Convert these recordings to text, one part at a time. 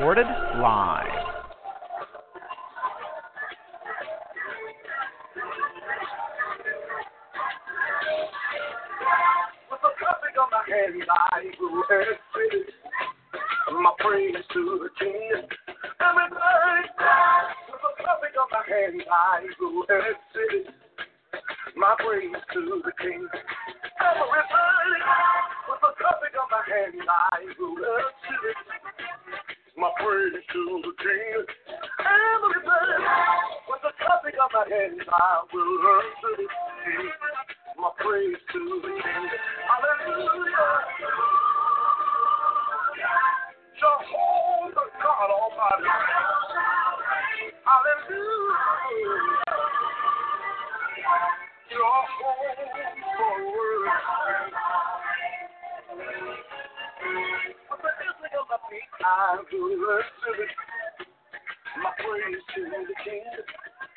Recorded live. my praise to the King. Everybody, with a my hand, I my praise to the King. With a cupping of my hand, I will exit my praise to the King. Everybody, with a cupping of my hand, I will learn to exit my praise to the King. Hallelujah. Jehovah God Almighty. Hallelujah. Jehovah Word. With the I will worship my praise to the King.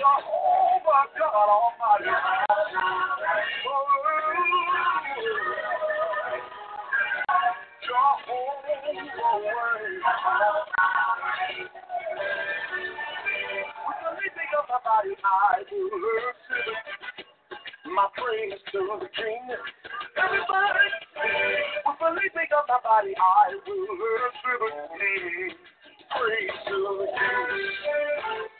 Jehovah God Almighty. Jehovah Word. With the leaping of my body, I will worship my praise to the King. Everybody, with the leaping of my body, I will worship. Praise to the King.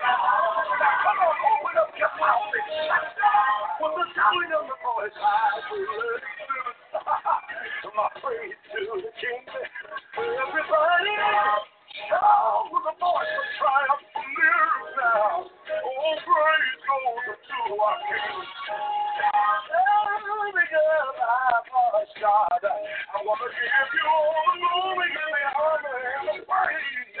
Come on, open up your mouth and shout with the sound of the voice. My praise to the King. Everybody, shout with a voice of triumph. Live now. Oh, praise goes to our King. Lifting up my voice, God. I want to give you all the glory and the honor and the praise.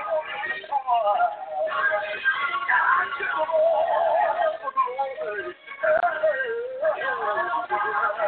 Thank you.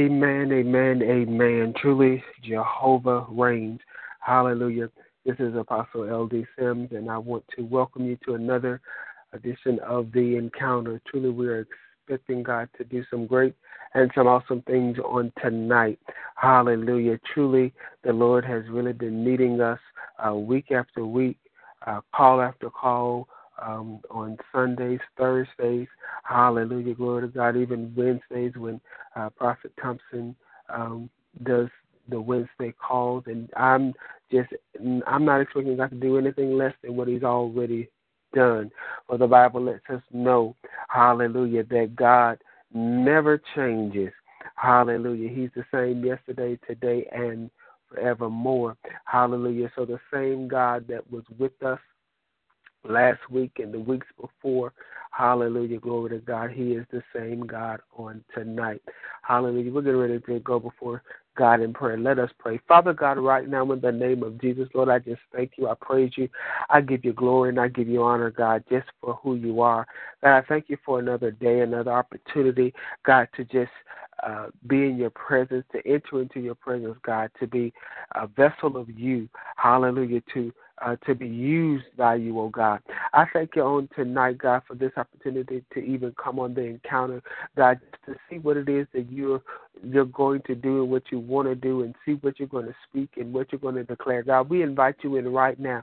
Amen, amen, amen. Truly, Jehovah reigns. Hallelujah. This is Apostle L.D. Sims, and I want to welcome you to another edition of The Encounter. Truly, we are expecting God to do some great and some awesome things on tonight. Hallelujah. Truly, the Lord has really been meeting us uh, week after week, uh, call after call. Um, on Sundays, Thursdays, hallelujah, glory to God, even Wednesdays when uh, Prophet Thompson um, does the Wednesday calls, and I'm just I'm not expecting God to do anything less than what He's already done. For the Bible lets us know, hallelujah, that God never changes. Hallelujah. He's the same yesterday, today, and forevermore. Hallelujah. So the same God that was with us last week and the weeks before. Hallelujah. Glory to God. He is the same God on tonight. Hallelujah. We're getting ready to go before God in prayer. Let us pray. Father God, right now in the name of Jesus, Lord, I just thank you. I praise you. I give you glory and I give you honor, God, just for who you are. God, I thank you for another day, another opportunity, God, to just uh, be in your presence, to enter into your presence, God, to be a vessel of you. Hallelujah. To uh, to be used by you, oh God. I thank you on tonight, God, for this opportunity to even come on the encounter, God, to see what it is that you're you're going to do and what you want to do and see what you're going to speak and what you're going to declare. God, we invite you in right now.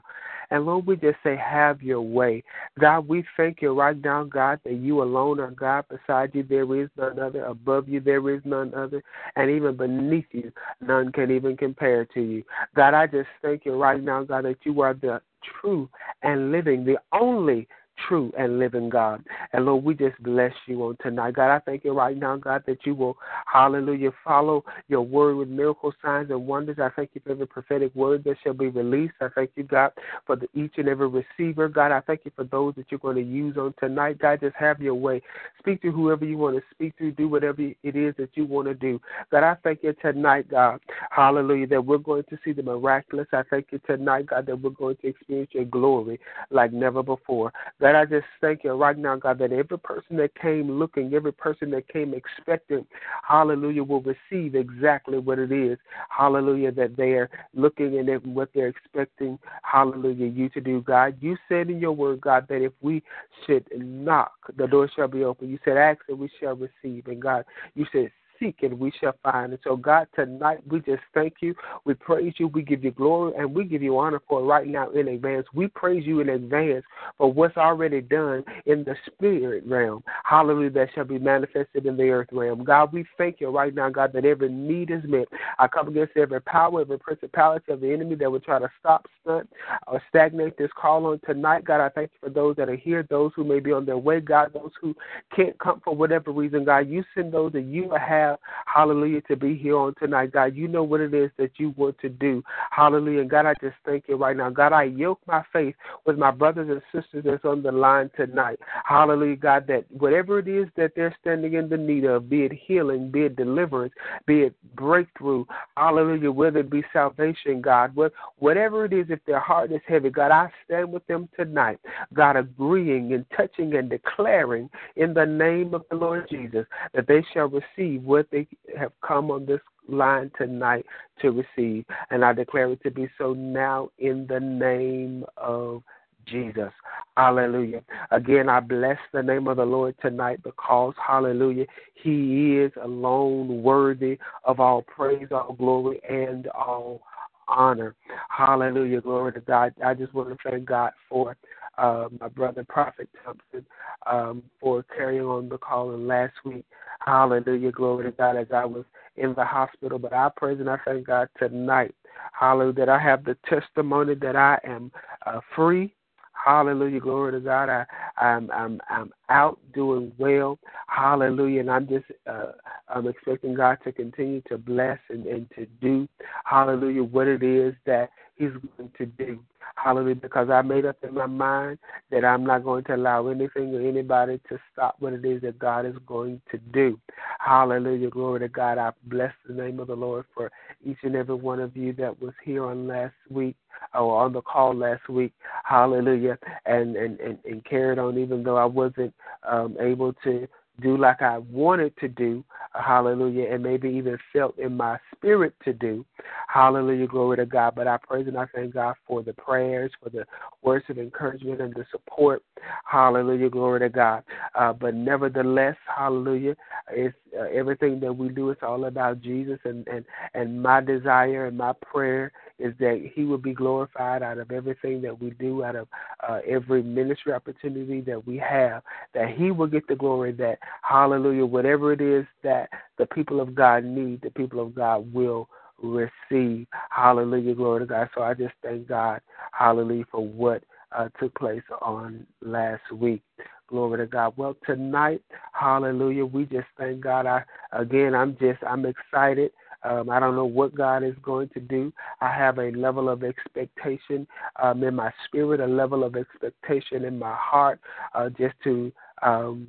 And Lord, we just say, have your way. God, we thank you right now, God, that you alone are God. Beside you, there is none other. Above you, there is none other. And even beneath you, none can even compare to you. God, I just thank you right now, God, that you are the true and living, the only true and living God. And Lord, we just bless you on tonight. God, I thank you right now, God, that you will, hallelujah, follow your word with miracle signs and wonders. I thank you for every prophetic word that shall be released. I thank you, God, for the, each and every receiver. God, I thank you for those that you're going to use on tonight. God, just have your way. Speak to whoever you want to speak to. Do whatever it is that you want to do. God, I thank you tonight, God, hallelujah, that we're going to see the miraculous. I thank you tonight, God, that we're going to experience your glory like never before. God, God, I just thank you right now, God, that every person that came looking, every person that came expecting, hallelujah, will receive exactly what it is, hallelujah, that they're looking and what they're expecting, hallelujah, you to do, God. You said in your word, God, that if we should knock, the door shall be open. You said, ask and we shall receive. And God, you said, seek and we shall find. And so, God, tonight we just thank you. We praise you. We give you glory and we give you honor for right now in advance. We praise you in advance for what's already done in the spirit realm. Hallelujah, that shall be manifested in the earth realm. God, we thank you right now, God, that every need is met. I come against every power, every principality of the enemy that would try to stop, stunt, or stagnate this call on tonight. God, I thank you for those that are here, those who may be on their way, God, those who can't come for whatever reason, God. You send those that you have have, hallelujah, to be here on tonight. God, you know what it is that you want to do. Hallelujah. God, I just thank you right now. God, I yoke my faith with my brothers and sisters that's on the line tonight. Hallelujah, God, that whatever it is that they're standing in the need of, be it healing, be it deliverance, be it breakthrough, hallelujah, whether it be salvation, God, whatever it is, if their heart is heavy, God, I stand with them tonight. God, agreeing and touching and declaring in the name of the Lord Jesus that they shall receive what they have come on this line tonight to receive. And I declare it to be so now in the name of Jesus. Hallelujah. Again, I bless the name of the Lord tonight because, hallelujah, He is alone worthy of all praise, all glory, and all honor. Hallelujah. Glory to God. I just want to thank God for uh, my brother Prophet Thompson um, for carrying on the call last week. Hallelujah, glory to God, as I was in the hospital. But I praise and I thank God tonight, hallelujah, that I have the testimony that I am uh, free. Hallelujah, glory to God. I, I'm I'm I'm out doing well. Hallelujah, and I'm just uh, I'm expecting God to continue to bless and, and to do, Hallelujah, what it is that He's going to do. Hallelujah. Because I made up in my mind that I'm not going to allow anything or anybody to stop what it is that God is going to do. Hallelujah. Glory to God. I bless the name of the Lord for each and every one of you that was here on last week or on the call last week. Hallelujah. And and, and, and carried on even though I wasn't um, able to do like I wanted to do, hallelujah, and maybe even felt in my spirit to do, hallelujah, glory to God. But I praise and I thank God for the prayers, for the words of encouragement and the support, hallelujah, glory to God. Uh, but nevertheless, hallelujah, it's uh, everything that we do. It's all about Jesus, and and and my desire and my prayer is that He will be glorified out of everything that we do, out of uh, every ministry opportunity that we have, that He will get the glory. That Hallelujah, whatever it is that the people of God need, the people of God will receive. Hallelujah, glory to God. So I just thank God, Hallelujah, for what uh, took place on last week. Glory to God. Well, tonight, hallelujah, we just thank God. I again, I'm just I'm excited. Um, I don't know what God is going to do. I have a level of expectation um, in my spirit, a level of expectation in my heart, uh, just to um,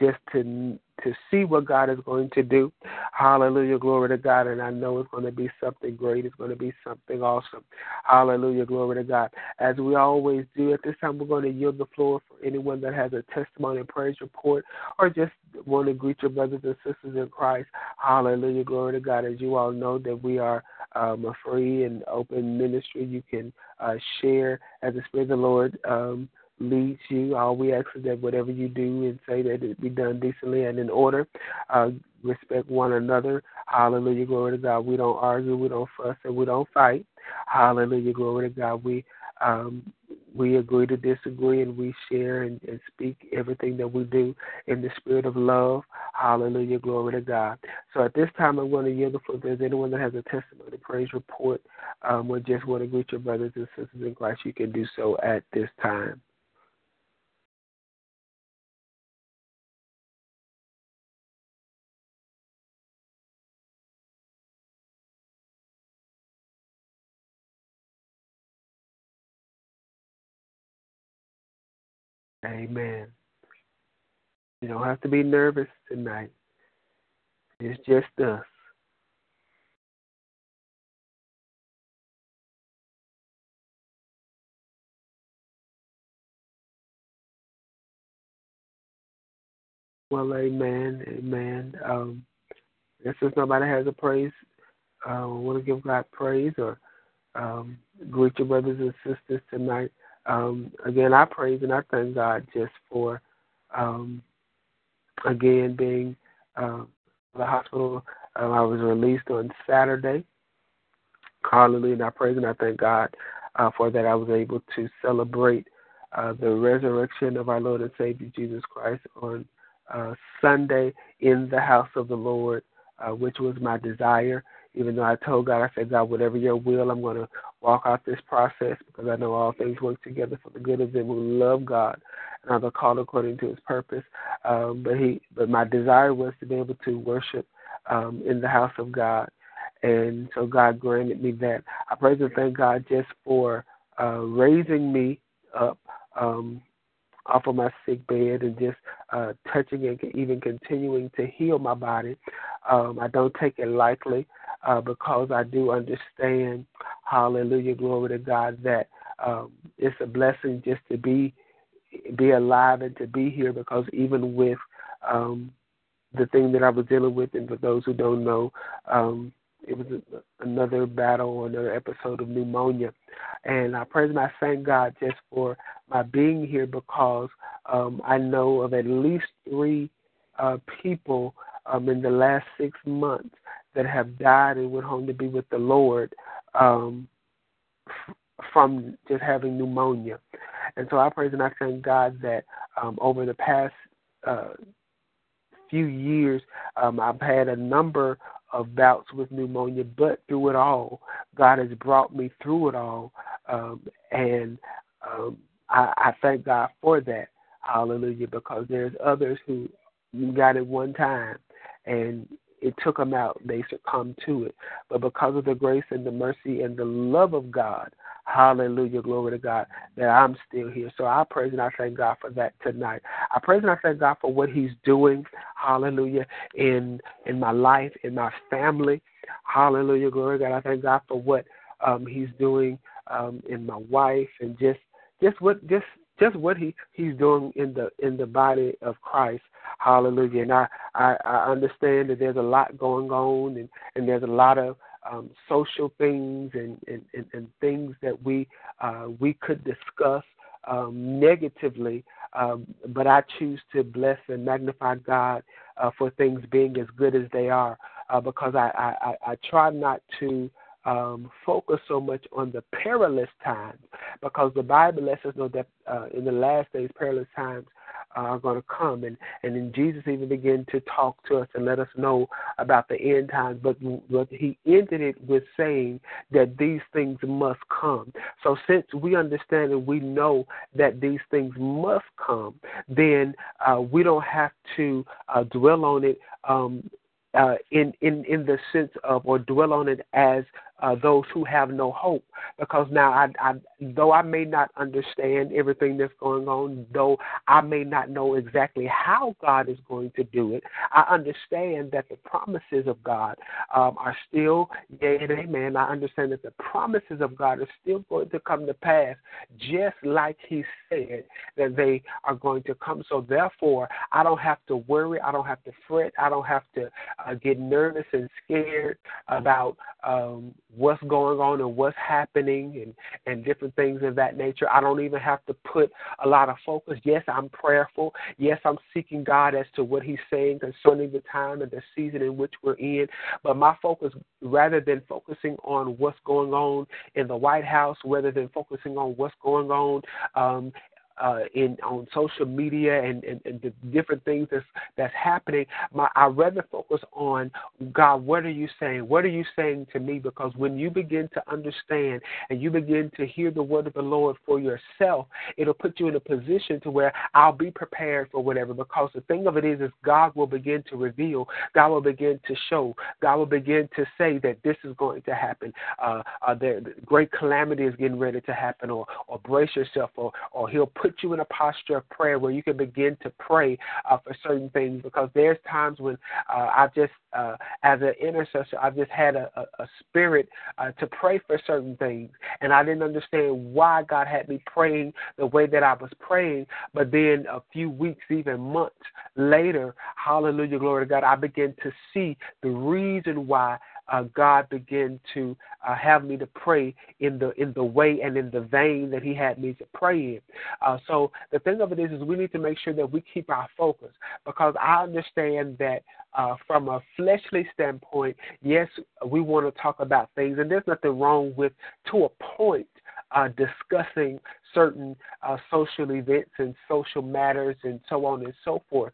just to to see what God is going to do. Hallelujah, glory to God. And I know it's going to be something great. It's going to be something awesome. Hallelujah, glory to God. As we always do, at this time, we're going to yield the floor for anyone that has a testimony praise report or just want to greet your brothers and sisters in Christ. Hallelujah, glory to God. As you all know, that we are um, a free and open ministry. You can uh, share as the Spirit of the Lord. Um, leads you. All we ask is that whatever you do and say that it be done decently and in order. Uh, respect one another. Hallelujah, glory to God. We don't argue, we don't fuss, and we don't fight. Hallelujah, glory to God. We um, we agree to disagree and we share and, and speak everything that we do in the spirit of love. Hallelujah, glory to God. So at this time, I'm going to yield the floor. If there's anyone that has a testimony, praise report, um, or just want to greet your brothers and sisters in Christ, you can do so at this time. Amen. You don't have to be nervous tonight. It's just us. Well, amen, amen. Um, if nobody has a praise, uh, want to give God praise or um, greet your brothers and sisters tonight. Um, again, I praise and I thank God just for, um, again, being uh, the hospital. Um, I was released on Saturday. Hallelujah. And I praise and I thank God uh, for that. I was able to celebrate uh, the resurrection of our Lord and Savior Jesus Christ on uh, Sunday in the house of the Lord, uh, which was my desire even though I told God, I said, God, whatever your will, I'm going to walk out this process because I know all things work together for the good of them who love God and are called according to His purpose. Um, but He, but my desire was to be able to worship um, in the house of God, and so God granted me that. I praise and thank God just for uh, raising me up. Um, off of my sick bed and just uh, touching and even continuing to heal my body. Um, I don't take it lightly uh, because I do understand, hallelujah, glory to God, that um, it's a blessing just to be be alive and to be here because even with um, the thing that I was dealing with, and for those who don't know, um, it was another battle another episode of pneumonia. And I praise and I thank God just for my being here because um, I know of at least three uh, people um, in the last six months that have died and went home to be with the Lord um, f- from just having pneumonia. And so I praise and I thank God that um, over the past uh, few years, um, I've had a number of bouts with pneumonia, but through it all, God has brought me through it all. Um, and um, I, I thank God for that. Hallelujah. Because there's others who got it one time and it took them out. They succumbed to it. But because of the grace and the mercy and the love of God, hallelujah, glory to God, that I'm still here. So I praise and I thank God for that tonight. I praise and I thank God for what He's doing, hallelujah, in in my life, in my family. Hallelujah, glory to God. I thank God for what um, He's doing um, in my wife and just just what just just what he he's doing in the in the body of Christ. Hallelujah. And I I, I understand that there's a lot going on and and there's a lot of um, social things and, and, and, and things that we uh, we could discuss um, negatively, um, but I choose to bless and magnify God uh, for things being as good as they are, uh, because I, I, I try not to um, focus so much on the perilous times, because the Bible lets us know that uh, in the last days, perilous times are going to come. And, and then Jesus even began to talk to us and let us know about the end times. But, but he ended it with saying that these things must come. So since we understand and we know that these things must come, then uh, we don't have to uh, dwell on it um, uh, in in in the sense of or dwell on it as uh, those who have no hope. Because now, I, I, though I may not understand everything that's going on, though I may not know exactly how God is going to do it, I understand that the promises of God um, are still yea and amen. I understand that the promises of God are still going to come to pass, just like He said that they are going to come. So therefore, I don't have to worry. I don't have to fret. I don't have to uh, get nervous and scared about um, what's going on and what's happening and and different things of that nature. I don't even have to put a lot of focus. Yes, I'm prayerful. Yes, I'm seeking God as to what He's saying concerning the time and the season in which we're in. But my focus, rather than focusing on what's going on in the White House, rather than focusing on what's going on um, uh, in on social media and, and, and the different things that's that's happening. My, I rather focus on God. What are you saying? What are you saying to me? Because when you begin to understand and you begin to hear the word of the Lord for yourself, it'll put you in a position to where I'll be prepared for whatever. Because the thing of it is, is God will begin to reveal. God will begin to show. God will begin to say that this is going to happen. Uh, uh, great calamity is getting ready to happen, or or brace yourself, or or He'll put you in a posture of prayer where you can begin to pray uh, for certain things because there's times when uh, I just, uh, as an intercessor, I've just had a, a, a spirit uh, to pray for certain things. And I didn't understand why God had me praying the way that I was praying. But then a few weeks, even months later, hallelujah, glory to God, I began to see the reason why uh, God began to uh, have me to pray in the in the way and in the vein that He had me to pray in. Uh, so the thing of it is, is we need to make sure that we keep our focus because I understand that uh, from a fleshly standpoint, yes, we want to talk about things, and there's nothing wrong with to a point uh, discussing certain uh, social events and social matters and so on and so forth.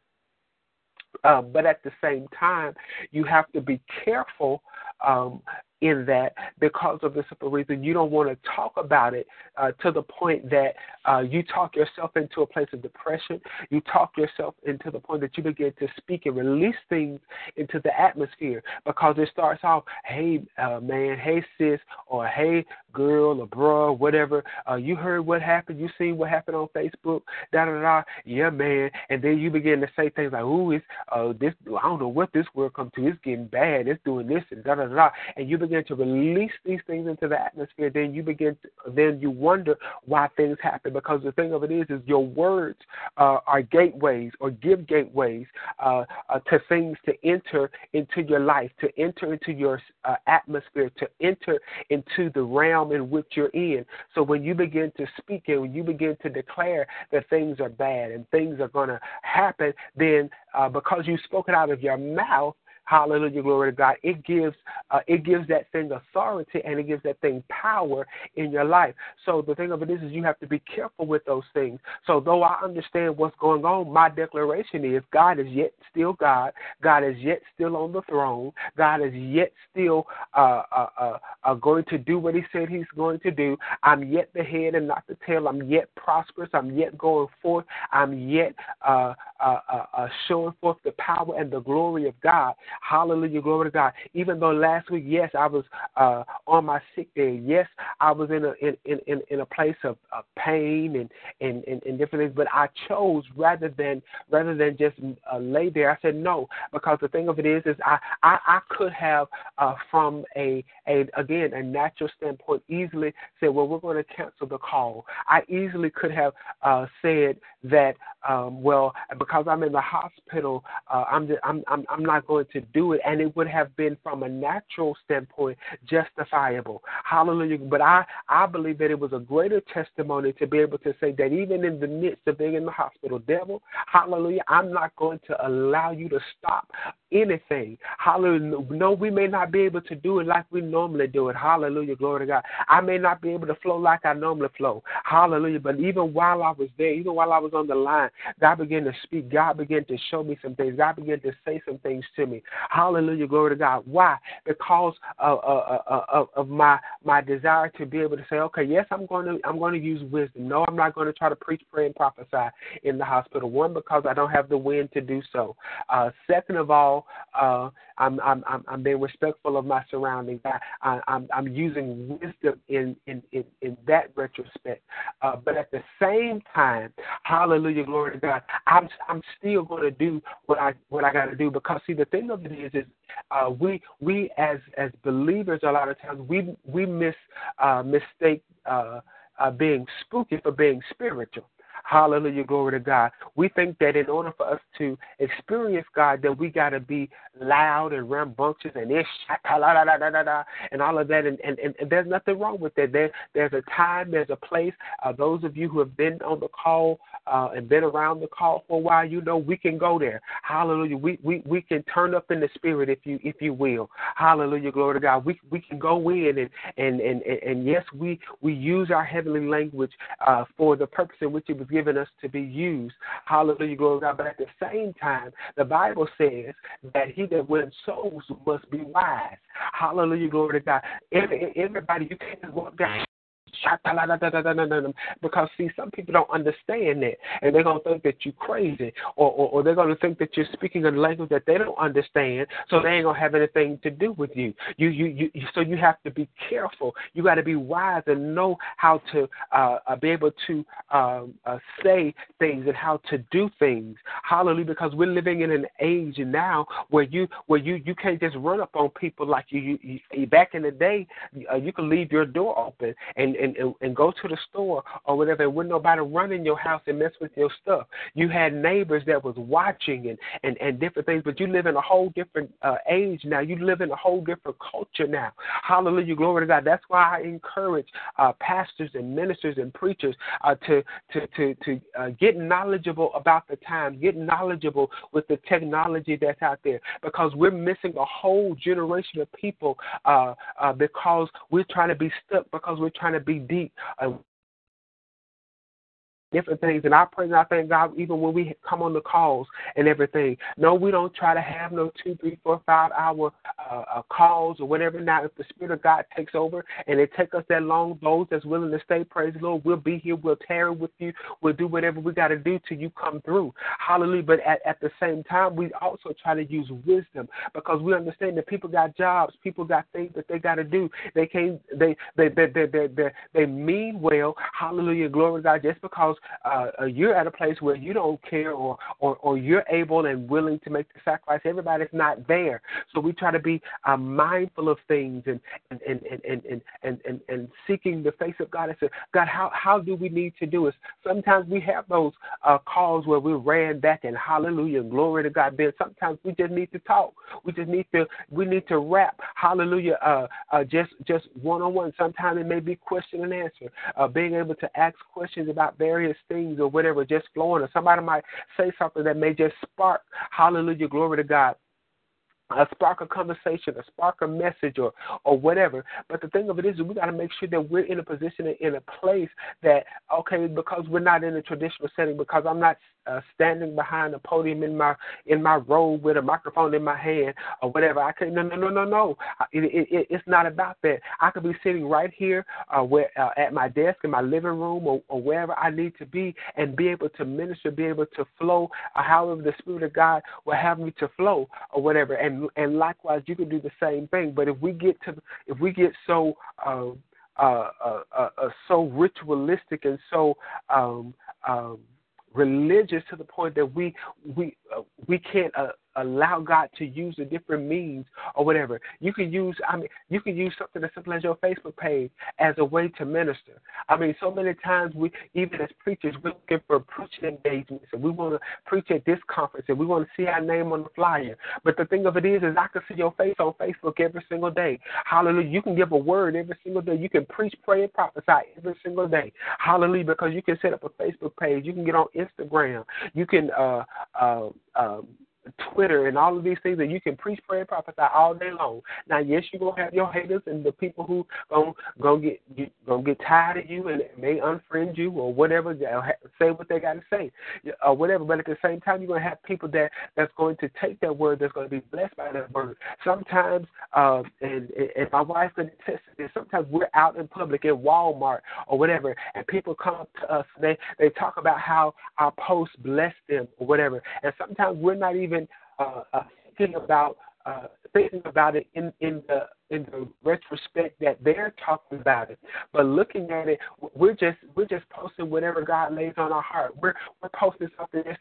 Uh, but at the same time, you have to be careful um, in that because of the simple reason you don't want to talk about it uh, to the point that uh, you talk yourself into a place of depression. You talk yourself into the point that you begin to speak and release things into the atmosphere because it starts off, hey, uh, man, hey, sis, or hey, girl, or bro, whatever. Uh, you heard what happened. You seen what happened on Facebook. Da da da. Yeah, man. And then you begin to say things like, "Ooh, it's uh, this. I don't know what this world come to. It's getting bad. It's doing this and da da da." And you begin to release these things into the atmosphere. Then you begin. To, then you wonder why things happen because the thing of it is, is your words uh, are gateways or give gateways uh, uh, to things to enter into your life, to enter into your uh, atmosphere, to enter into the realm realm in which you're in. So when you begin to speak and when you begin to declare that things are bad and things are going to happen, then uh, because you spoke it out of your mouth, Hallelujah, glory to God. It gives uh, it gives that thing authority and it gives that thing power in your life. So the thing of it is, is you have to be careful with those things. So though I understand what's going on, my declaration is God is yet still God. God is yet still on the throne. God is yet still uh, uh, uh, uh going to do what He said He's going to do. I'm yet the head and not the tail. I'm yet prosperous. I'm yet going forth. I'm yet uh, showing forth the power and the glory of God. Hallelujah, glory to God. Even though last week, yes, I was uh, on my sick day. Yes, I was in a in in, in a place of, of pain and, and, and and different things, but I chose rather than rather than just uh, lay there. I said no because the thing of it is, is I I, I could have uh, from a a again a natural standpoint easily said, well, we're going to cancel the call. I easily could have uh, said that, um, well, because I'm in the hospital, uh, I'm, just, I'm I'm I'm not going to do it, and it would have been from a natural standpoint justifiable. Hallelujah. But I I believe that it was a greater testimony to be able to say that even in the midst of being in the hospital, devil, hallelujah, I'm not going to allow you to stop anything. Hallelujah. No, we may not be able to do it like we normally do it. Hallelujah. Glory to God. I may not be able to flow like I normally flow. Hallelujah. But even while I was there, even while I was on the line, God began to speak. God began to show me some things. God began to say some things to me. Hallelujah. Glory to God. Why? Because of, of, of my my desire to be able to say, okay, yes, I'm going to I'm going to use wisdom. No, I'm not going to try to preach, pray, and prophesy in the hospital. One, because I don't have the wind to do so. Uh, second of all, uh, I'm, I'm, I'm, being respectful of my surroundings. I, I, I'm, I'm using wisdom in, in, in, in that retrospect. Uh, but at the same time, hallelujah, glory to God, I'm, I'm still going to do what I, what I got to do because see, the thing of is uh, we, we as, as believers, a lot of times we, we miss, uh, mistake, uh, uh, being spooky for being spiritual. Hallelujah, glory to God. We think that in order for us to experience God, that we got to be loud and rambunctious and ish, and all of that. And, and, and, there's nothing wrong with that. There, there's a time, there's a place. Uh, those of you who have been on the call uh, and been around the call for a while, you know we can go there. Hallelujah. We, we, we can turn up in the spirit if you if you will. Hallelujah, glory to God. We we can go in and and and, and, and yes, we we use our heavenly language uh, for the purpose in which it was given us to be used. Hallelujah, glory God. But at the same time, the Bible says that he that wins souls must be wise. Hallelujah, glory to God. Every, everybody, you can't walk down because see, some people don't understand that, and they're gonna think that you're crazy, or, or, or they're gonna think that you're speaking a language that they don't understand, so they ain't gonna have anything to do with you. You, you, you. So you have to be careful. You got to be wise and know how to uh, uh, be able to um, uh, say things and how to do things. Hallelujah! Because we're living in an age now where you, where you, you can't just run up on people like you. you, you back in the day, uh, you could leave your door open and and, and, and go to the store or whatever, and wouldn't nobody run in your house and mess with your stuff. You had neighbors that was watching and, and, and different things, but you live in a whole different uh, age now. You live in a whole different culture now. Hallelujah, glory to God. That's why I encourage uh, pastors and ministers and preachers uh, to to to to uh, get knowledgeable about the time, get knowledgeable with the technology that's out there, because we're missing a whole generation of people uh, uh, because we're trying to be stuck because we're trying to be be deep. Uh, different things. And I pray and I thank God even when we come on the calls and everything. No, we don't try to have no two, three, four, five hour uh, uh, calls or whatever. Now, if the Spirit of God takes over and it take us that long, those that's willing to stay, praise the Lord, we'll be here. We'll tarry with you. We'll do whatever we got to do till you come through. Hallelujah. But at, at the same time, we also try to use wisdom because we understand that people got jobs, people got things that they got to do. They can't. They they they they they, they, they mean well. Hallelujah. Glory to God. Just because uh, uh, you're at a place where you don't care or, or, or you're able and willing to make the sacrifice. Everybody's not there. So we try to be uh, mindful of things and, and, and, and, and, and, and, and seeking the face of God and say, God, how, how do we need to do this? Sometimes we have those uh, calls where we ran back and hallelujah, glory to God. Then sometimes we just need to talk. We just need to we need to rap hallelujah uh, uh, just just one on one. Sometimes it may be question and answer, uh, being able to ask questions about various things or whatever just flowing, or somebody might say something that may just spark, hallelujah, glory to God, a spark a conversation, a spark a message, or or whatever. But the thing of it is, we got to make sure that we're in a position, in a place that okay, because we're not in a traditional setting, because I'm not uh, standing behind a podium in my in my robe with a microphone in my hand or whatever. I can no no no no no. It, it, it, it's not about that. I could be sitting right here, uh, where uh, at my desk in my living room or, or wherever I need to be, and be able to minister, be able to flow, uh, however the Spirit of God will have me to flow or whatever, and and likewise you can do the same thing. But if we get to if we get so um, uh, uh, so ritualistic and so um, um, religious to the point that we we uh, we can't uh, allow God to use a different means or whatever. You can use I mean you can use something as simple as your Facebook page as a way to minister. I mean so many times we even as preachers we're looking for preaching engagements and we want to preach at this conference and we want to see our name on the flyer. But the thing of it is is I can see your face on Facebook every single day. Hallelujah. You can give a word every single day. You can preach, pray, and prophesy every single day. Hallelujah. Because you can set up a Facebook page. You can get on Instagram. You can uh uh um Twitter and all of these things, and you can preach, pray, and prophesy all day long. Now, yes, you're gonna have your haters and the people who gonna gonna get gonna get tired of you and may unfriend you or whatever, say what they got to say or whatever. But at the same time, you're gonna have people that that's going to take that word, that's going to be blessed by that word. Sometimes, uh, and and my wife can attest to this. Sometimes we're out in public in Walmart or whatever, and people come up to us and they they talk about how our posts bless them or whatever, and sometimes we're not even even uh, uh, thinking about uh, thinking about it in in the in the retrospect that they're talking about it, but looking at it, we're just we're just posting whatever God lays on our heart. We're we're posting something that's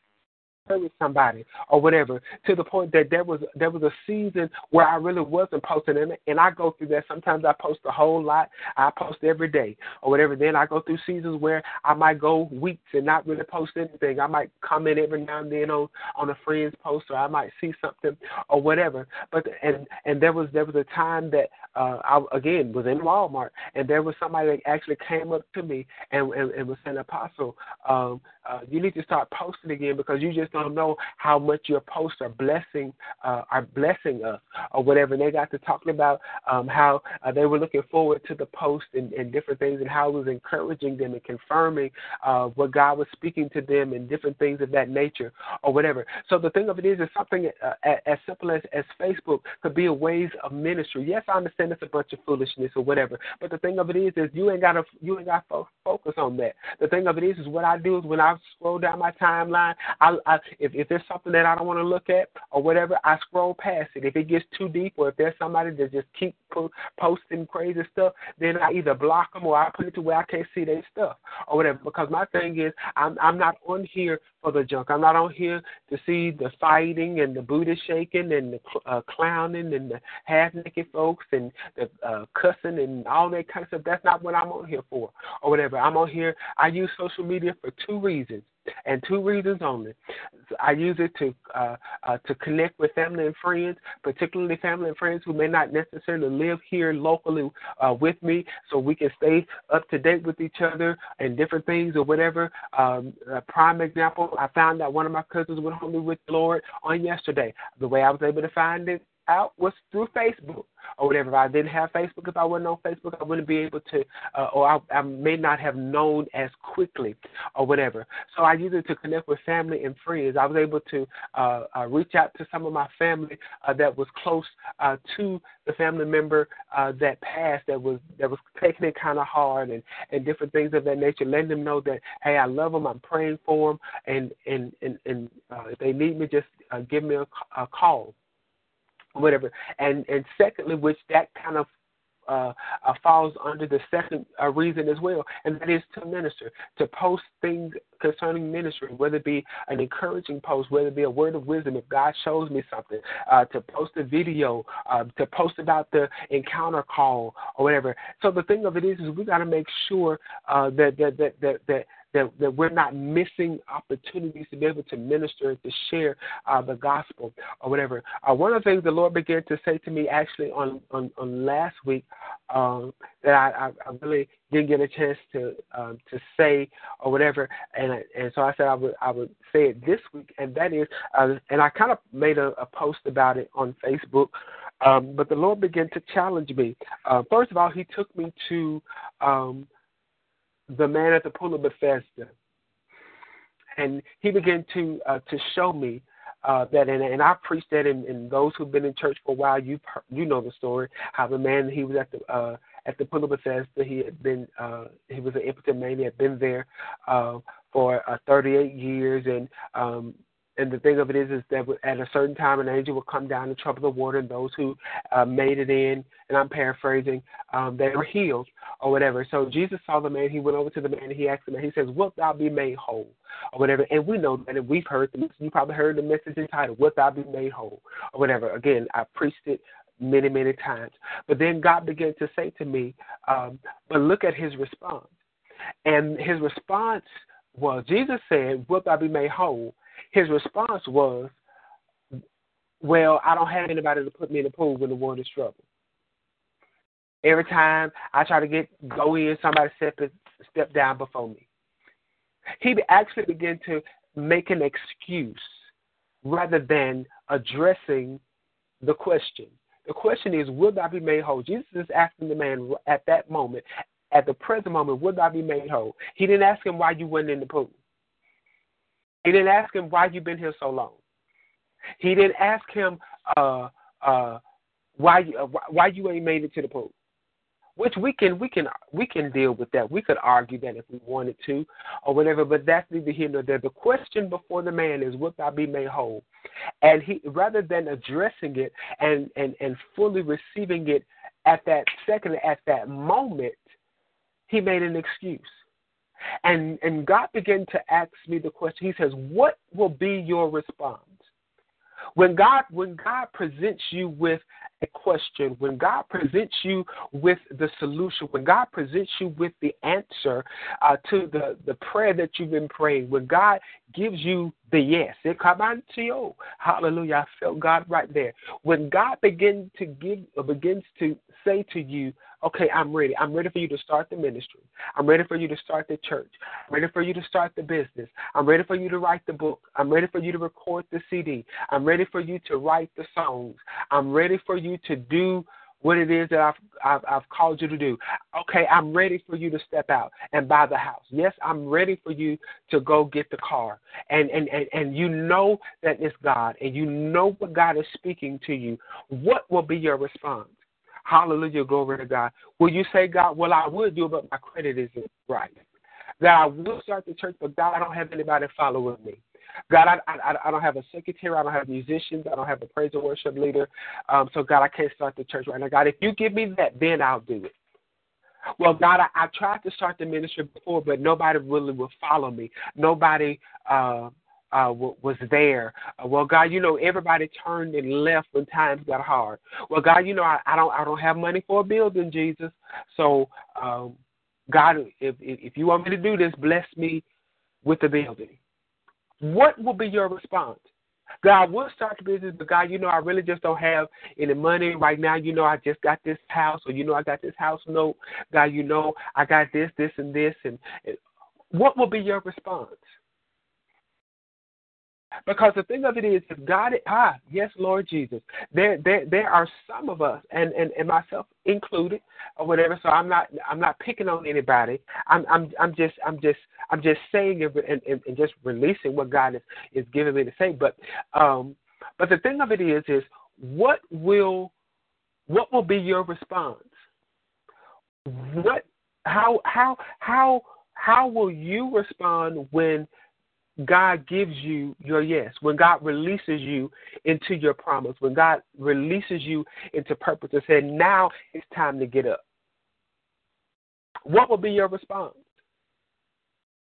with somebody or whatever to the point that there was there was a season where I really wasn't posting and and I go through that. Sometimes I post a whole lot. I post every day or whatever. Then I go through seasons where I might go weeks and not really post anything. I might comment every now and then on on a friend's post or I might see something or whatever. But and and there was there was a time that uh I again was in Walmart and there was somebody that actually came up to me and and, and was saying apostle um uh, you need to start posting again because you just don't know how much your posts are blessing uh, are blessing us or whatever. And they got to talking about um, how uh, they were looking forward to the post and, and different things and how it was encouraging them and confirming uh, what God was speaking to them and different things of that nature or whatever. So the thing of it is, is something uh, as simple as, as Facebook could be a ways of ministry. Yes, I understand it's a bunch of foolishness or whatever, but the thing of it is, is you ain't got to you ain't got to focus on that. The thing of it is, is what I do is when I scroll down my timeline, I, I if if there's something that I don't want to look at or whatever, I scroll past it. If it gets too deep, or if there's somebody that just keep po- posting crazy stuff, then I either block them or I put it to where I can't see their stuff or whatever. Because my thing is, I'm I'm not on here for the junk. I'm not on here to see the fighting and the booty shaking and the uh, clowning and the half naked folks and the uh, cussing and all that kind of stuff. That's not what I'm on here for or whatever. I'm on here. I use social media for two reasons and two reasons only. I use it to uh, uh, to connect with family and friends, particularly family and friends who may not necessarily live here locally uh, with me, so we can stay up to date with each other and different things or whatever. Um, a prime example, I found that one of my cousins went home with the Lord on yesterday. The way I was able to find it out was through Facebook or whatever. If I didn't have Facebook, if I wasn't on Facebook, I wouldn't be able to, uh, or I, I may not have known as quickly or whatever. So I used it to connect with family and friends. I was able to uh, uh, reach out to some of my family uh, that was close uh, to the family member uh, that passed, that was that was taking it kind of hard and and different things of that nature. Letting them know that hey, I love them, I'm praying for them, and and and and if they need me, just give me a, a call whatever. And and secondly, which that kind of uh, uh, falls under the second uh, reason as well, and that is to minister, to post things concerning ministry, whether it be an encouraging post, whether it be a word of wisdom, if God shows me something, uh, to post a video, uh, to post about the encounter call or whatever. So the thing of it is, is we got to make sure uh, that, that that that that that, that we're not missing opportunities to be able to minister to share uh, the gospel or whatever. Uh, one of the things the Lord began to say to me actually on, on, on last week um, that I, I, really didn't get a chance to um, to say or whatever, and and so I said I would I would say it this week, and that is, uh, and I kind of made a, a post about it on Facebook. Um, but the Lord began to challenge me. Uh, first of all, He took me to um, the man at the pool of Bethesda, and he began to uh, to show me uh, that, and, and I preached that, and, and those who've been in church for a while, you you know the story how the man he was at the uh, at the pool of Bethesda, he had been uh, he was an impotent man, he had been there uh, for uh, 38 years, and um, and the thing of it is, is that at a certain time, an angel will come down and trouble the water, and those who uh, made it in, and I'm paraphrasing, um, they were healed or whatever. So Jesus saw the man. He went over to the man, and he asked him, and he says, "Wilt thou be made whole?" or whatever. And we know that, and we've heard the you probably heard the message entitled, "Wilt thou be made whole?" or whatever. Again, I preached it many, many times. But then God began to say to me, um, "But look at his response." And his response was, Jesus said, Wilt thou be made whole? His response was, Well, I don't have anybody to put me in the pool when the water's troubled. Every time I try to get go in, somebody step step down before me. He actually began to make an excuse rather than addressing the question. The question is, will I be made whole? Jesus is asking the man at that moment, at the present moment, would I be made whole? He didn't ask him why you went in the pool. He didn't ask him why you've been here so long. He didn't ask him uh, uh, why uh, why you ain't made it to the pool. Which we can we can we can deal with that. We could argue that if we wanted to, or whatever. But that's neither here nor there. The question before the man is, "Would I be made whole?" And he rather than addressing it and and and fully receiving it at that second, at that moment, he made an excuse. And and God began to ask me the question. He says, What will be your response? When God when God presents you with a question, when God presents you with the solution, when God presents you with the answer uh, to the, the prayer that you've been praying, when God gives you the yes, you. Hallelujah. I felt God right there. When God begins to give begins to say to you, okay, I'm ready. I'm ready for you to start the ministry. I'm ready for you to start the church. I'm ready for you to start the business. I'm ready for you to write the book. I'm ready for you to record the CD. I'm ready for you to write the songs. I'm ready for you to do what it is that I've, I've, I've called you to do. Okay, I'm ready for you to step out and buy the house. Yes, I'm ready for you to go get the car. And, and, and, and you know that it's God and you know what God is speaking to you. What will be your response? Hallelujah, glory to God. Will you say, God, well, I would do it, but my credit isn't right. That I will start the church, but God, I don't have anybody following me. God, I, I, I don't have a secretary. I don't have musicians. I don't have a praise and worship leader. Um, so, God, I can't start the church right now. God, if you give me that, then I'll do it. Well, God, I, I tried to start the ministry before, but nobody really will follow me. Nobody uh, uh, was there. Uh, well, God, you know everybody turned and left when times got hard. Well, God, you know I, I don't I don't have money for a building, Jesus. So, um, God, if if you want me to do this, bless me with the building. What will be your response? God, we'll start the business, but God, you know, I really just don't have any money right now. You know, I just got this house, or you know, I got this house note. God, you know, I got this, this, and this, and, and what will be your response? Because the thing of it is, if God, ah, yes, Lord Jesus, there, there, there are some of us, and, and, and myself included, or whatever. So I'm not, I'm not picking on anybody. I'm, I'm, I'm just, I'm just, I'm just saying and, and, and just releasing what God is, is giving me to say. But, um, but the thing of it is, is what will, what will be your response? What, how, how, how, how will you respond when God gives you your yes, when God releases you into your promise, when God releases you into purpose and said, now it's time to get up. What will be your response?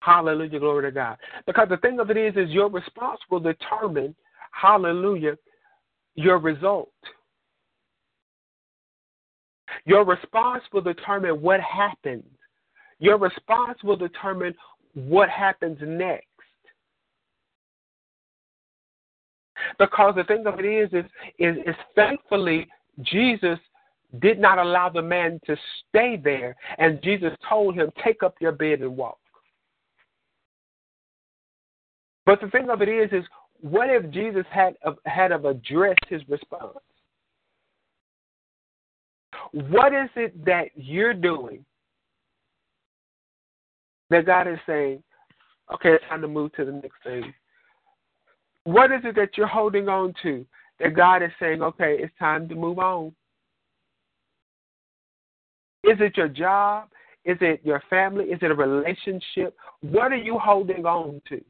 Hallelujah, glory to God. Because the thing of it is, is your response will determine, hallelujah, your result. Your response will determine what happens. Your response will determine what happens next. Because the thing of it is, is, is, is thankfully Jesus did not allow the man to stay there, and Jesus told him, "Take up your bed and walk." But the thing of it is, is what if Jesus had uh, had of addressed his response? What is it that you're doing that God is saying, okay, it's time to move to the next thing? What is it that you're holding on to that God is saying, okay, it's time to move on? Is it your job? Is it your family? Is it a relationship? What are you holding on to?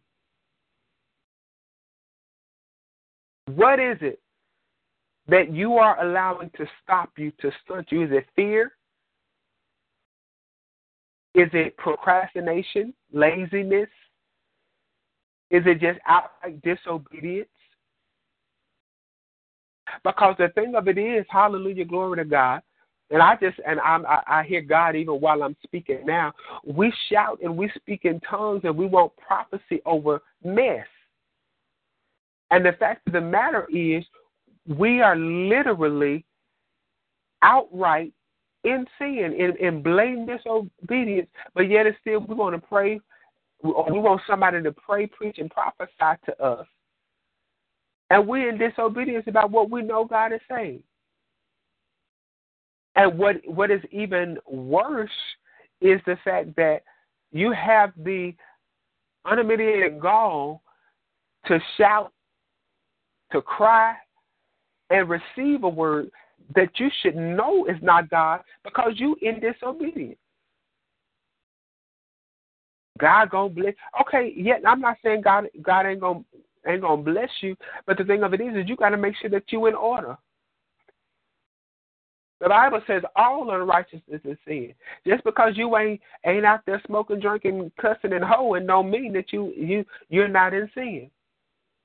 What is it that you are allowing to stop you, to stunt you? Is it fear? Is it procrastination, laziness? Is it just outright disobedience? Because the thing of it is, hallelujah, glory to God. And I just and I'm, I, I hear God even while I'm speaking now. We shout and we speak in tongues and we want prophecy over mess. And the fact of the matter is, we are literally outright in sin, in, in blatant disobedience, but yet it's still we want to pray, or we want somebody to pray, preach, and prophesy to us. And we're in disobedience about what we know God is saying. And what what is even worse is the fact that you have the unmitigated gall to shout, to cry, and receive a word that you should know is not God because you in disobedience. God gonna bless. Okay, yeah, I'm not saying God God ain't gonna ain't gonna bless you, but the thing of it is, is you got to make sure that you in order. The Bible says all unrighteousness is sin. Just because you ain't ain't out there smoking, drinking, cussing, and hoeing, don't mean that you you you're not in sin.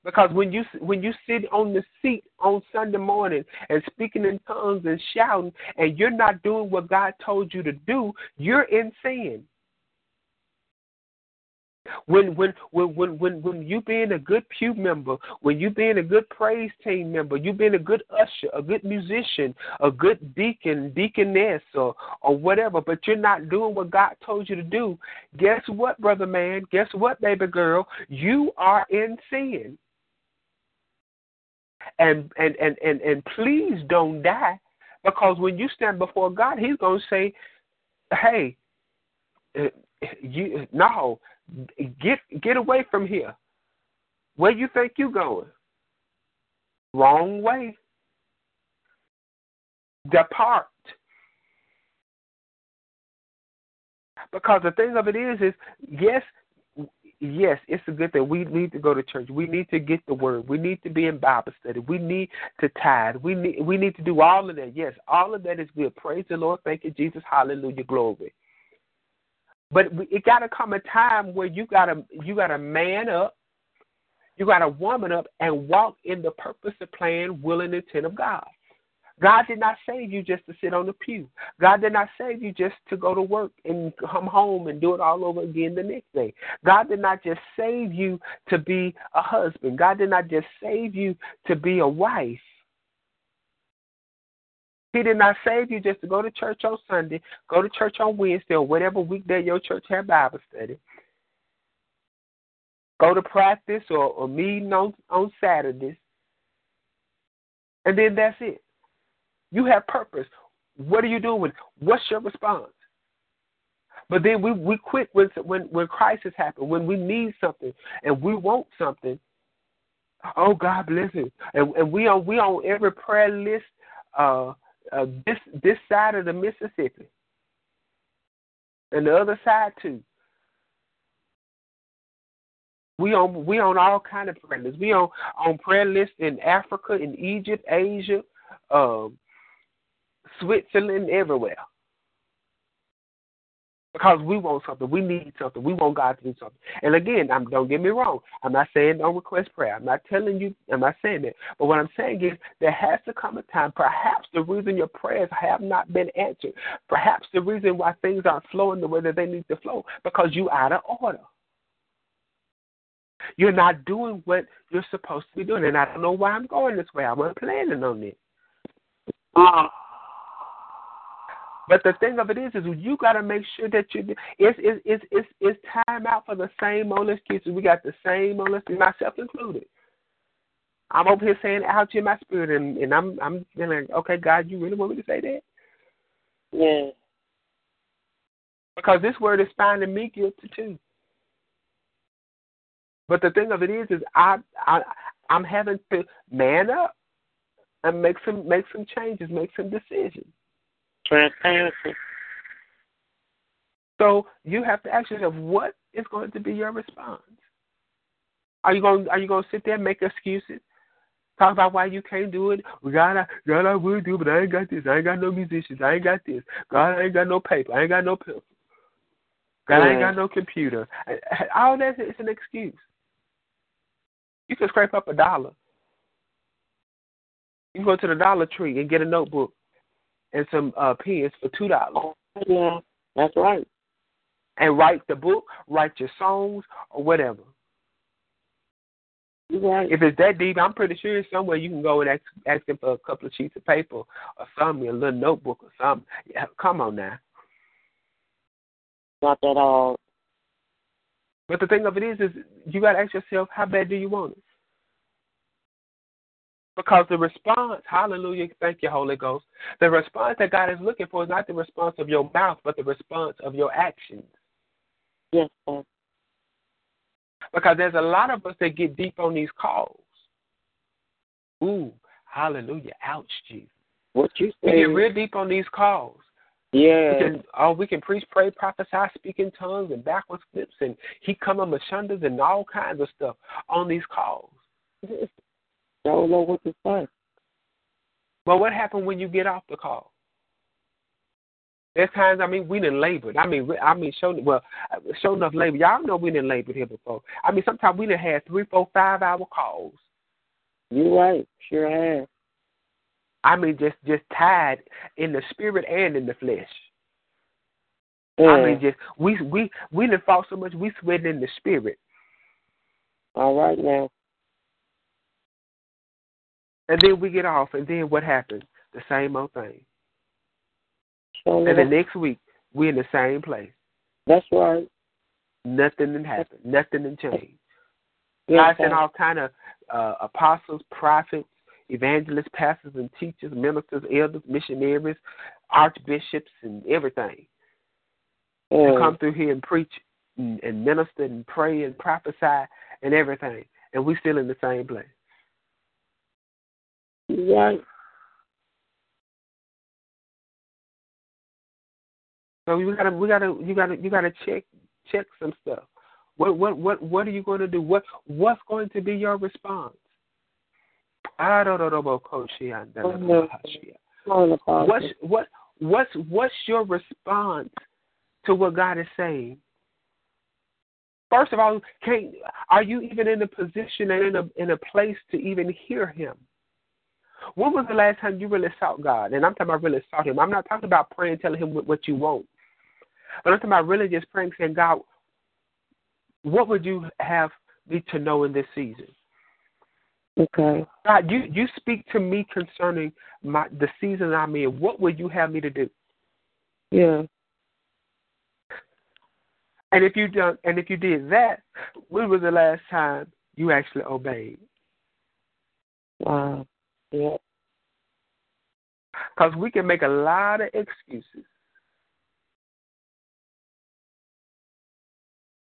Because when you when you sit on the seat on Sunday morning and speaking in tongues and shouting, and you're not doing what God told you to do, you're in sin. When when when when when when you being a good pew member, when you being a good praise team member, you being a good usher, a good musician, a good deacon, deaconess, or or whatever, but you're not doing what God told you to do. Guess what, brother man? Guess what, baby girl? You are in sin. And and and and and please don't die, because when you stand before God, He's gonna say, "Hey, uh, you no." Get get away from here. Where you think you going? Wrong way. Depart. Because the thing of it is, is yes, yes, it's a good thing. We need to go to church. We need to get the word. We need to be in Bible study. We need to tithe. We need we need to do all of that. Yes, all of that is good. Praise the Lord. Thank you, Jesus. Hallelujah. Glory. But it got to come a time where you got to you got to man up, you got to woman up, and walk in the purpose, the plan, will, and intent of God. God did not save you just to sit on the pew. God did not save you just to go to work and come home and do it all over again the next day. God did not just save you to be a husband. God did not just save you to be a wife. He did not save you just to go to church on Sunday, go to church on Wednesday, or whatever weekday your church had Bible study. Go to practice or, or meeting on, on Saturdays. And then that's it. You have purpose. What are you doing? What's your response? But then we, we quit when, when when crisis happens, when we need something and we want something. Oh God bless you. And, and we on we on every prayer list uh, uh, this this side of the Mississippi, and the other side too. We on we on all kind of prayer lists. We on on prayer lists in Africa, in Egypt, Asia, um, Switzerland, everywhere because we want something. We need something. We want God to do something. And again, I'm, don't get me wrong. I'm not saying don't request prayer. I'm not telling you. I'm not saying that. But what I'm saying is there has to come a time. Perhaps the reason your prayers have not been answered. Perhaps the reason why things aren't flowing the way that they need to flow because you are out of order. You're not doing what you're supposed to be doing. And I don't know why I'm going this way. I wasn't planning on it. Uh, but the thing of it is, is you got to make sure that you it's it's it's it's, it's time out for the same old excuses. We got the same old excuses, myself included. I'm over here saying ouch in my spirit, and and I'm I'm like, okay, God, you really want me to say that? Yeah. Because this word is finding me guilty too. But the thing of it is, is I I I'm having to man up and make some make some changes, make some decisions. Transparency. So you have to ask yourself, what is going to be your response? Are you going? Are you going to sit there and make excuses? Talk about why you can't do it. God, I, God, I would do, but I ain't got this. I ain't got no musicians. I ain't got this. God, I ain't got no paper. I ain't got no pencil. God, I ain't got no computer. All that is an excuse. You can scrape up a dollar. You can go to the Dollar Tree and get a notebook and some uh, pens for two dollars. Yeah, that's right. And write the book, write your songs, or whatever. Right. If it's that deep, I'm pretty sure somewhere you can go and ask, ask them for a couple of sheets of paper or something, a little notebook or something. Yeah, come on now. Not at all. But the thing of it is, is you got to ask yourself, how bad do you want it? Because the response, hallelujah, thank you, Holy Ghost, the response that God is looking for is not the response of your mouth, but the response of your actions. Yes, sir. Because there's a lot of us that get deep on these calls. Ooh, hallelujah. Ouch, Jesus. What you say? We get real deep on these calls. yeah. We can, oh, we can preach, pray, prophesy, speak in tongues, and backwards flips, and he come on mashundas and all kinds of stuff on these calls. Don't know what to say. But what happened when you get off the call? There's times, I mean, we didn't labor. I mean, I mean, show well, show enough labor. Y'all know we didn't labor here before. I mean, sometimes we done had three, four, five hour calls. You're right. Sure have. I mean, just just tied in the spirit and in the flesh. Yeah. I mean, just we we we didn't fought so much. We sweated in the spirit, all right now. And then we get off, and then what happens? The same old thing. And the next week, we're in the same place. That's right. Nothing didn't happen. Nothing didn't change. Yes, God sent all kind of uh, apostles, prophets, evangelists, pastors, and teachers, ministers, elders, missionaries, archbishops, and everything to come through here and preach and, and minister and pray and prophesy and everything, and we're still in the same place. Right. So we gotta, we gotta, you gotta, you gotta check, check some stuff. What, what, what, what are you going to do? What, what's going to be your response? Ah, I don't know about oh, Coach Shian. On oh, the phone. What's what what's what's your response to what God is saying? First of all, can are you even in a position and in a in a place to even hear Him? When was the last time you really sought God? And I'm talking about really sought Him. I'm not talking about praying, telling Him what, you want, but I'm talking about really just praying, saying, God, what would you have me to know in this season? Okay. God, you you speak to me concerning my the season I'm in. What would you have me to do? Yeah. And if you done and if you did that, when was the last time you actually obeyed? Wow. Yeah. Because we can make a lot of excuses.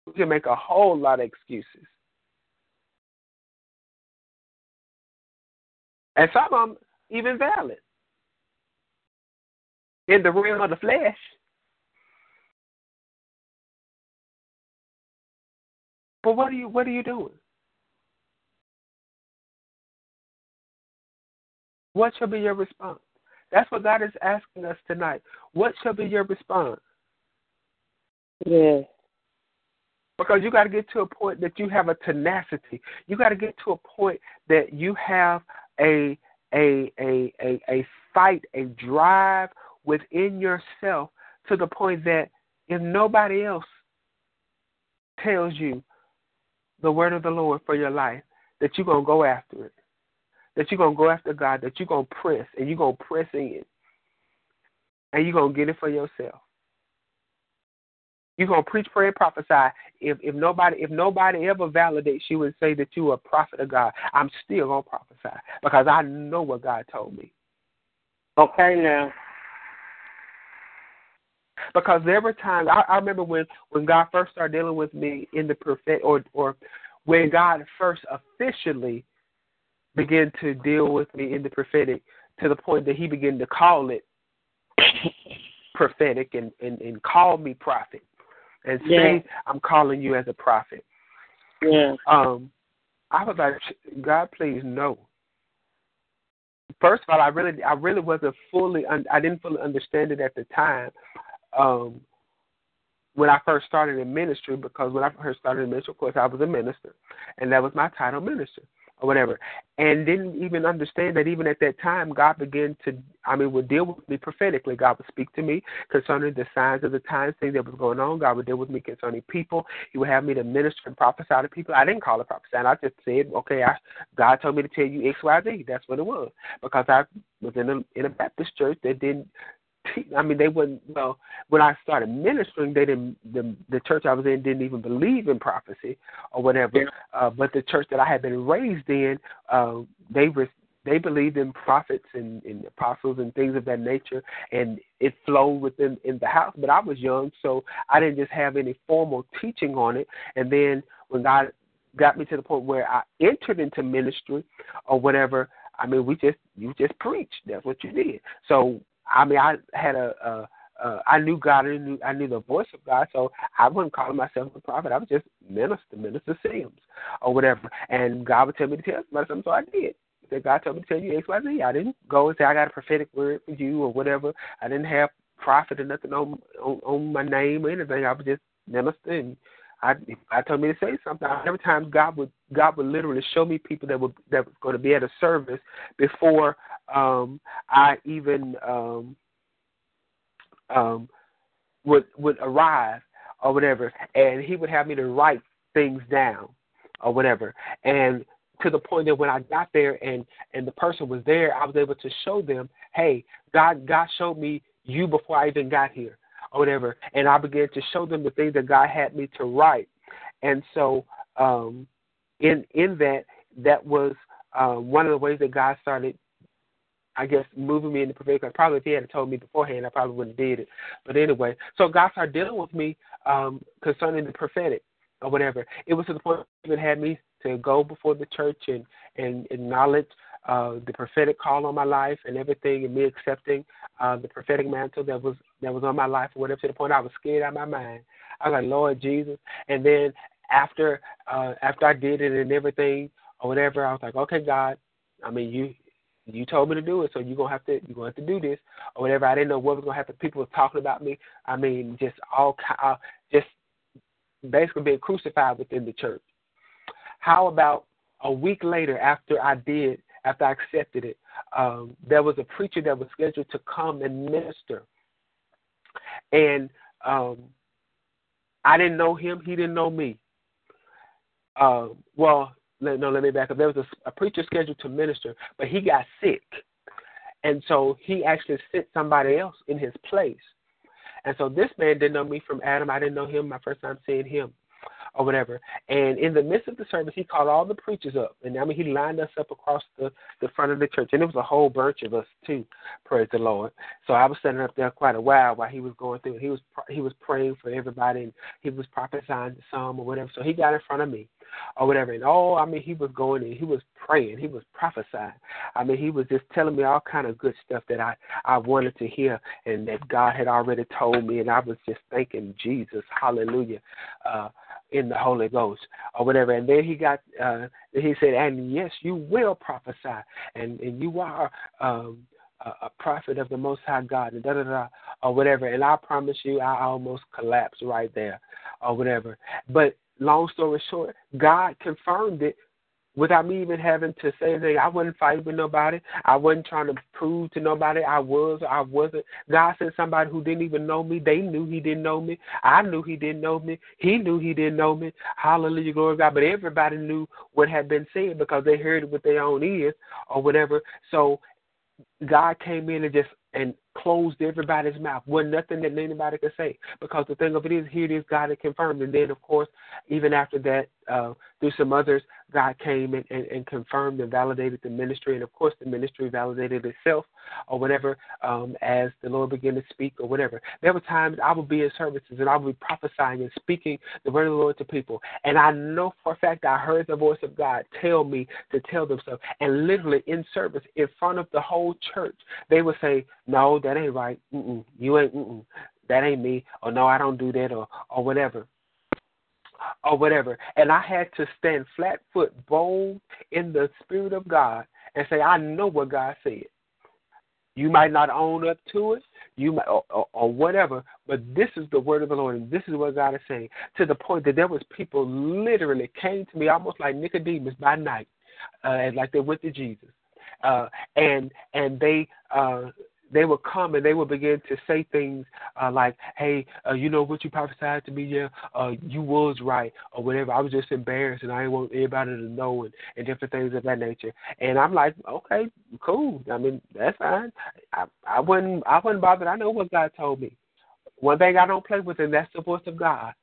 We can make a whole lot of excuses. And some of them even valid. In the realm of the flesh. But what are you what are you doing? What shall be your response? That's what God is asking us tonight. What shall be your response? Yeah. Because you got to get to a point that you have a tenacity. You got to get to a point that you have a a a a a fight, a drive within yourself to the point that if nobody else tells you the word of the Lord for your life, that you're gonna go after it. That you're gonna go after God, that you're gonna press and you're gonna press in. And you're gonna get it for yourself. You're gonna preach, pray, and prophesy. If if nobody if nobody ever validates you and say that you are a prophet of God, I'm still gonna prophesy because I know what God told me. Okay now. Because there were times I, I remember when when God first started dealing with me in the prophet or or when God first officially began to deal with me in the prophetic to the point that He began to call it prophetic and and, and call me prophet and say Yeah. I'm calling you as a prophet. Yeah. Um, I was like, God, please no. first of all, I really, I really wasn't fully, I didn't fully understand it at the time. Um, when I first started in ministry, because when I first started in ministry, of course, I was a minister, and that was my title, minister or whatever, and didn't even understand that even at that time, God began to, I mean, would deal with me prophetically. God would speak to me concerning the signs of the times, things that was going on. God would deal with me concerning people. He would have me to minister and prophesy to people. I didn't call it prophesying. I just said, okay, I, God told me to tell you X, Y, Z. That's what it was because I was in a in a Baptist church that didn't I mean, they wouldn't. Well, when I started ministering, they didn't. The the church I was in didn't even believe in prophecy or whatever. Yeah. Uh, but the church that I had been raised in, uh, they were they believed in prophets and, and apostles and things of that nature, and it flowed within in the house. But I was young, so I didn't just have any formal teaching on it. And then when God got me to the point where I entered into ministry or whatever, I mean, we just you just preached. That's what you did. So I mean, I had a, uh, I knew God, I knew I knew the voice of God, so I wasn't calling myself a prophet. I was just minister, minister Sims, or whatever. And God would tell me to tell somebody something, so I did. That God told me to tell you X, Y, Z. I didn't go and say I got a prophetic word for you or whatever. I didn't have prophet or nothing on on, on my name or anything. I was just minister, and I I told me to say something. Every time God would God would literally show me people that would that was going to be at a service before um, I even um, um, would would arrive or whatever, and he would have me to write things down or whatever, and to the point that when I got there and and the person was there, I was able to show them, hey, God God showed me you before I even got here or whatever, and I began to show them the things that God had me to write, and so um, in in that that was uh, one of the ways that God started I guess moving me into prophetic. Probably if he had told me beforehand, I probably wouldn't have did it. But anyway, so God started dealing with me um, concerning the prophetic or whatever. It was to the point that had me to go before the church and and acknowledge uh, the prophetic call on my life and everything, and me accepting uh, the prophetic mantle that was that was on my life or whatever. To the point I was scared out of my mind. I was like, Lord Jesus. And then after uh, after I did it and everything or whatever, I was like, okay, God. I mean, you you told me to do it, so you're gonna have to you're gonna have to do this or whatever. I didn't know what was gonna happen. People were talking about me. I mean, just all uh, just basically being crucified within the church. How about a week later, after I did, after I accepted it, um, there was a preacher that was scheduled to come and minister, and um, I didn't know him. He didn't know me. Uh, well, let, no, let me back up. There was a, a preacher scheduled to minister, but he got sick. And so he actually sent somebody else in his place. And so this man didn't know me from Adam. I didn't know him my first time seeing him or whatever. And in the midst of the service, he called all the preachers up, and I mean, he lined us up across the the front of the church, and it was a whole bunch of us too. Praise the Lord. So I was standing up there quite a while while he was going through. He was he was praying for everybody, and he was prophesying to some or whatever. So he got in front of me, or whatever. And oh, I mean, he was going and he was praying, he was prophesying. I mean, he was just telling me all kind of good stuff that I I wanted to hear, and that God had already told me, and I was just thanking Jesus, Hallelujah. Uh, in the Holy Ghost or whatever. And then he got uh he said, And yes, you will prophesy and, and you are um a, prophet of the most high God and da da da or whatever. And I promise you I almost collapsed right there or whatever. But long story short, God confirmed it without me even having to say anything. I wasn't fighting with nobody. I wasn't trying to prove to nobody I was or I wasn't. God sent somebody who didn't even know me. They knew he didn't know me. I knew he didn't know me. He knew he didn't know me. Hallelujah, glory to God. But everybody knew what had been said because they heard it with their own ears or whatever. So God came in and just and closed everybody's mouth. Wasn't nothing that anybody could say. Because the thing of it is, here it is, God had confirmed. And then, of course, even after that, uh, through some others, God came and, and, and confirmed and validated the ministry. And, of course, the ministry validated itself or whatever um, as the Lord began to speak or whatever. There were times I would be in services and I would be prophesying and speaking the word of the Lord to people. And I know for a fact I heard the voice of God tell me to tell them so. And literally in service, in front of the whole church, they would say, no, that ain't right. Mm-mm. You ain't. Mm-mm. That ain't me. Or no, I don't do that. Or or whatever. Or whatever. And I had to stand flat foot, bold in the spirit of God, and say, I know what God said. You might not own up to it, you might, or, or, or whatever, but this is the word of the Lord, and this is what God is saying. To the point that there was people literally came to me almost like Nicodemus by night, uh, like they went to Jesus, uh, and and they uh, they would come and they would begin to say things uh, like, "Hey, uh, you know what you prophesied to me? Yeah, uh, you was right, or whatever. I was just embarrassed, and I didn't want anybody to know, and, and different things of that nature." And I'm like, "Okay, cool. I mean, that's fine. I I wasn't I wouldn't bother. I know what God told me. One thing I don't play with, and that's the voice of God.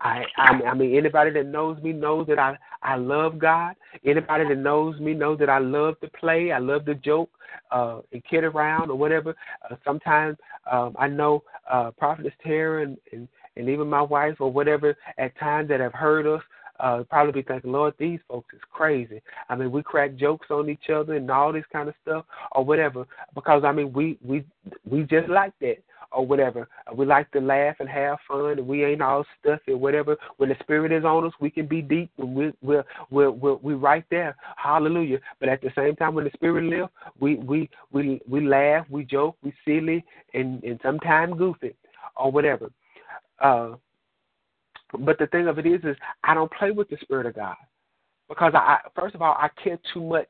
I, I I mean anybody that knows me knows that I I love God. Anybody that knows me knows that I love to play. I love to joke uh, and kid around or whatever. Uh, sometimes um, I know uh, Prophetess Tara and, and and even my wife or whatever at times that have heard us uh, probably be thinking, Lord, these folks is crazy. I mean, we crack jokes on each other and all this kind of stuff or whatever because I mean, we we we just like that or whatever. We like to laugh and have fun, and we ain't all stuffy or whatever. When the Spirit is on us, we can be deep, we we're we're we're, we're right there. Hallelujah! But at the same time, when the Spirit lives, we we we we laugh, we joke, we silly, and and sometimes goofy or whatever. Uh, but the thing of it is, is I don't play with the Spirit of God because I first of all I care too much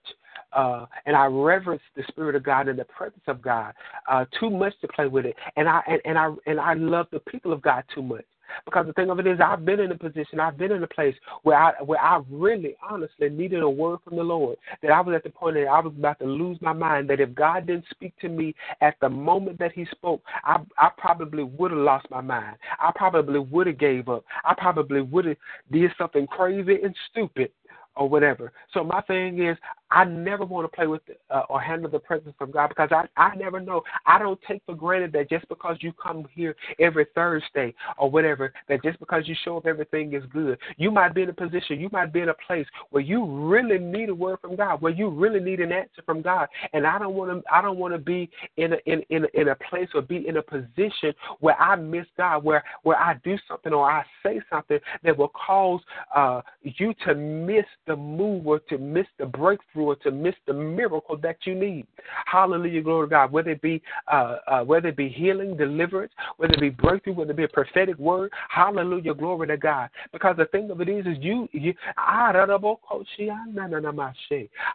uh, and I reverence the Spirit of God and the presence of God uh, too much to play with it, and I and, and I and I love the people of God too much. Because the thing of it is, I've been in a position, I've been in a place where I where I really, honestly needed a word from the Lord. That I was at the point that I was about to lose my mind. That if God didn't speak to me at the moment that He spoke, I I probably would have lost my mind. I probably would have gave up. I probably would have did something crazy and stupid or whatever. So my thing is, I never want to play with uh, or handle the presence of God because I I never know. I don't take for granted that just because you come here every Thursday or whatever, that just because you show up everything is good. You might be in a position, you might be in a place where you really need a word from God, where you really need an answer from God. And I don't want to I don't want to be in a in in in a place or be in a position where I miss God, where where I do something or I say something that will cause uh, you to miss the move or to miss the breakthrough or to miss the miracle that you need. Hallelujah, glory to God. Whether it be uh, uh, whether it be healing, deliverance, whether it be breakthrough, whether it be a prophetic word. Hallelujah, glory to God. Because the thing of it is, is you, you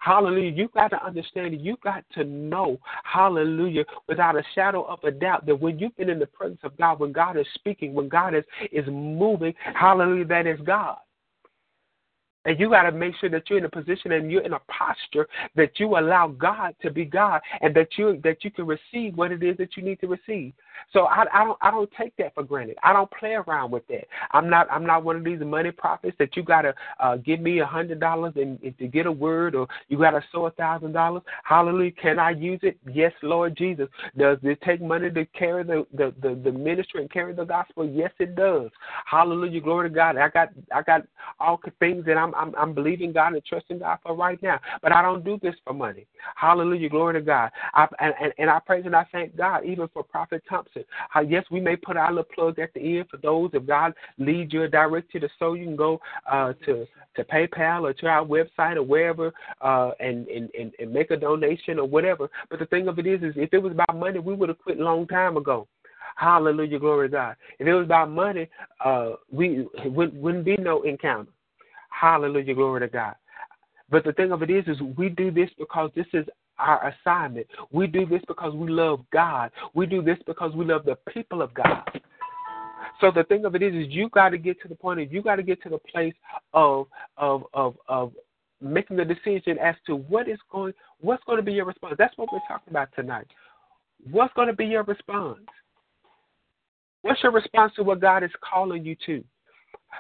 hallelujah. You got to understand. You got to know, hallelujah, without a shadow of a doubt that when you've been in the presence of God, when God is speaking, when God is is moving, hallelujah, that is God. And you got to make sure that you're in a position and you're in a posture that you allow God to be God and that you that you can receive what it is that you need to receive. So I, I don't I don't take that for granted. I don't play around with that. I'm not I'm not one of these money prophets that you gotta uh, give me a hundred dollars and, to get a word or you gotta sow a thousand dollars. Hallelujah. Can I use it? Yes, Lord Jesus. Does it take money to carry the, the, the, the ministry and carry the gospel? Yes, it does. Hallelujah. Glory to God. I got I got all things that I'm I'm, I'm believing God and trusting God for right now. But I don't do this for money. Hallelujah. Glory to God. I, and, and, and I praise and I thank God even for Prophet Thompson. How, yes, we may put our little plug at the end for those if God leads you or direct you to so you can go uh, to to PayPal or to our website or wherever uh, and, and, and, and make a donation or whatever. But the thing of it is, is if it was about money, we would have quit a long time ago. Hallelujah, glory to God. If it was about money, uh, we wouldn't, wouldn't be no encounter. Hallelujah, glory to God. But the thing of it is, is we do this because this is our assignment. We do this because we love God. We do this because we love the people of God. So the thing of it is, is you got to get to the point of you got to get to the place of of of of making the decision as to what is going what's going to be your response. That's what we're talking about tonight. What's going to be your response? What's your response to what God is calling you to?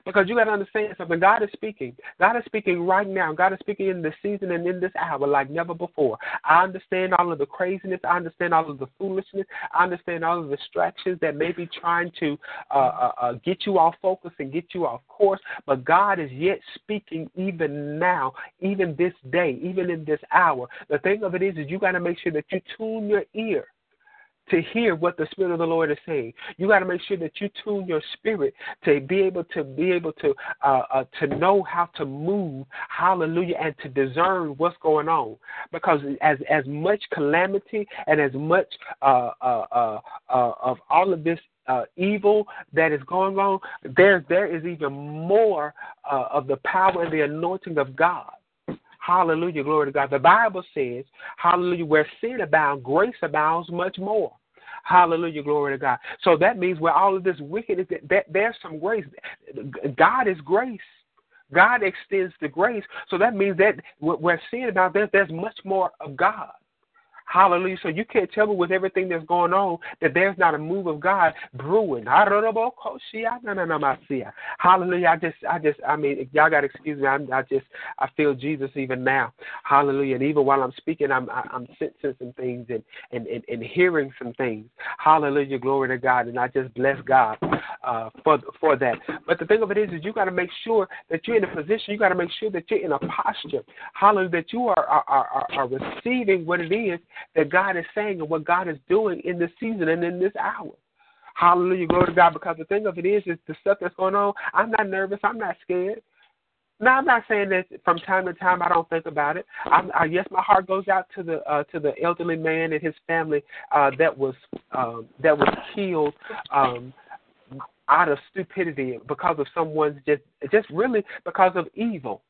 Because you got to understand something. God is speaking. God is speaking right now. God is speaking in this season and in this hour like never before. I understand all of the craziness. I understand all of the foolishness. I understand all of the distractions that may be trying to uh, uh, uh, get you off focus and get you off course. But God is yet speaking even now, even this day, even in this hour. The thing of it is, is you got to make sure that you tune your ear to hear what the Spirit of the Lord is saying. You got to make sure that you tune your spirit to be able to be able to uh, uh, to know how to move, hallelujah, and to discern what's going on. Because as as much calamity and as much uh, uh, uh, uh of all of this uh, evil that is going on, there there is even more uh, of the power and the anointing of God. Hallelujah, glory to God. The Bible says, Hallelujah, where sin abounds, grace abounds much more. Hallelujah, glory to God. So that means where all of this wickedness, that, that there's some grace. God is grace. God extends the grace. So that means that we're seeing about that there's much more of God. Hallelujah. So you can't tell me with everything that's going on that there's not a move of God brewing. Hallelujah. I just, I just, I mean, y'all got to excuse me. I'm, I just, I feel Jesus even now. Hallelujah. And even while I'm speaking, I'm, I'm sensing some things and, and, and, and hearing some things. Hallelujah. Glory to God. And I just bless God uh, for for that. But the thing of it is, is you got to make sure that you're in a position. You got to make sure that you're in a posture. Hallelujah. That you are are, are, are receiving what it is that God is saying and what God is doing in this season and in this hour. Hallelujah, glory to God. Because the thing of it is, is the stuff that's going on. I'm not nervous. I'm not scared. Now, I'm not saying that from time to time I don't think about it. I'm, I, yes, my heart goes out to the uh, to the elderly man and his family uh, that was um, that was killed um, out of stupidity because of someone's just just really because of evil.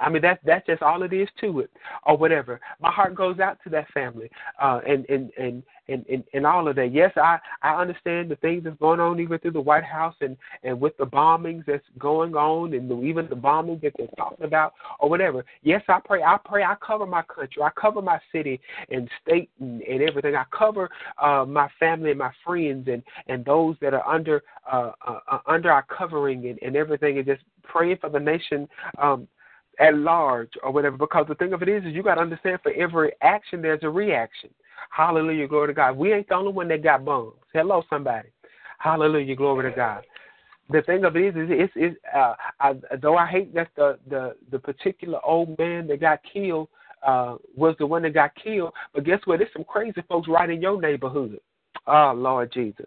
I mean that's that's just all it is to it, or whatever. My heart goes out to that family, uh, and, and and and and all of that. Yes, I I understand the things that's going on even through the White House and and with the bombings that's going on, and the, even the bombings that they're talking about, or whatever. Yes, I pray. I pray. I cover my country. I cover my city and state and, and everything. I cover uh, my family and my friends and and those that are under uh, uh, uh under our covering and, and everything, and just praying for the nation um, at large or whatever. Because the thing of it is, is you got to understand for every action there's a reaction. Hallelujah, glory to God. We ain't the only one that got bombs. Hello, somebody. Hallelujah, glory to God. The thing of it is, is it's, it's uh, I, though I hate that the, the the particular old man that got killed uh, was the one that got killed, but guess what? There's some crazy folks right in your neighborhood. Oh Lord Jesus,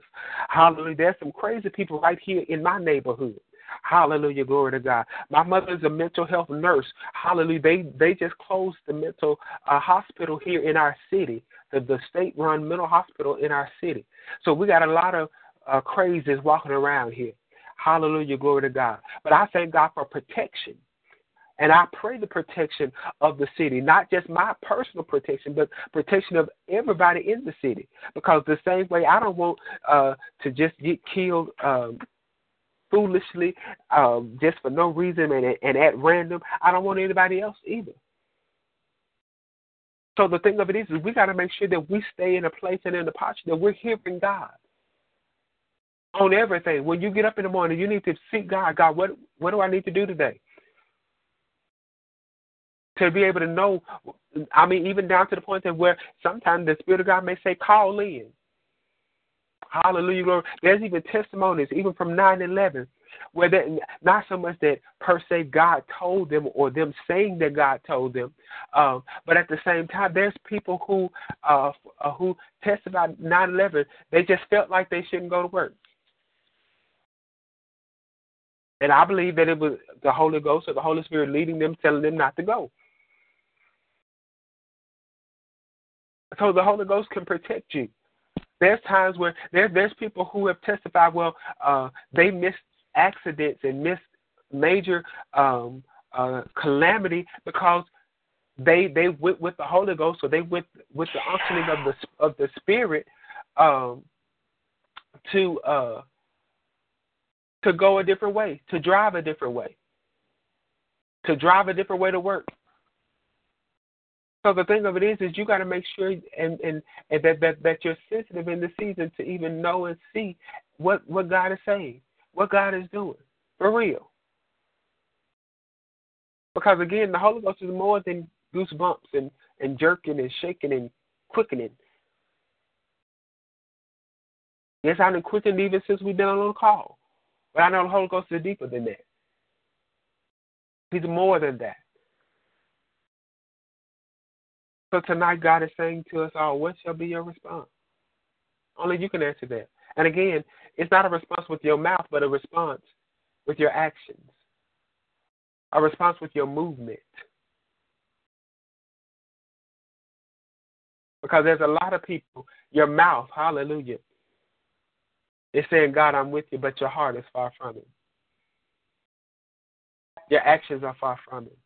Hallelujah! There's some crazy people right here in my neighborhood. Hallelujah, glory to God. My mother is a mental health nurse. Hallelujah. They they just closed the mental uh, hospital here in our city, the, the state-run mental hospital in our city. So we got a lot of uh, crazies walking around here. Hallelujah, glory to God. But I thank God for protection. And I pray the protection of the city, not just my personal protection, but protection of everybody in the city. Because the same way I don't want uh, to just get killed um, foolishly, um, just for no reason and, and at random. I don't want anybody else either. So the thing of it is, is we got to make sure that we stay in a place and in a posture that we're hearing God on everything. When you get up in the morning, you need to seek God. God, what what do I need to do today? To be able to know, I mean, even down to the point that where sometimes the Spirit of God may say, call in. Hallelujah, Lord. There's even testimonies, even from 9 11, where that, not so much that per se God told them or them saying that God told them, um, but at the same time, there's people who uh, uh, who testified 9 11, they just felt like they shouldn't go to work. And I believe that it was the Holy Ghost or the Holy Spirit leading them, telling them not to go. So the Holy Ghost can protect you. There's times where there, there's people who have testified, well, uh, they missed accidents and missed major um, uh, calamity because they they went with the Holy Ghost, or they went with the unctioning of the of the Spirit um, to uh, to go a different way, to drive a different way, to drive a different way to work. So the thing of it is, is you got to make sure and, and and that that that you're sensitive in the season to even know and see what what God is saying, what God is doing for real. Because again, the Holy Ghost is more than goosebumps and and jerking and shaking and quickening. Yes, I've been quickened even since we've been on the call, but I know the Holy Ghost is deeper than that. He's more than that. So tonight, God is saying to us all, what shall be your response? Only you can answer that. And again, it's not a response with your mouth, but a response with your actions, a response with your movement. Because there's a lot of people, your mouth, hallelujah, is saying, God, I'm with you, but your heart is far from it. Your actions are far from it.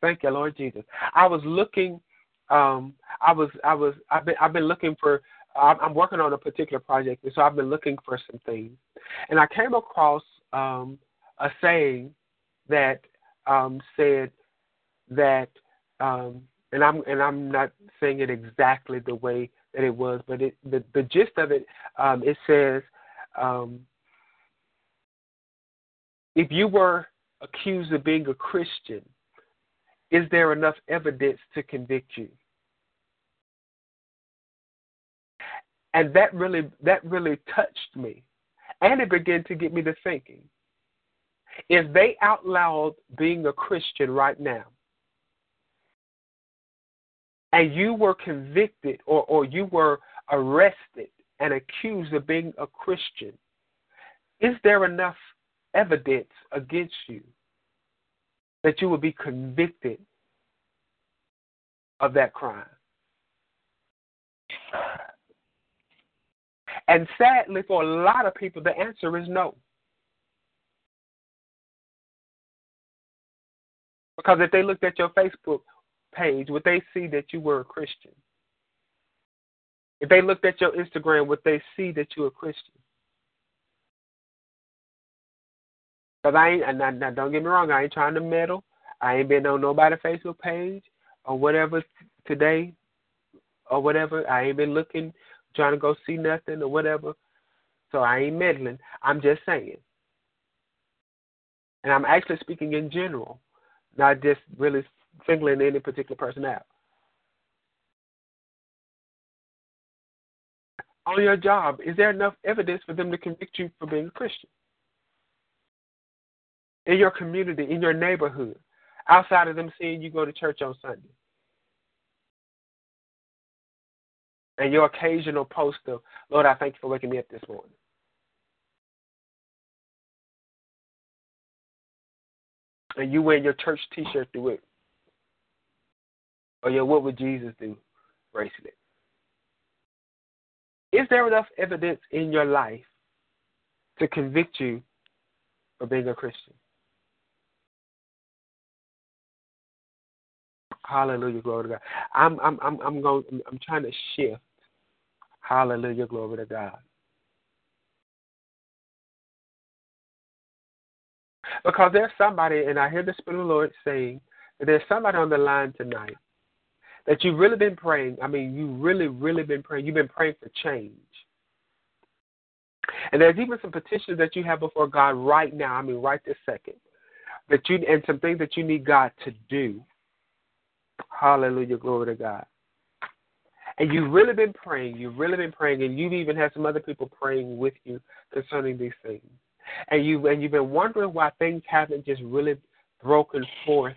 Thank you, Lord Jesus. I was looking. Um, I was. I was. I've been. I've been looking for. I'm working on a particular project, and so I've been looking for some things, and I came across um, a saying that um, said that, um, and I'm and I'm not saying it exactly the way that it was, but it the the gist of it um, it says um, if you were accused of being a Christian, is there enough evidence to convict you? And that really that really touched me. And it began to get me to thinking. If they outlawed being a Christian right now, and you were convicted or, or you were arrested and accused of being a Christian, is there enough evidence against you that you will be convicted of that crime? And sadly, for a lot of people, the answer is no. Because if they looked at your Facebook page, would they see that you were a Christian? If they looked at your Instagram, would they see that you're a Christian? Because I ain't, now, now don't get me wrong, I ain't trying to meddle. I ain't been on nobody's Facebook page or whatever today or whatever. I ain't been looking, trying to go see nothing or whatever. So I ain't meddling. I'm just saying. And I'm actually speaking in general, not just really singling any particular person out. On your job, is there enough evidence for them to convict you for being a Christian? In your community, in your neighborhood, outside of them seeing you go to church on Sunday. And your occasional post of, Lord, I thank you for waking me up this morning. And you wear your church t shirt to it or your What Would Jesus Do bracelet. Is there enough evidence in your life to convict you of being a Christian? Hallelujah, glory to God. I'm I'm I'm I'm going I'm trying to shift. Hallelujah, glory to God. Because there's somebody, and I hear the Spirit of the Lord saying that there's somebody on the line tonight that you've really been praying. I mean, you really, really been praying. You've been praying for change. And there's even some petitions that you have before God right now. I mean, right this second. That you and some things that you need God to do. Hallelujah, glory to God. And you've really been praying. You've really been praying, and you've even had some other people praying with you concerning these things. And you and you've been wondering why things haven't just really broken forth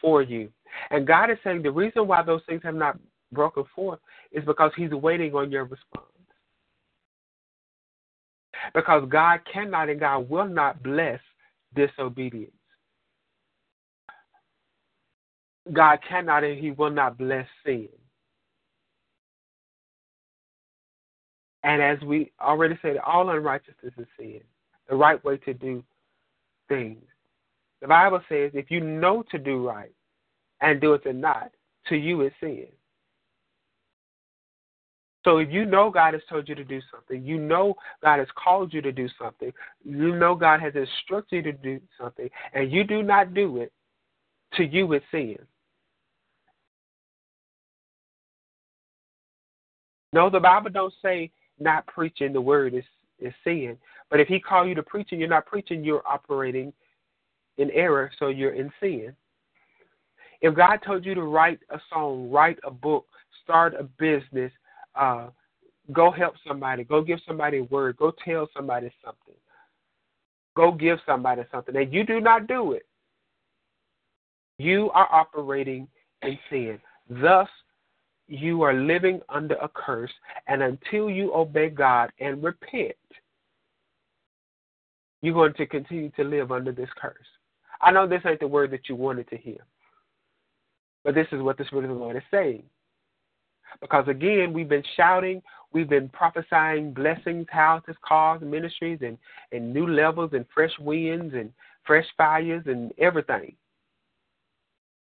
for you. And God is saying the reason why those things have not broken forth is because He's waiting on your response. Because God cannot and God will not bless disobedience. God cannot and He will not bless sin. And as we already said, all unrighteousness is sin. The right way to do things. The Bible says if you know to do right, and do it not, to you it's sin. So if you know God has told you to do something, you know God has called you to do something, you know God has instructed you to do something, and you do not do it, to you it's sin. No, the Bible don't say not preaching the word is, is sin. But if he call you to preaching, you're not preaching, you're operating in error, so you're in sin. If God told you to write a song, write a book, start a business, uh, go help somebody, go give somebody a word, go tell somebody something, go give somebody something, and you do not do it, you are operating in sin. Thus, you are living under a curse, and until you obey God and repent, you're going to continue to live under this curse. I know this ain't the word that you wanted to hear, but this is what the Spirit of the Lord is saying. Because again, we've been shouting, we've been prophesying blessings, houses, cars, ministries, and, and new levels, and fresh winds, and fresh fires, and everything.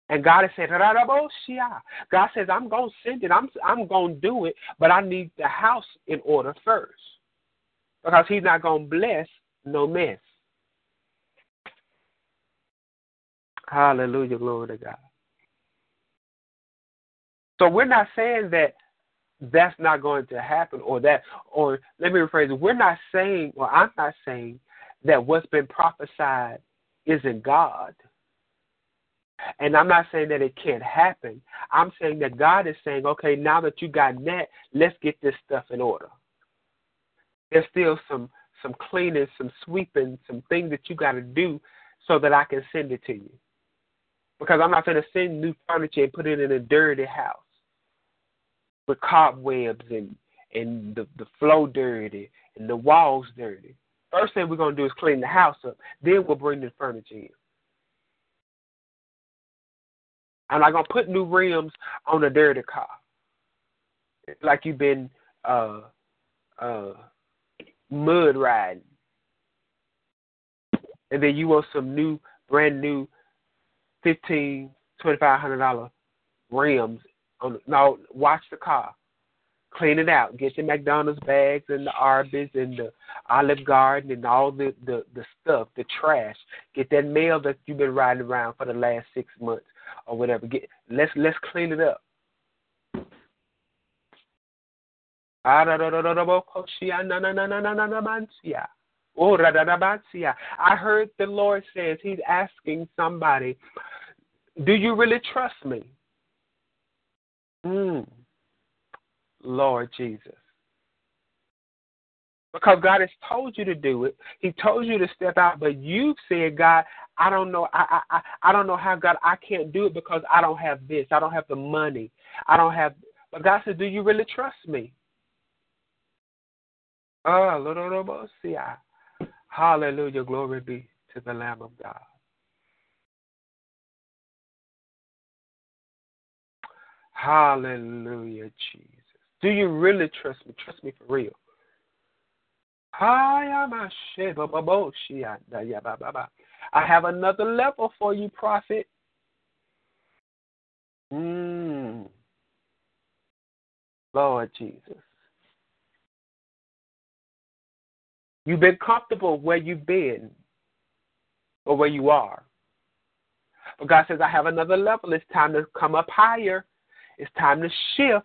And God has said, God says, I'm going to send it. I'm, I'm going to do it, but I need the house in order first. Because He's not going to bless no mess. Hallelujah. Glory to God. So we're not saying that that's not going to happen or that, or let me rephrase it. We're not saying, or I'm not saying that what's been prophesied isn't God. And I'm not saying that it can't happen. I'm saying that God is saying, okay, now that you got that, let's get this stuff in order. There's still some some cleaning, some sweeping, some things that you got to do so that I can send it to you. Because I'm not going to send new furniture and put it in a dirty house with cobwebs and and the the floor dirty and the walls dirty. First thing we're gonna do is clean the house up. Then we'll bring the furniture in. I'm not gonna put new rims on a dirty car. like you've been uh uh mud riding. And then you want some new brand new fifteen, twenty five hundred dollar rims on the, now watch the car. Clean it out. Get your McDonald's bags and the Arby's and the Olive Garden and all the, the, the stuff, the trash. Get that mail that you've been riding around for the last six months or whatever. Get let's let's clean it up. I heard the Lord says He's asking somebody, Do you really trust me? Mm. Lord Jesus. Because God has told you to do it. He told you to step out, but you've said, God, I don't know. I, I I don't know how God I can't do it because I don't have this. I don't have the money. I don't have. But God said, Do you really trust me? Oh, Hallelujah. Glory be to the Lamb of God. Hallelujah, Jesus. Do you really trust me? Trust me for real. I have another level for you, prophet. Mm. Lord Jesus. You've been comfortable where you've been or where you are. But God says, I have another level. It's time to come up higher. It's time to shift.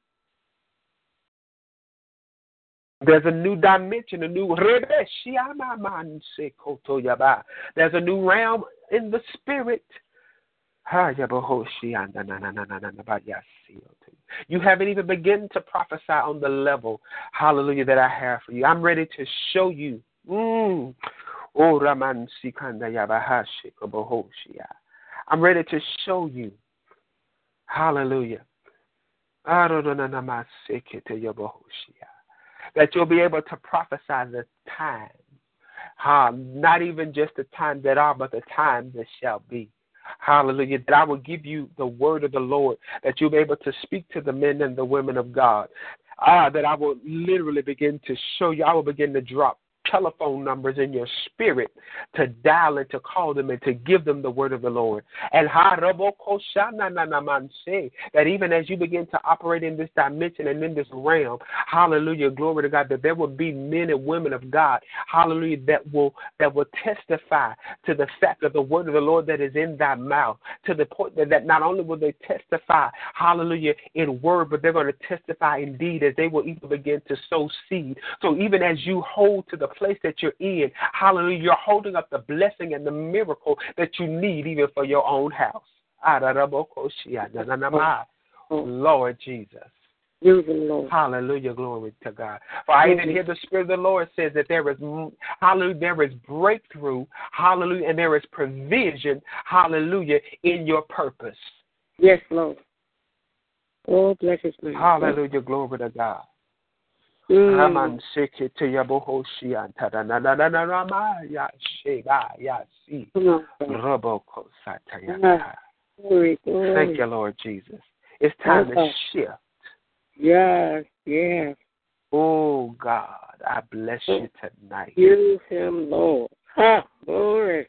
There's a new dimension, a new there's a new realm in the spirit. You haven't even begun to prophesy on the level, hallelujah, that I have for you. I'm ready to show you. Mm. I'm ready to show you. Hallelujah that you'll be able to prophesy the time. Uh, not even just the time that are, but the time that shall be. Hallelujah. That I will give you the word of the Lord, that you'll be able to speak to the men and the women of God. Ah, that I will literally begin to show you, I will begin to drop telephone numbers in your spirit to dial and to call them and to give them the word of the Lord. And that even as you begin to operate in this dimension and in this realm, hallelujah, glory to God, that there will be men and women of God, hallelujah, that will that will testify to the fact of the word of the Lord that is in thy mouth, to the point that, that not only will they testify, hallelujah, in word, but they're going to testify indeed as they will even begin to sow seed. So even as you hold to the place that you're in, hallelujah, you're holding up the blessing and the miracle that you need even for your own house. Lord Jesus. Hallelujah, glory to God. For I even hear the Spirit of the Lord says that there is, hallelujah, there is breakthrough, hallelujah, and there is provision, hallelujah, in your purpose. Yes, Lord. Oh, bless his name. Hallelujah, glory to God. Mm. Raman seke te yaboho shianta da na na na na rama ya sheba ya si mm. God. roboko sataya. Mm. Glory, glory. Thank you, Lord Jesus. It's time to mm-hmm. shift. Yes, yes. Oh God, I bless you mm. tonight. Use him, Lord. Ha, glory.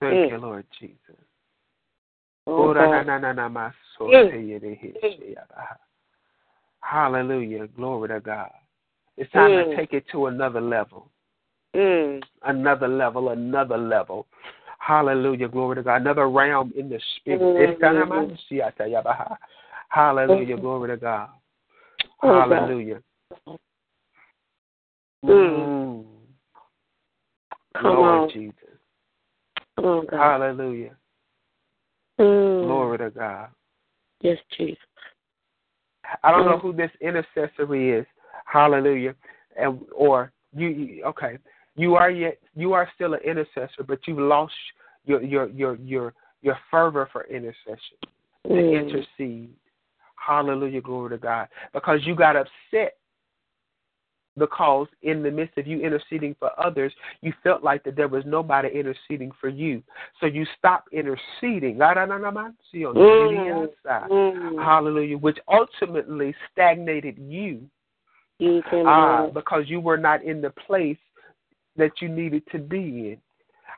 Thank Mm. you, Lord Jesus. Oh, oh Ora na God. Hallelujah, glory to God. It's time to Mm. take it to another level. Mm. another level, another level. Hallelujah, glory to God. Another realm in the spirit. Mhm. Eskanamasiatayabaha. Hallelujah, Mhm. glory to God. Oh, Hallelujah. Mm. Lord. Jesus. God. Hallelujah. Mm. Glory to God. Yes, Jesus. I don't know Mm. who this intercessory is. Hallelujah. And or you, you okay. You are yet you are still an intercessor, but you've lost your your your your your fervor for intercession. to Mm. intercede. Hallelujah, glory to God. Because you got upset because in the midst of you interceding for others, you felt like that there was nobody interceding for you. So you stopped interceding. Mm. Hallelujah, which ultimately stagnated you ah, because you were not in the place that you needed to be in.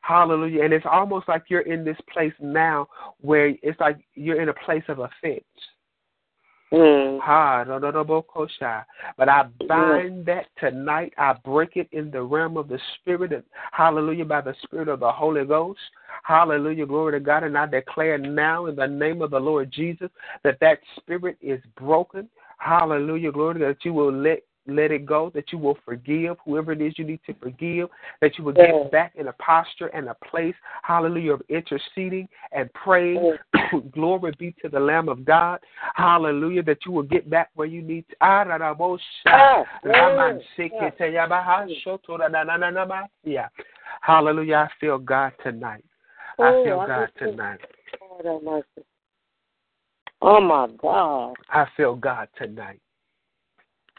Hallelujah. And it's almost like you're in this place now where it's like you're in a place of offense. Mm. Ha, no, no, no, bo, ko, sha. But I bind that tonight. I break it in the realm of the Spirit. And, hallelujah, by the Spirit of the Holy Ghost. Hallelujah, glory to God. And I declare now in the name of the Lord Jesus that that spirit is broken. Hallelujah, glory to God, that you will let let it go, that you will forgive whoever it is you need to forgive, that you will get back in a posture and a place, hallelujah, of interceding and praying. Glory be to the Lamb of God. Hallelujah, that you will get back where you need to. Ah. Ah, ya. Hallelujah, I feel God tonight. I Oh, feel God tonight. Lord have mercy. Oh, my God. I feel God tonight.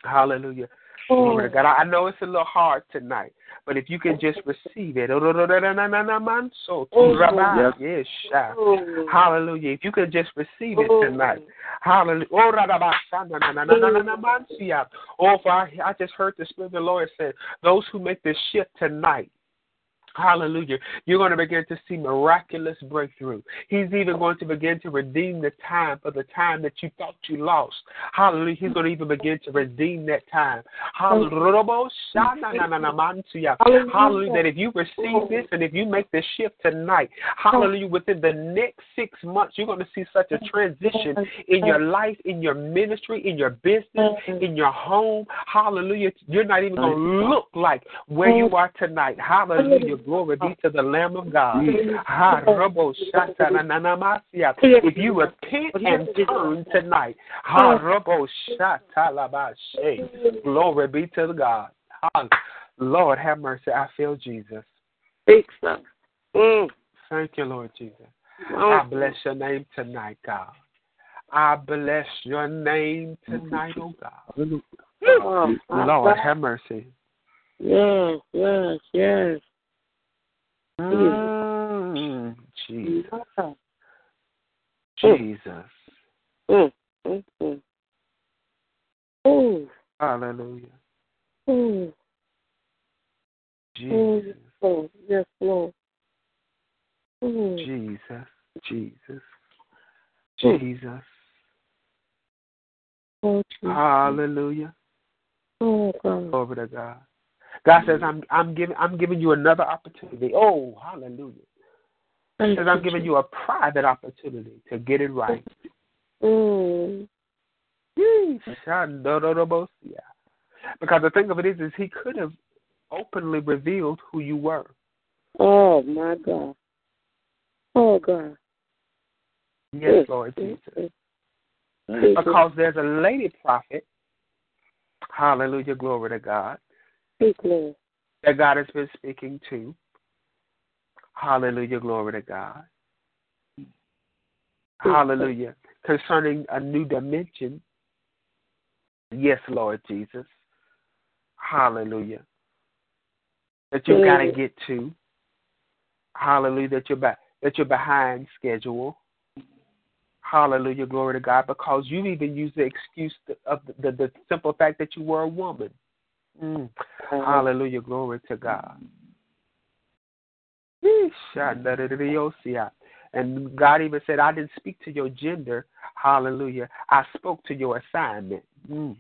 Hallelujah. Oh, Glory to oh. God. I I know it's a little hard tonight, but if you can just receive it. So, Oh, Rabbi, yes, sha. Oh. Hallelujah. If you could just receive it Oh. tonight. Hallelujah. Oh, na, na, na, na, na, na, na, man, see ya. Oh, for I, I just heard the Spirit of the Lord say, those who make this shift tonight, Hallelujah. You're going to begin to see miraculous breakthrough. He's even going to begin to redeem the time for the time that you thought you lost. Hallelujah. He's going to even begin to redeem that time. Hallelujah. Hallelujah. That if you receive this and if you make this shift tonight, hallelujah, within the next six months, you're going to see such a transition in your life, in your ministry, in your business, in your home. Hallelujah. You're not even going to look like where you are tonight. Hallelujah. Glory be to the Lamb of God. If you repent and turn tonight, ha, robo, shata, la, ba, she. glory be to the God. Lord, have mercy. I feel Jesus. Mm. Thank you, Lord Jesus. Oh, I bless your name tonight, God. I bless your name tonight, oh God. oh, Lord, have mercy. Yes, yes, yes. Mm, Jesus. Mm, Jesus. mm, mm. Oh, Hallelujah. oh. Jesus. Yes, Lord. Mm. Jesus. Jesus. Mm. Jesus. Oh, Jesus. Hallelujah. Oh, God. Glory to God. God says, I'm I'm giving I'm giving you another opportunity. Oh, hallelujah. He says, I'm giving you a private opportunity to get it right. Mm. Because the thing of it is, is he could have openly revealed who you were. Oh, my God. Oh, God. Yes, Lord Jesus. Because there's a lady prophet, hallelujah, glory to God, Speak, Lord. that God has been speaking to. Hallelujah, glory to God. Hallelujah. Concerning a new dimension. Yes, Lord Jesus. Hallelujah. That you've got to get to. Hallelujah. That you're back that you're behind schedule. Hallelujah, glory to God, because you even used the excuse of the, the, the simple fact that you were a woman. Mm. Hallelujah, glory to God. And God even said, I didn't speak to your gender. Hallelujah. I spoke to your assignment. Mm.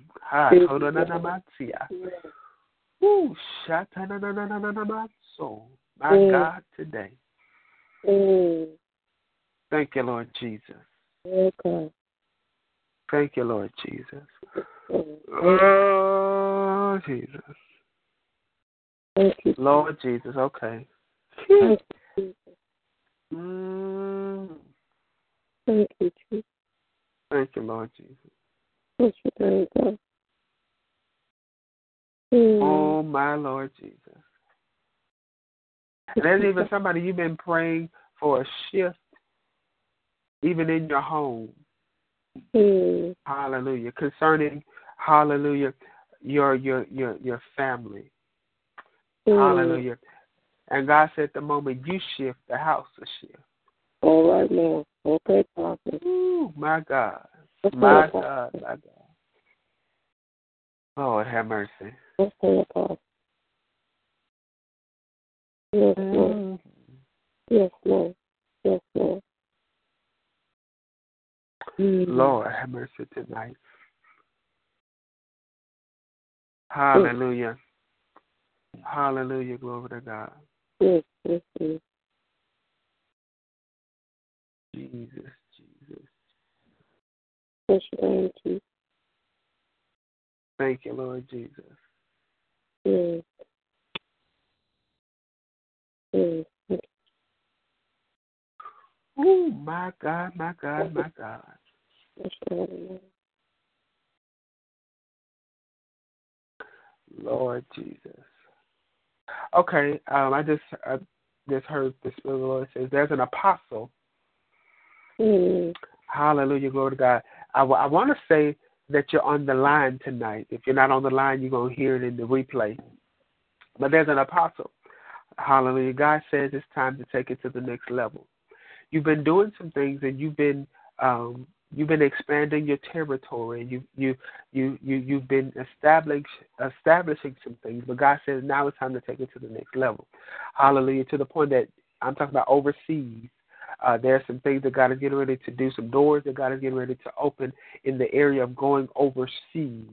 My Mm. God, today. Mm. Thank you, Lord Jesus. Thank you, Lord Jesus. Oh, Jesus. Thank you. Lord Jesus, okay. Thank you. Mm. Thank you, Jesus. Thank you, Lord Jesus. Bless your name, God. Mm. Oh, my Lord Jesus. And there's even somebody you've been praying for a shift, even in your home. Mm. Hallelujah. Concerning, hallelujah, your your your your family. Mm. Hallelujah. And God said the moment you shift, the house will shift. All right now. Okay, Prophet. Ooh, my God. My. God, my God. Lord have mercy. Okay, Apostle. Yes, Lord. Mm. Yes, Lord. Yes, Lord. Mm. Lord have mercy tonight. Hallelujah. Hallelujah. Glory to God. Yes, yes. Jesus, Jesus. Bless your name, Jesus. Thank you, Lord Jesus. Yes. yes. Oh, my God, my God, my God. Lord Jesus. Okay, um, I just I just heard the Spirit of the Lord says there's an apostle. Mm. Hallelujah, glory to God. I, w- I want to say that you're on the line tonight. If you're not on the line, you're going to hear it in the replay. But there's an apostle. Hallelujah. God says it's time to take it to the next level. You've been doing some things and you've been um, you've been expanding your territory. You you you you you've been establish, establishing some things. But God says now it's time to take it to the next level. Hallelujah. To the point that I'm talking about overseas. Uh, there are some things that God is getting ready to do, some doors that God is getting ready to open in the area of going overseas.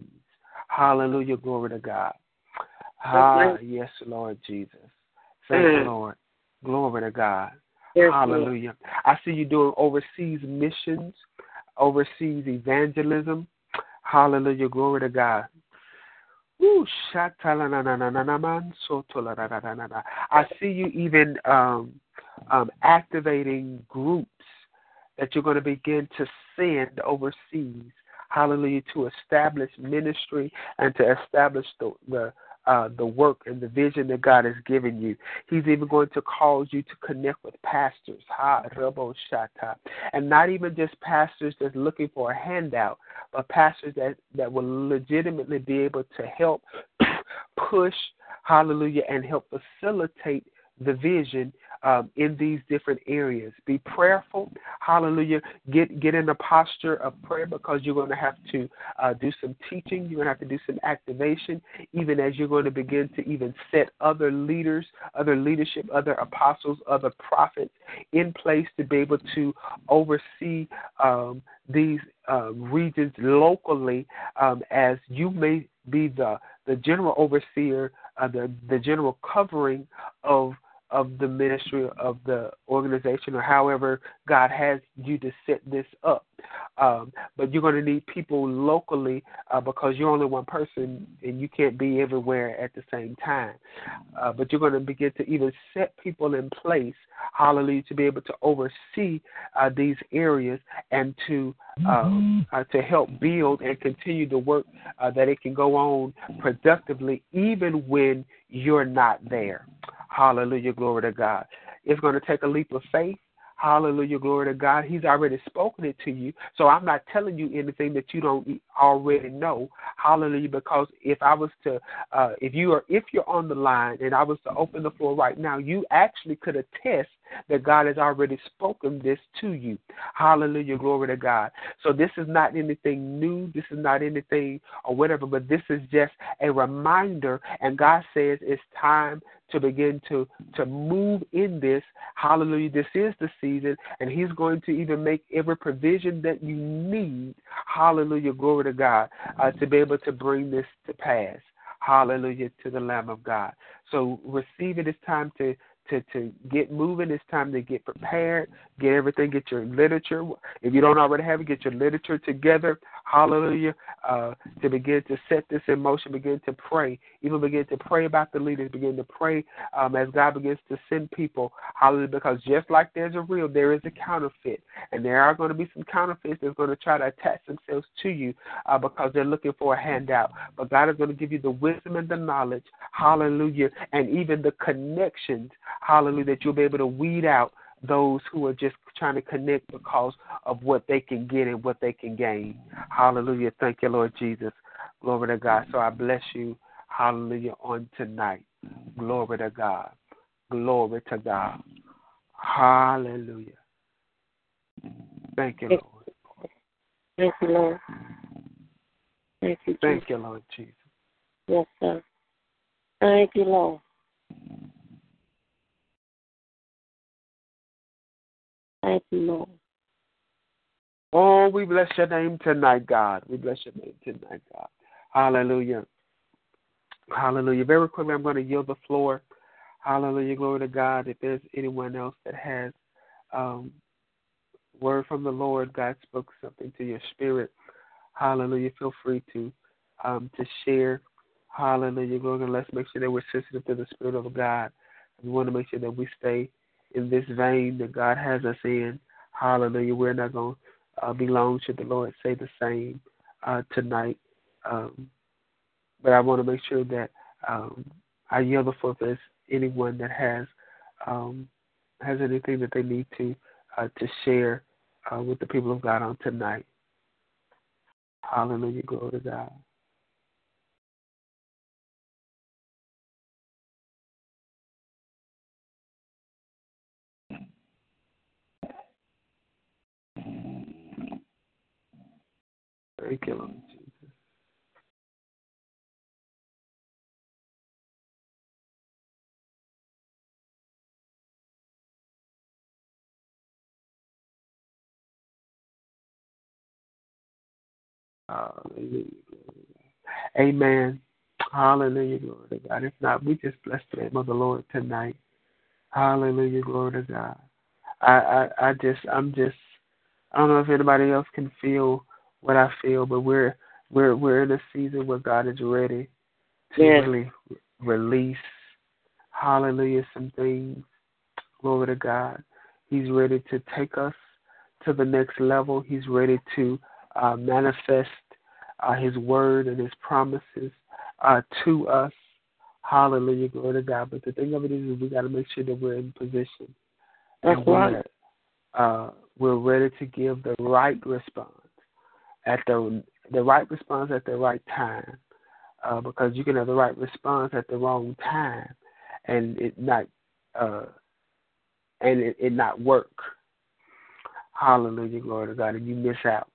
Hallelujah. Glory to God. Ah, yes, Lord Jesus. Thank you, Mm. Lord. Glory to God. Yes. Hallelujah. I see you doing overseas missions, overseas evangelism. Hallelujah. Glory to God. I see you even um, um, activating groups that you're going to begin to send overseas. Hallelujah. To establish ministry and to establish the, the uh, the work and the vision that God has given you. He's even going to cause you to connect with pastors, ha, rabo shata, and not even just pastors that's looking for a handout, but pastors that that will legitimately be able to help push, hallelujah, and help facilitate the vision um, in these different areas. Be prayerful. Hallelujah. Get get in a posture of prayer because you're going to have to uh, do some teaching. You're going to have to do some activation, even as you're going to begin to even set other leaders, other leadership, other apostles, other prophets in place to be able to oversee um, these uh, regions locally um, as you may be the the general overseer, uh, the the general covering of of the ministry of the organization or however God has you to set this up. Um, but you're going to need people locally uh, because you're only one person and you can't be everywhere at the same time. Uh, but you're going to begin to even set people in place, hallelujah, to be able to oversee uh, these areas and to mm-hmm. to help build and continue the work uh, that it can go on productively even when you're not there. Hallelujah, glory to God. It's going to take a leap of faith. Hallelujah, glory to God. He's already spoken it to you. So I'm not telling you anything that you don't already know. Hallelujah, because if I was to, uh, if you are, if you're on the line and I was to open the floor right now, you actually could attest that God has already spoken this to you. Hallelujah, glory to God. So this is not anything new. This is not anything or whatever, but this is just a reminder. And God says it's time to begin to to move in this. Hallelujah. This is the season, and He's going to even make every provision that you need. Hallelujah. Glory to God uh, to be able to bring this to pass. Hallelujah to the Lamb of God. So receive it. It's time to to, to get moving. It's time to get prepared, get everything, get your literature. If you don't already have it, get your literature together. Hallelujah. Uh, to begin to set this in motion, begin to pray. Even begin to pray about the leaders, begin to pray um, as God begins to send people. Hallelujah. Because just like there's a real, there is a counterfeit. And there are going to be some counterfeits that's going to try to attach themselves to you uh, because they're looking for a handout. But God is going to give you the wisdom and the knowledge. Hallelujah. And even the connections hallelujah, that you'll be able to weed out those who are just trying to connect because of what they can get and what they can gain. Hallelujah. Thank you, Lord Jesus. Glory to God. So I bless you, hallelujah, on tonight. Glory to God. Glory to God. Hallelujah. Thank you, Lord. Thank you, Lord. Thank you, Jesus. Thank you, Lord Jesus. Yes, sir. Thank you, Lord. Thank you, Lord. Oh, we bless your name tonight, God. We bless your name tonight, God. Hallelujah. Hallelujah. Very quickly, I'm going to yield the floor. Hallelujah. Glory to God. If there's anyone else that has um, word from the Lord, God spoke something to your spirit. Hallelujah. Feel free to um, to share. Hallelujah. Glory. Let's make sure that we're sensitive to the Spirit of God. We want to make sure that we stay in this vein that God has us in. Hallelujah. We're not going to uh, be long should the Lord say the same uh, tonight. Um, but I want to make sure that um, I yield the floor if anyone that has um, has anything that they need to uh, to share uh, with the people of God on tonight. Hallelujah. Glory to God. Hallelujah. Amen. Hallelujah. Glory to God. If not, we just bless the name of the Lord tonight. Hallelujah. Glory to God. I, I, I just, I'm just, I don't know if anybody else can feel what I feel, but we're we're we're in a season where God is ready to yes. really release, hallelujah, some things. Glory to God. He's ready to take us to the next level. He's ready to uh, manifest uh, His word and His promises uh, to us. Hallelujah, glory to God. But the thing of it is, is we got to make sure that we're in position. That's and right. We're, uh, we're ready to give the right response at the the right response at the right time, uh, because you can have the right response at the wrong time, and it not uh, and it, it not work. Hallelujah, glory to God, and you miss out.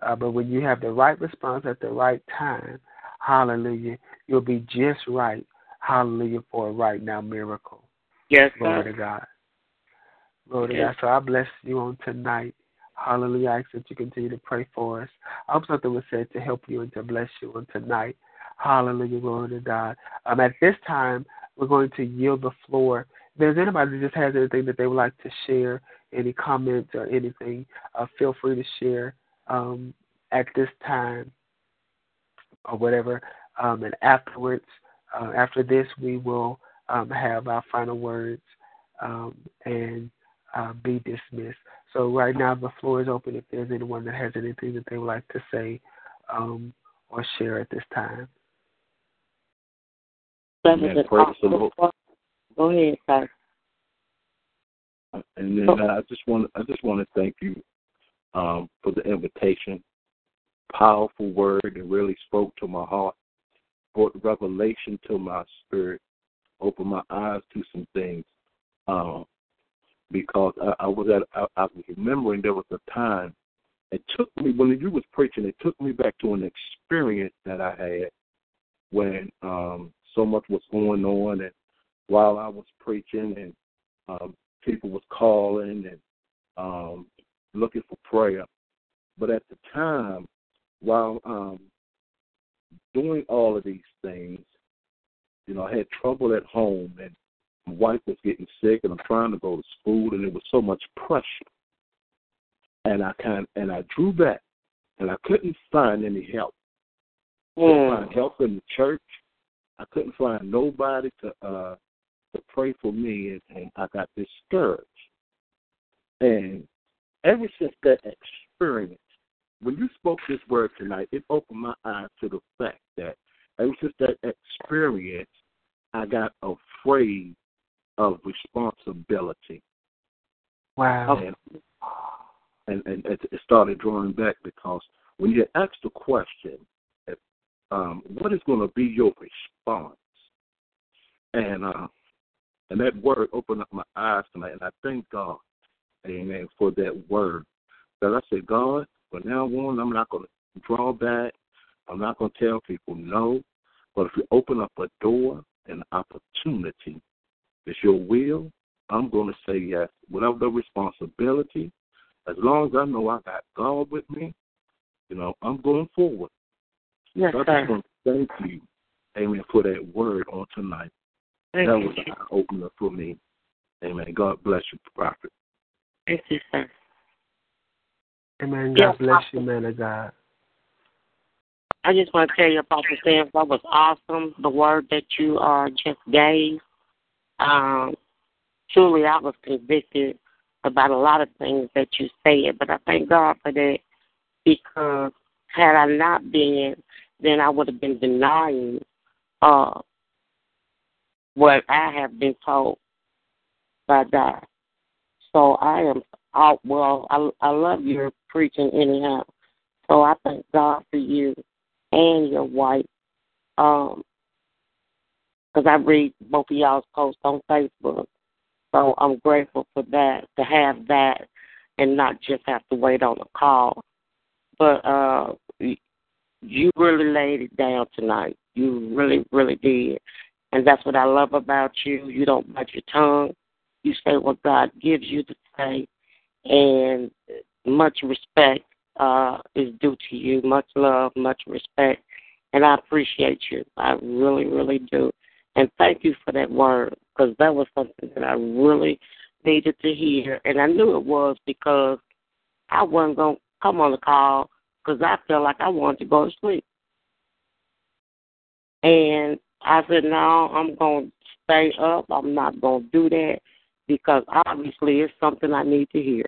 Uh, but when you have the right response at the right time, hallelujah, you'll be just right. Hallelujah for a right now miracle. Yes, Glory sir. to God. Glory to God. So I bless you on tonight. Hallelujah. I ask that you continue to pray for us. I hope something was said to help you and to bless you on tonight. Hallelujah. Glory to God. Um, at this time, we're going to yield the floor. If there's anybody that just has anything that they would like to share, any comments or anything, uh, feel free to share um, at this time or whatever. Um, and afterwards, uh, after this, we will um, have our final words um, and uh, be dismissed. So right now, the floor is open if there's anyone that has anything that they would like to say um, or share at this time. That Amen. was an Praise the awesome Lord. word. Go ahead, sir. And then uh, I just want I just want to thank you um, for the invitation. Powerful word that really spoke to my heart, brought revelation to my spirit, opened my eyes to some things. Um, because I, I was at I, I was remembering there was a time it took me when you was preaching, it took me back to an experience that I had when um so much was going on and while I was preaching and um people was calling and um looking for prayer. But at the time, while um doing all of these things, you know, I had trouble at home and my wife was getting sick and I'm trying to go to school and there was so much pressure. And I kind and I drew back and I couldn't find any help. Couldn't Mm. find help in the church. I couldn't find nobody to uh to pray for me and, and I got discouraged. And ever since that experience, when you spoke this word tonight, it opened my eyes to the fact that ever since that experience, I got afraid of responsibility. Wow. And, and, and it it started drawing back because when you ask the question, um, what is going to be your response? And uh, and that word opened up my eyes tonight, and I thank God, Amen, for that word. That I said, God, from now on, I'm not going to draw back. I'm not going to tell people no. But if you open up a door, an opportunity, it's your will, I'm going to say yes. Without the responsibility, as long as I know I got God with me, you know, I'm going forward. Yes, So I sir. just want to thank you, Amen, for that word on tonight. Thank that you. was an eye opener for me. Amen. God bless you, Prophet. Thank you, sir. Amen. Yes, God bless you, man of God. I just want to tell you, Apostle Sam, that was awesome. The word that you uh, just gave. Um, truly, I was convicted about a lot of things that you said, but I thank God for that because had I not been, then I would have been denying uh, what I have been told by God. So I am out. Well, I I love your preaching anyhow. So I thank God for you and your wife. Um, because I read both of y'all's posts on Facebook. So I'm grateful for that, to have that and not just have to wait on a call. But uh you really laid it down tonight. You really, really did. And that's what I love about you. You don't bite your tongue. You say what God gives you to say. And much respect uh, is due to you. Much love, much respect. And I appreciate you. I really, really do. And thank you for that word because that was something that I really needed to hear. And I knew it was because I wasn't going to come on the call because I felt like I wanted to go to sleep. And I said, no, I'm going to stay up. I'm not going to do that because obviously it's something I need to hear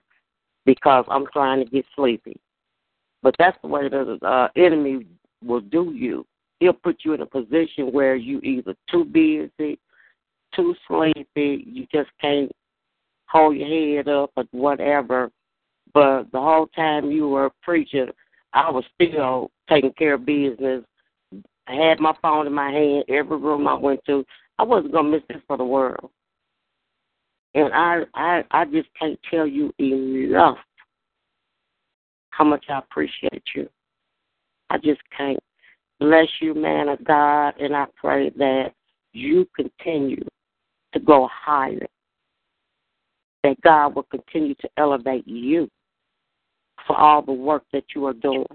because I'm trying to get sleepy. But that's the way the uh, enemy will do you. He'll put you in a position where you either too busy, too sleepy, you just can't hold your head up or whatever. But the whole time you were preaching, I was still taking care of business. I had my phone in my hand every room I went to. I wasn't gonna miss this for the world. And I, I, I just can't tell you enough how much I appreciate you. I just can't. Bless you, man of God, and I pray that you continue to go higher. That God will continue to elevate you for all the work that you are doing.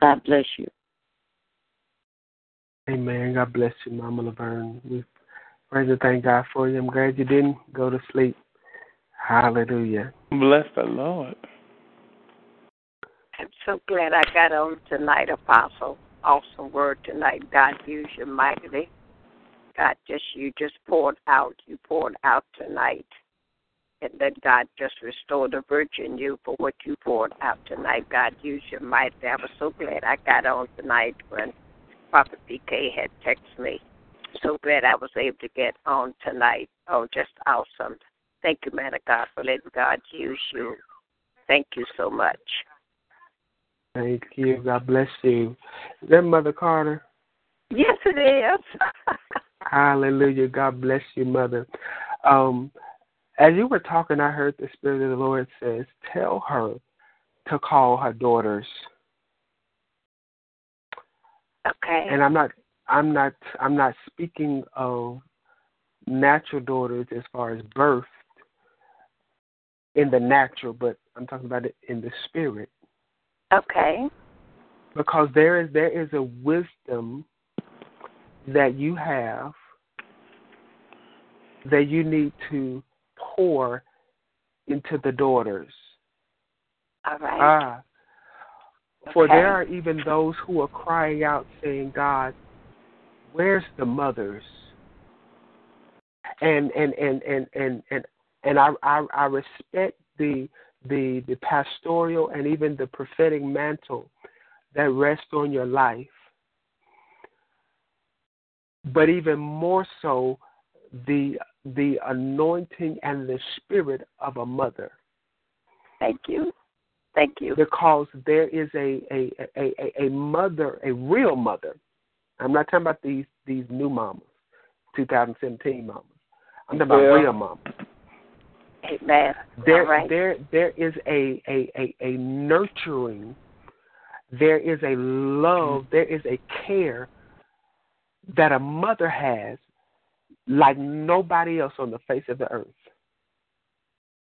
God bless you. Amen. God bless you, Mama Laverne. We praise and thank God for you. I'm glad you didn't go to sleep. Hallelujah. Bless the Lord. I'm so glad I got on tonight, Apostle. Awesome word tonight. God use you mightily. God just you just poured out. You poured out tonight. And then God just restored the virtue in you for what you poured out tonight. God use you mightily. I was so glad I got on tonight when Prophet PK had texted me. So glad I was able to get on tonight. Oh, just awesome. Thank you, man of God, for letting God use you. Thank you so much. Thank you. God bless you. Is that Mother Carter? Yes, it is. Hallelujah. God bless you, Mother. Um, as you were talking, I heard the Spirit of the Lord says, Tell her to call her daughters. Okay. And I'm not I'm not I'm not speaking of natural daughters as far as birth in the natural, but I'm talking about it in the spirit. Okay. Because there is there is a wisdom that you have that you need to pour into the daughters. All right. Ah. For Okay. there are even those who are crying out saying, God, where's the mothers? And and and and and and, and I, I I respect the the the pastoral and even the prophetic mantle that rests on your life. But even more so the the anointing and the spirit of a mother. Thank you. Thank you. Because there is a a, a, a, a mother, a real mother. I'm not talking about these these new mamas, 2017 mamas. I'm talking about real mamas. Amen. There, right. there, there is a, a, a, a nurturing, there is a love, there is a care that a mother has like nobody else on the face of the earth.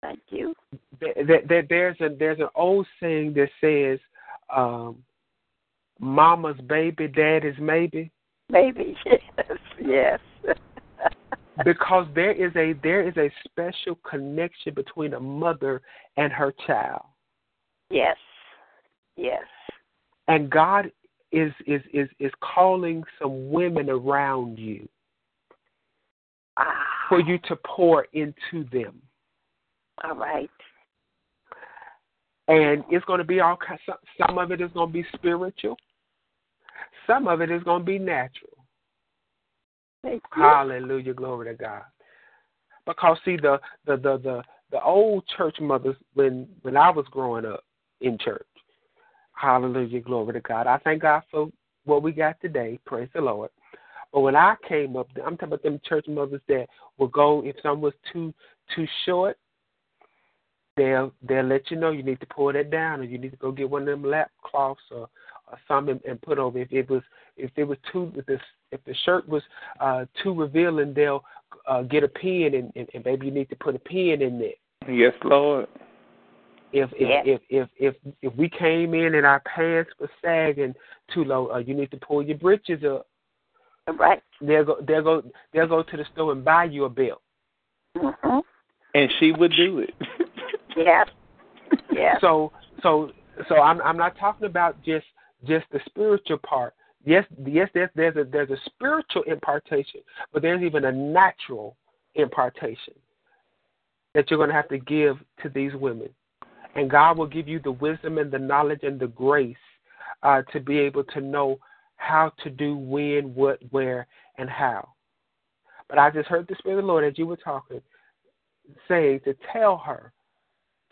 Thank you. There, there, there- there's a there's an old saying that says, um, "Mama's baby, daddy's maybe." Maybe. Yes. Yes. Because there is a there is a special connection between a mother and her child yes. Yes. and god is is is is calling some women around you Ah. for you to pour into them All right. and it's going to be all some, some of it is going to be spiritual some of it is going to be natural. Hallelujah, glory to God. Because see the the the the, the old church mothers when when I was growing up in church. Hallelujah, glory to God. I thank God for what we got today. Praise the Lord. But when I came up, I'm talking about them church mothers that will go if some was too too short, they'll they'll let you know you need to pull that down or you need to go get one of them lap cloths or or something and put over. If it was if it was too if the if the shirt was uh too revealing, they'll uh get a pin and, and, and maybe you need to put a pin in there. Yes, Lord. If if, Yeah. if if if if we came in and our pants were sagging too low, uh, you need to pull your britches up. Right. They'll go they'll go they'll go to the store and buy you a belt. Mm-hmm. And she would do it. Yes. Yeah. So so so I'm I'm not talking about just just the spiritual part. Yes, yes, there's there's a there's a spiritual impartation, but there's even a natural impartation that you're going to have to give to these women, and God will give you the wisdom and the knowledge and the grace uh, to be able to know how to do when, what, where, and how. But I just heard the Spirit of the Lord as you were talking, saying to tell her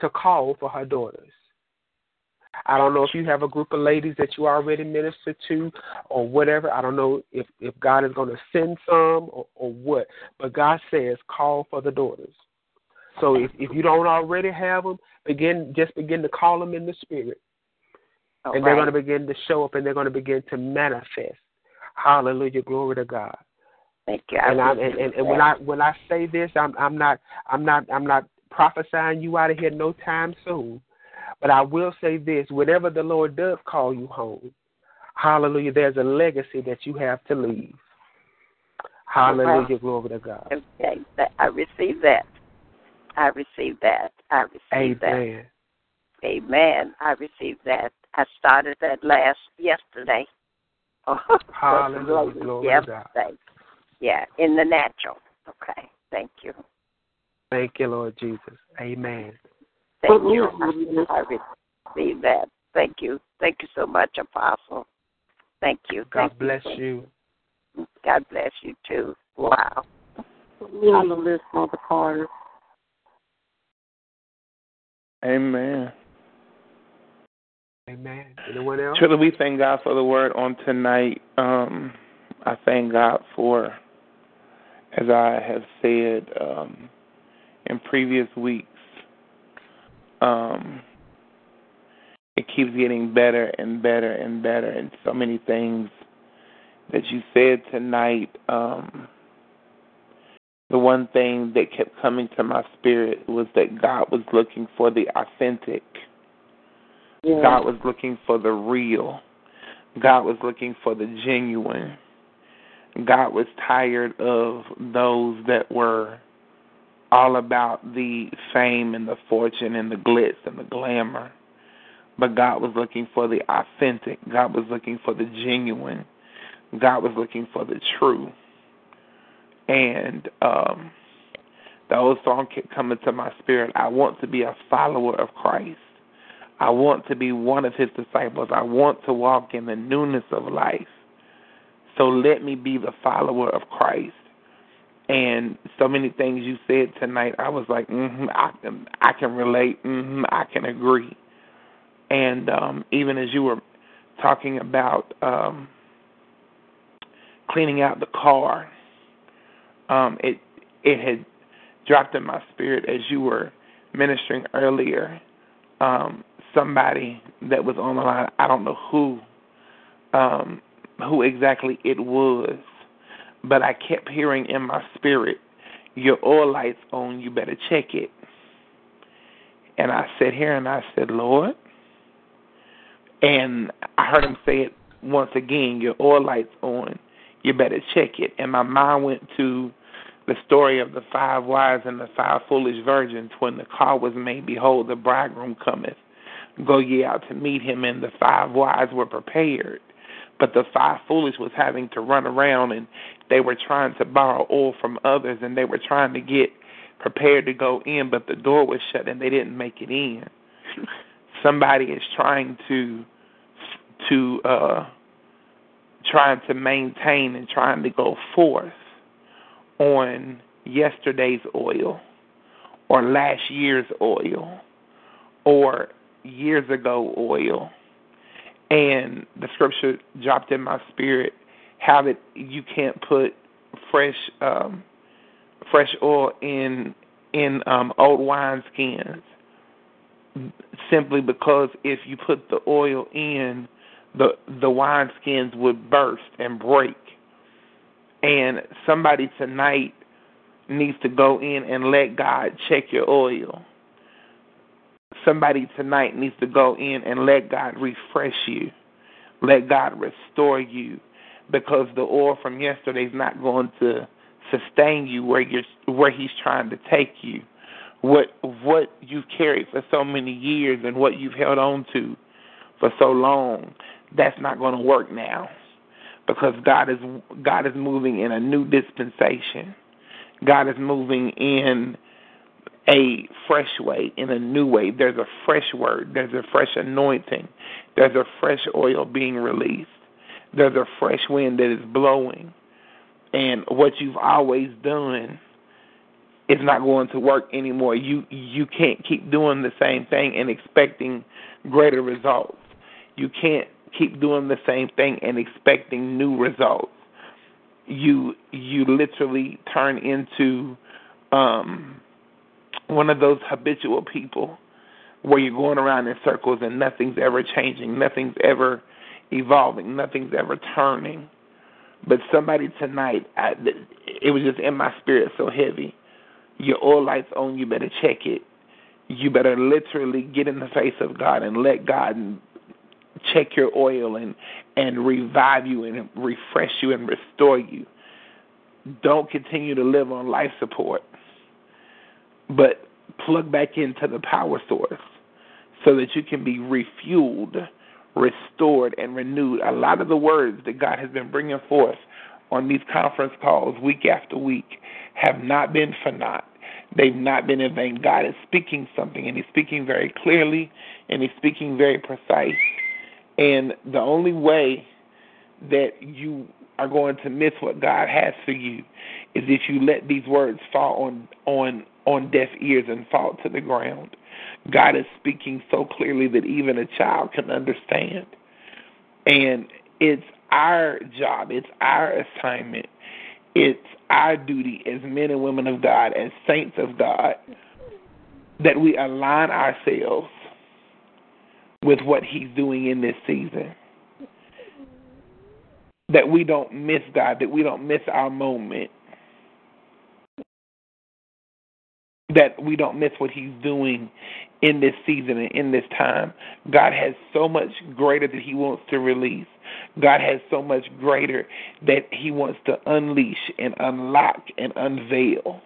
to call for her daughters. I don't know if you have a group of ladies that you already minister to or whatever. I don't know if, if God is going to send some or, or what. But God says, call for the daughters. So if, if you don't already have them, begin just begin to call them in the spirit. And they're going to begin to show up and they're going to begin to manifest. Hallelujah. Glory to God. Thank you. I and I and, and, and when. I when I say this, I'm I'm not I'm not I'm not prophesying you out of here no time soon. But I will say this: whenever the Lord does call you home, Hallelujah, there's a legacy that you have to leave. Hallelujah, glory to God. Okay, I receive that. I receive that. I receive that. Amen. Amen. I received that. I started that last yesterday. Hallelujah, glory to God. Yeah, in the natural. Okay. Thank you. Thank you, Lord Jesus. Amen. Thank you. I receive that. Thank you. Thank you so much, Apostle. Thank you. God Thank bless you. you. God bless you too. Wow. Me on the list, Mother Carter. Amen. Amen. Anyone else? Truly, we thank God for the word on tonight. Um, I thank God for, as I have said um, in previous weeks, um, it keeps getting better and better and better, and so many things that you said tonight. Um, the one thing that kept coming to my spirit was that God was looking for the authentic. Yeah. God was looking for the real. God was looking for the genuine. God was tired of those that were all about the fame and the fortune and the glitz and the glamour. But God was looking for the authentic. God was looking for the genuine. God was looking for the true. And um the old song kept coming to my spirit. I want to be a follower of Christ. I want to be one of his disciples. I want to walk in the newness of life. So let me be the follower of Christ. And so many things you said tonight, I was like, mm-hmm, I can, I can relate. Mm-hmm, I can agree. And um, even as you were talking about um, cleaning out the car, um, it it had dropped in my spirit as you were ministering earlier. Um, somebody that was on the line, I don't know who, um, who exactly it was, but I kept hearing in my spirit, "Your oil light's on. You better check it." And I sat here and I said, "Lord," and I heard him say it once again, "Your oil light's on. You better check it." And my mind went to the story of the five wise and the five foolish virgins when the call was made, behold, the bridegroom cometh. Go ye out to meet him, and the five wise were prepared. But the five foolish was having to run around and they were trying to borrow oil from others and they were trying to get prepared to go in, but the door was shut and they didn't make it in. Somebody is trying to to uh trying to maintain and trying to go forth on yesterday's oil or last year's oil or years ago oil. And the scripture dropped in my spirit how that you can't put fresh um fresh oil in in um old wine skins simply because if you put the oil in the the wine skins would burst and break and somebody tonight needs to go in and let God check your oil. Somebody tonight needs to go in and let God refresh you. Let God restore you because the oil from yesterday is not going to sustain you where you're where he's trying to take you. What what you've carried for so many years and what you've held on to for so long, that's not going to work now because God is God is moving in a new dispensation. God is moving in a fresh way, in a new way. There's a fresh word, there's a fresh anointing, there's a fresh oil being released. There's a fresh wind that is blowing. And what you've always done is not going to work anymore. You you can't keep doing the same thing and expecting greater results. You can't keep doing the same thing and expecting new results. You you literally turn into um one of those habitual people where you're going around in circles and nothing's ever changing, nothing's ever evolving, nothing's ever turning. But somebody tonight, I, it was just in my spirit so heavy. Your oil light's on. You better check it. You better literally get in the face of God and let God check your oil and and revive you and refresh you and restore you. Don't continue to live on life support, but plug back into the power source so that you can be refueled, restored, and renewed. A lot of the words that God has been bringing forth on these conference calls week after week have not been for naught. They've not been in vain. God is speaking something, and He's speaking very clearly, and He's speaking very precise. And the only way that you are going to miss what God has for you is if you let these words fall on on on deaf ears and fall to the ground. God is speaking so clearly that even a child can understand. And it's our job, it's our assignment, it's our duty as men and women of God, as saints of God, that we align ourselves with what He's doing in this season. That we don't miss God, that we don't miss our moment, that we don't miss what He's doing in this season and in this time. God has so much greater that He wants to release. God has so much greater that He wants to unleash and unlock and unveil.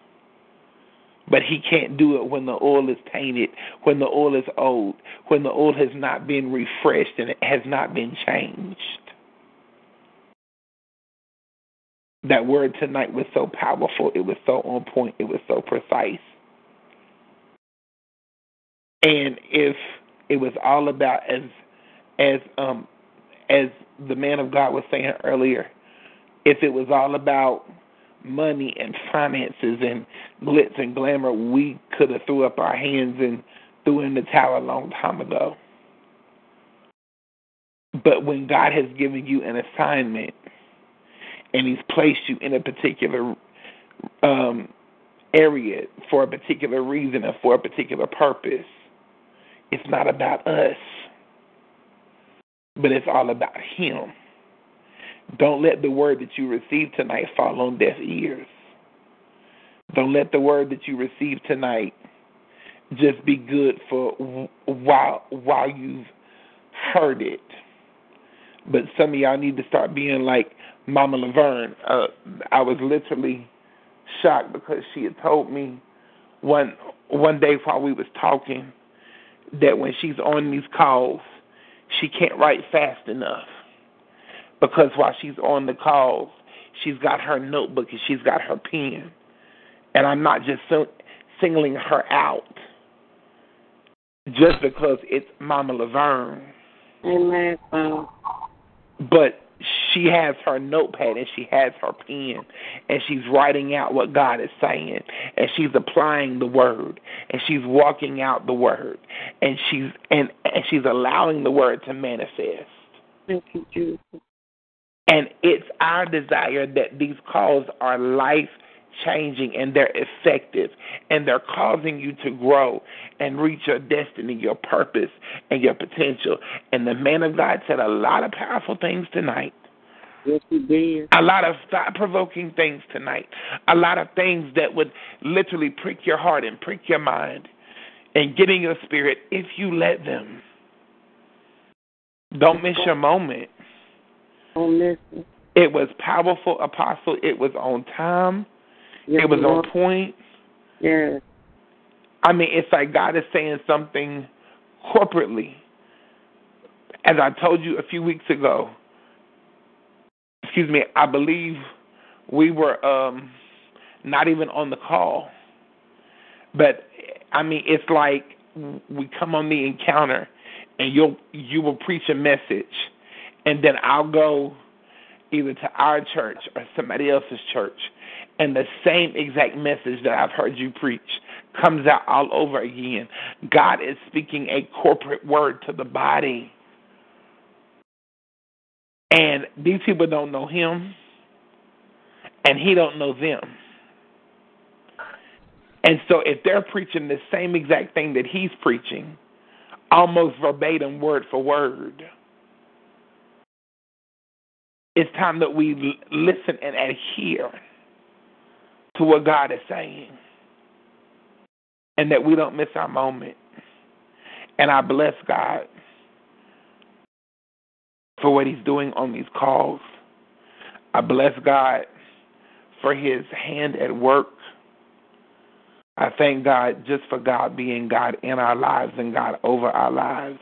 But He can't do it when the oil is tainted, when the oil is old, when the oil has not been refreshed and it has not been changed. That word tonight was so powerful. It was so on point. It was so precise. And if it was all about as as um as the man of God was saying earlier, if it was all about money and finances and glitz and glamour, we could have threw up our hands and threw in the towel a long time ago. But when God has given you an assignment and He's placed you in a particular um, area for a particular reason and for a particular purpose, it's not about us, but it's all about Him. Don't let the word that you receive tonight fall on deaf ears. Don't let the word that you receive tonight just be good for while while you've heard it. But some of y'all need to start being like Mama Laverne. Uh, I was literally shocked because she had told me one one day while we was talking that when she's on these calls, she can't write fast enough because while she's on the calls, she's got her notebook and she's got her pen. And I'm not just singling her out just because it's Mama Laverne. Amen. But she has her notepad and she has her pen and she's writing out what God is saying and she's applying the word and she's walking out the word and she's and, and she's allowing the word to manifest. Thank you, Jesus. And it's our desire that these calls are life changing and they're effective and they're causing you to grow and reach your destiny, your purpose, and your potential. And the man of God said a lot of powerful things tonight. Yes, did. A lot of thought provoking things tonight. A lot of things that would literally prick your heart and prick your mind and get in your spirit if you let them. Don't miss your moment. Don't miss it. It was powerful, Apostle. It was on time. Yes, it was Lord. on point. Yes. I mean, it's like God is saying something corporately. As I told you a few weeks ago, excuse me, I believe we were um not even on the call. But I mean, it's like we come on the encounter and you'll you will preach a message and then I'll go either to our church or somebody else's church and the same exact message that I've heard you preach comes out all over again. God is speaking a corporate word to the body. And these people don't know him and he don't know them. And so if they're preaching the same exact thing that he's preaching, almost verbatim word for word, it's time that we listen and adhere to what God is saying and that we don't miss our moment. And I bless God for what He's doing on these calls. I bless God for His hand at work. I thank God just for God being God in our lives and God over our lives.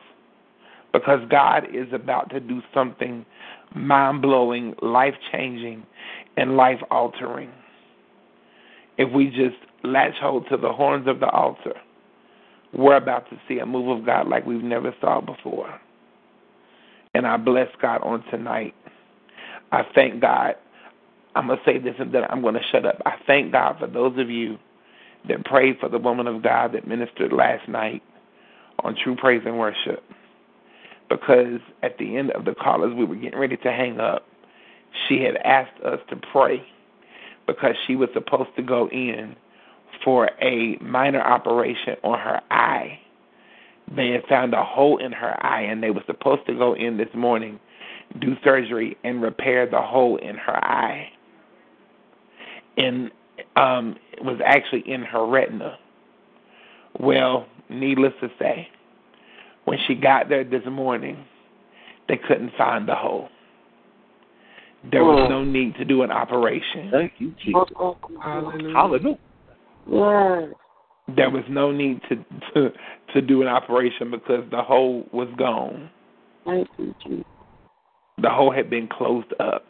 Because God is about to do something mind blowing, life changing, and life altering. If we just latch hold to the horns of the altar, we're about to see a move of God like we've never saw before. And I bless God on tonight. I thank God. I'm going to say this and then I'm going to shut up. I thank God for those of you that prayed for the woman of God that ministered last night on True Praise and Worship because at the end of the call, as we were getting ready to hang up, she had asked us to pray because she was supposed to go in for a minor operation on her eye. They had found a hole in her eye, and they were supposed to go in this morning, do surgery, and repair the hole in her eye. And um, it was actually in her retina. Well, needless to say, when she got there this morning, they couldn't find the hole. There was no need to do an operation. Thank you, Jesus. Hallelujah. Hallelujah. Yes. There was no need to to to do an operation because the hole was gone. Thank you, Jesus. The hole had been closed up.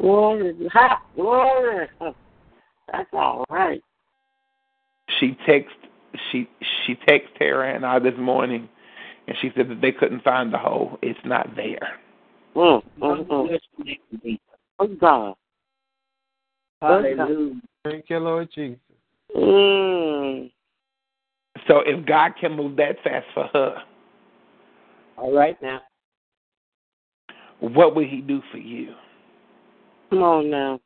Glory. Ha, glory. That's all right. She text she she texted Tara and I this morning and she said that they couldn't find the hole. It's not there. Mm, mm, mm. Oh, God. Hallelujah. Thank you, Lord Jesus. Mm. So if God can move that fast for her, All right now. what will he do for you? Come on now.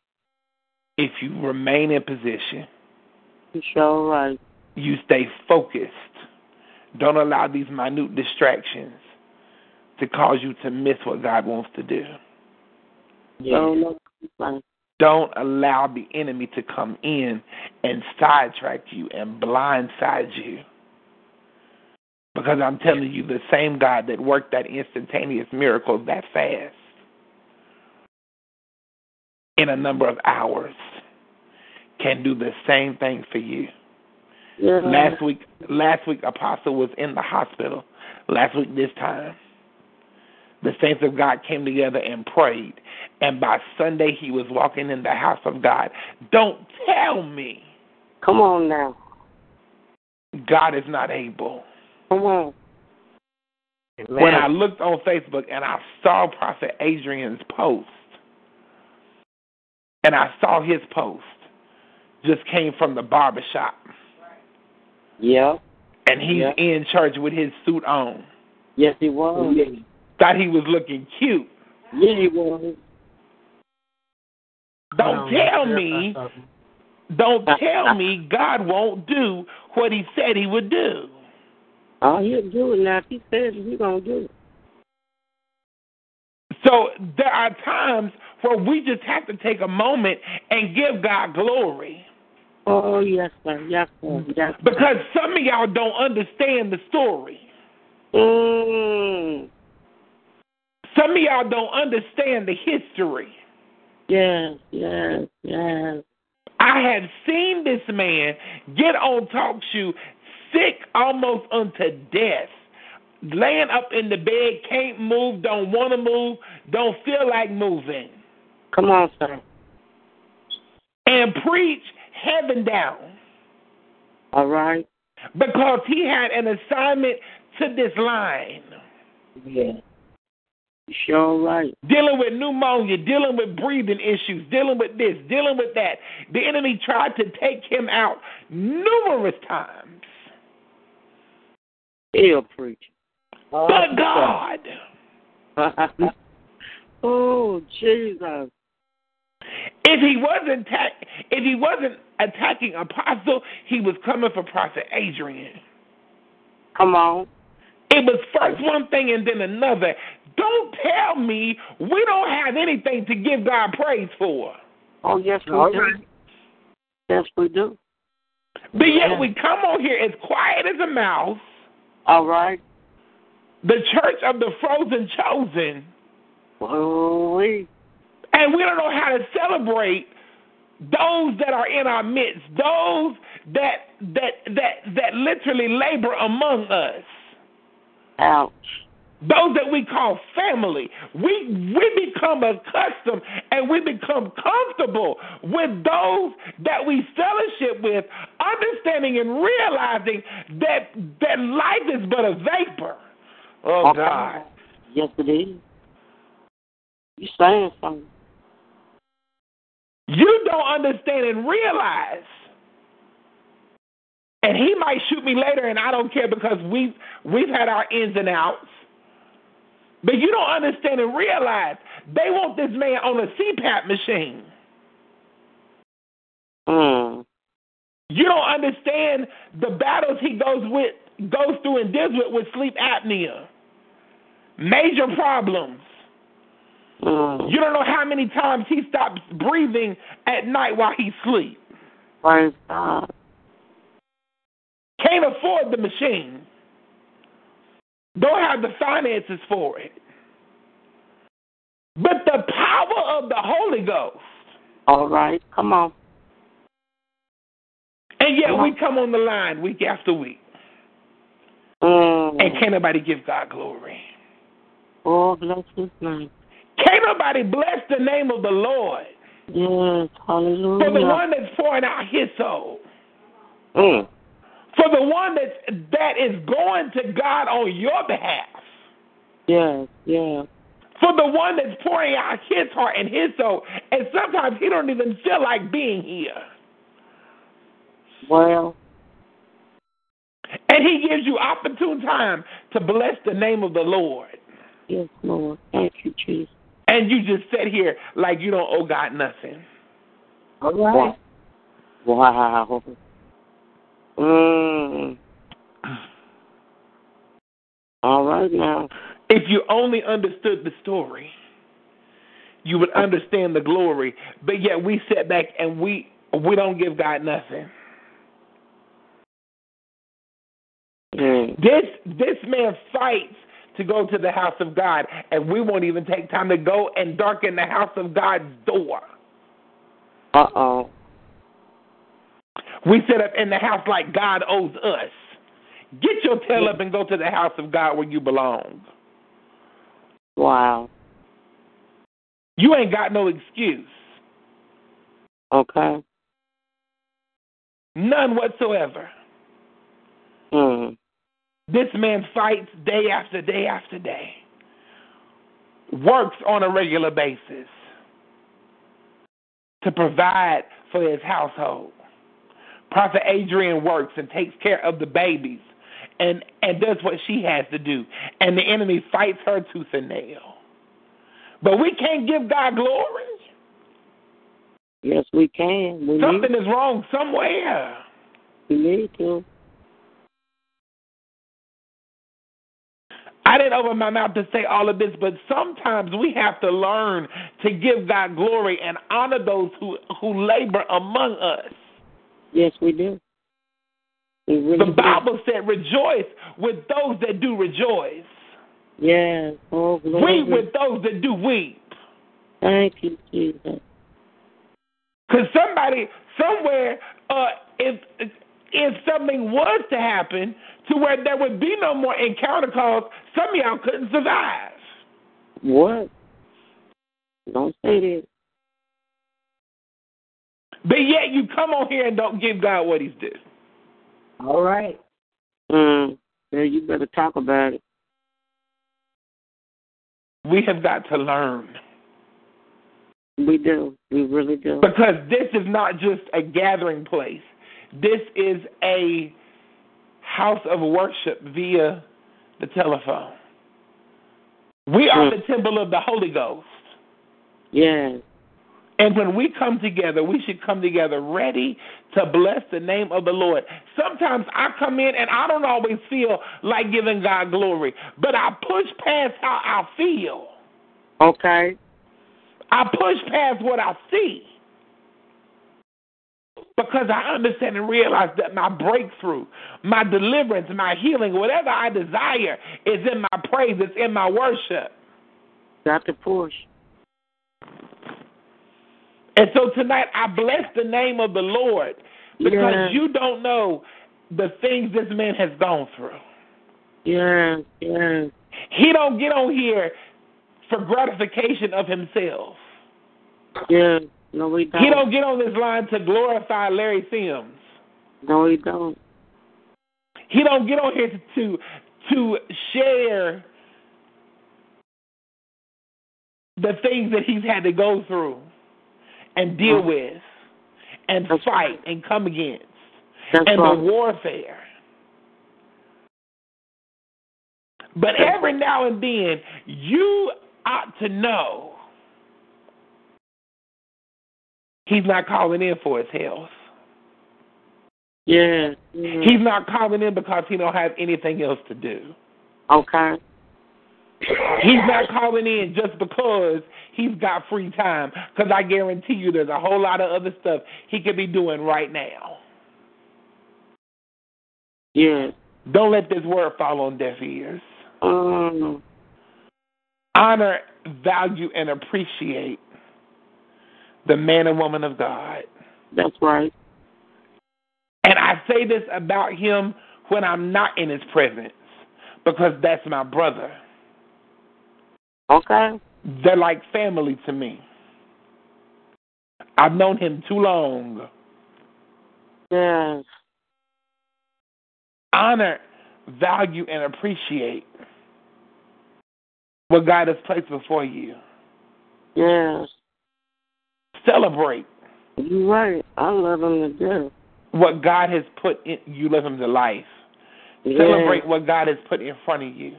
If you remain in position, You sure right. you stay focused. Don't allow these minute distractions to cause you to miss what God wants to do. So no complaint. Don't allow the enemy to come in and sidetrack you and blindside you. Because I'm telling you, the same God that worked that instantaneous miracle that fast in a number of hours can do the same thing for you. Yeah. Last week, last week, Apostle was in the hospital. Last week, this time, the saints of God came together and prayed. And by Sunday, he was walking in the house of God. Don't tell me Come on now. God is not able. Come on. When I looked on Facebook and I saw Prophet Adrian's post, and I saw his post, just came from the barber shop, Yeah. and he's Yeah. in church with his suit on. Yes, he was. Thought he was looking cute. Yeah, he was. Don't um, tell uh, me, uh, uh, don't tell me God won't do what he said he would do. Oh, he'll do it now. If he says it, he's going to do it. So there are times where we just have to take a moment and give God glory. Oh, yes, sir. Yes, sir. Yes, sir. Because some of y'all don't understand the story. Mm. Some of y'all don't understand the history. Yes, yes, yes. I have seen this man get on talk show sick almost unto death, laying up in the bed, can't move, don't want to move, don't feel like moving, Come on, sir. and preach heaven down All right. because he had an assignment to this line. Yeah. Sure right. Dealing with pneumonia, dealing with breathing issues, dealing with this, dealing with that. The enemy tried to take him out numerous times. Still preach. But God. oh Jesus. If he wasn't if he wasn't attacking apostle, he was coming for Prophet Adrian. Come on. It was first one thing and then another. Don't tell me we don't have anything to give God praise for. Oh yes we All do. right. Yes we do. But yet we come on here as quiet as a mouse, All right. the church of the frozen chosen, we and we don't know how to celebrate those that are in our midst, those that that that that literally labor among us. ouch. Those that we call family. We we become accustomed and we become comfortable with those that we fellowship with, understanding and realizing that that life is but a vapor. Oh. God. Yes it is. You saying something. You don't understand and realize. And he might shoot me later and I don't care because we've we've had our ins and outs. But you don't understand and realize they want this man on a CPAP machine. Mm. You don't understand the battles he goes with goes through and deals with with sleep apnea. Major problems. Mm. You don't know how many times he stops breathing at night while he sleeps. Praise God. Can't afford the machine. Don't have the finances for it. But the power of the Holy Ghost. All right. Come on. And yet we come on the line week after week. Mm. And can't nobody give God glory. Oh, bless his name. Can't nobody bless the name of the Lord Yes. Hallelujah. for the one that's pouring out his soul. Mm. For the one that's, that is going to God on your behalf. Yes. Yes. For the one that's pouring out his heart and his soul. And sometimes he don't even feel like being here. Well. And he gives you opportune time to bless the name of the Lord. Yes, Lord. Thank you, Jesus. And you just sit here like you don't owe God nothing. All right. Wow. Mm. All right now. If you only understood the story, you would understand the glory. But yet we sit back and we we don't give God nothing. Mm. This this man fights to go to the house of God, and we won't even take time to go and darken the house of God's door. Uh oh. We sit up in the house like God owes us. Get your tail up and go to the house of God where you belong. Wow. You ain't got no excuse. Okay. None whatsoever. Mm. This man fights day after day after day, works on a regular basis to provide for his household. Prophet Adrian works and takes care of the babies and, and does what she has to do. And the enemy fights her tooth and nail. But we can't give God glory. Yes, we can. We Something is wrong somewhere. we need to. I didn't open my mouth to say all of this, but sometimes we have to learn to give God glory and honor those who, who labor among us. Yes, we do. We really The do. Bible said, rejoice with those that do rejoice, Yes. Oh, glory. weep with those that do weep. Thank you, Jesus. Because somebody, somewhere, uh, if if something was to happen to where there would be no more encounter calls, some of y'all couldn't survive. What? Don't say that. But yet you come on here and don't give God what he's due. All right. Mm. Yeah, you better talk about it. we have got to learn. We do. We really do. Because this is not just a gathering place. This is a house of worship via the telephone. We are the temple of the Holy Ghost. Yes. And when we come together, we should come together ready to bless the name of the Lord. Sometimes I come in and I don't always feel like giving God glory, but I push past how I feel. Okay. I push past what I see because I understand and realize that my breakthrough, my deliverance, my healing, whatever I desire is in my praise, it's in my worship. Got to push. And so tonight I bless the name of the Lord because Yeah. you don't know the things this man has gone through. Yes, yes. He don't get on here for gratification of himself. Yes. No, we don't. He don't get on this line to glorify Larry Sims. No, we don't. He don't get on here to, to share the things that he's had to go through and deal mm-hmm. with and That's fight right. and come against That's and right. the warfare. But That's every now and then, you ought to know he's not calling in for his health. Yes. yes. He's not calling in because he don't have anything else to do. Okay. He's not calling in just because he's got free time. Because I guarantee you, there's a whole lot of other stuff he could be doing right now. Yes. Don't let this word fall on deaf ears. Um, Honor, value, and appreciate the man and woman of God. that's right. And I say this about him when I'm not in his presence because that's my brother. Okay. They're like family to me. I've known him too long. Yes. Honor, value, and appreciate what God has placed before you. Yes. Celebrate You're right. I love him to death. what God has put in you. Live him to life. Yes. Celebrate what God has put in front of you.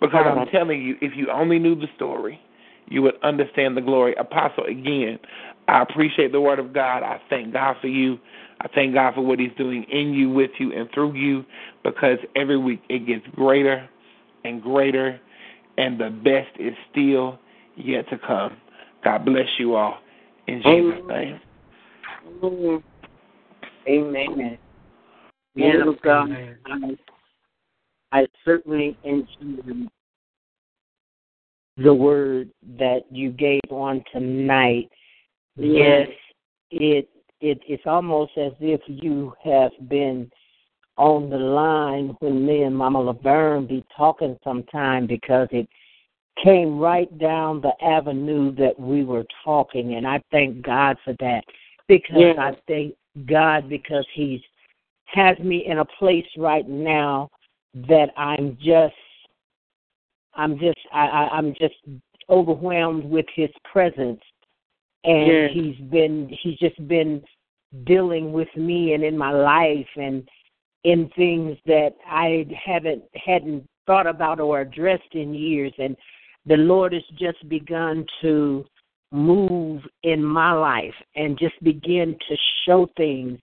Because I'm telling you, if you only knew the story, you would understand the glory. Apostle, again, I appreciate the word of God. I thank God for you. I thank God for what He's doing in you, with you, and through you, because every week it gets greater and greater, and the best is still yet to come. God bless you all. In Jesus' name. Mm. Amen. Man God, Amen. I, certainly enjoyed the word that you gave on tonight. Yes, it it it's almost as if you have been on the line when me and Mama Laverne be talking sometime because it came right down the avenue that we were talking and I thank God for that because Yes. I thank God because he's has me in a place right now that I'm just I'm just I, I I'm just overwhelmed with his presence and Yes. he's been he's just been dealing with me and in my life and in things that I haven't hadn't thought about or addressed in years and the Lord has just begun to move in my life and just begin to show things.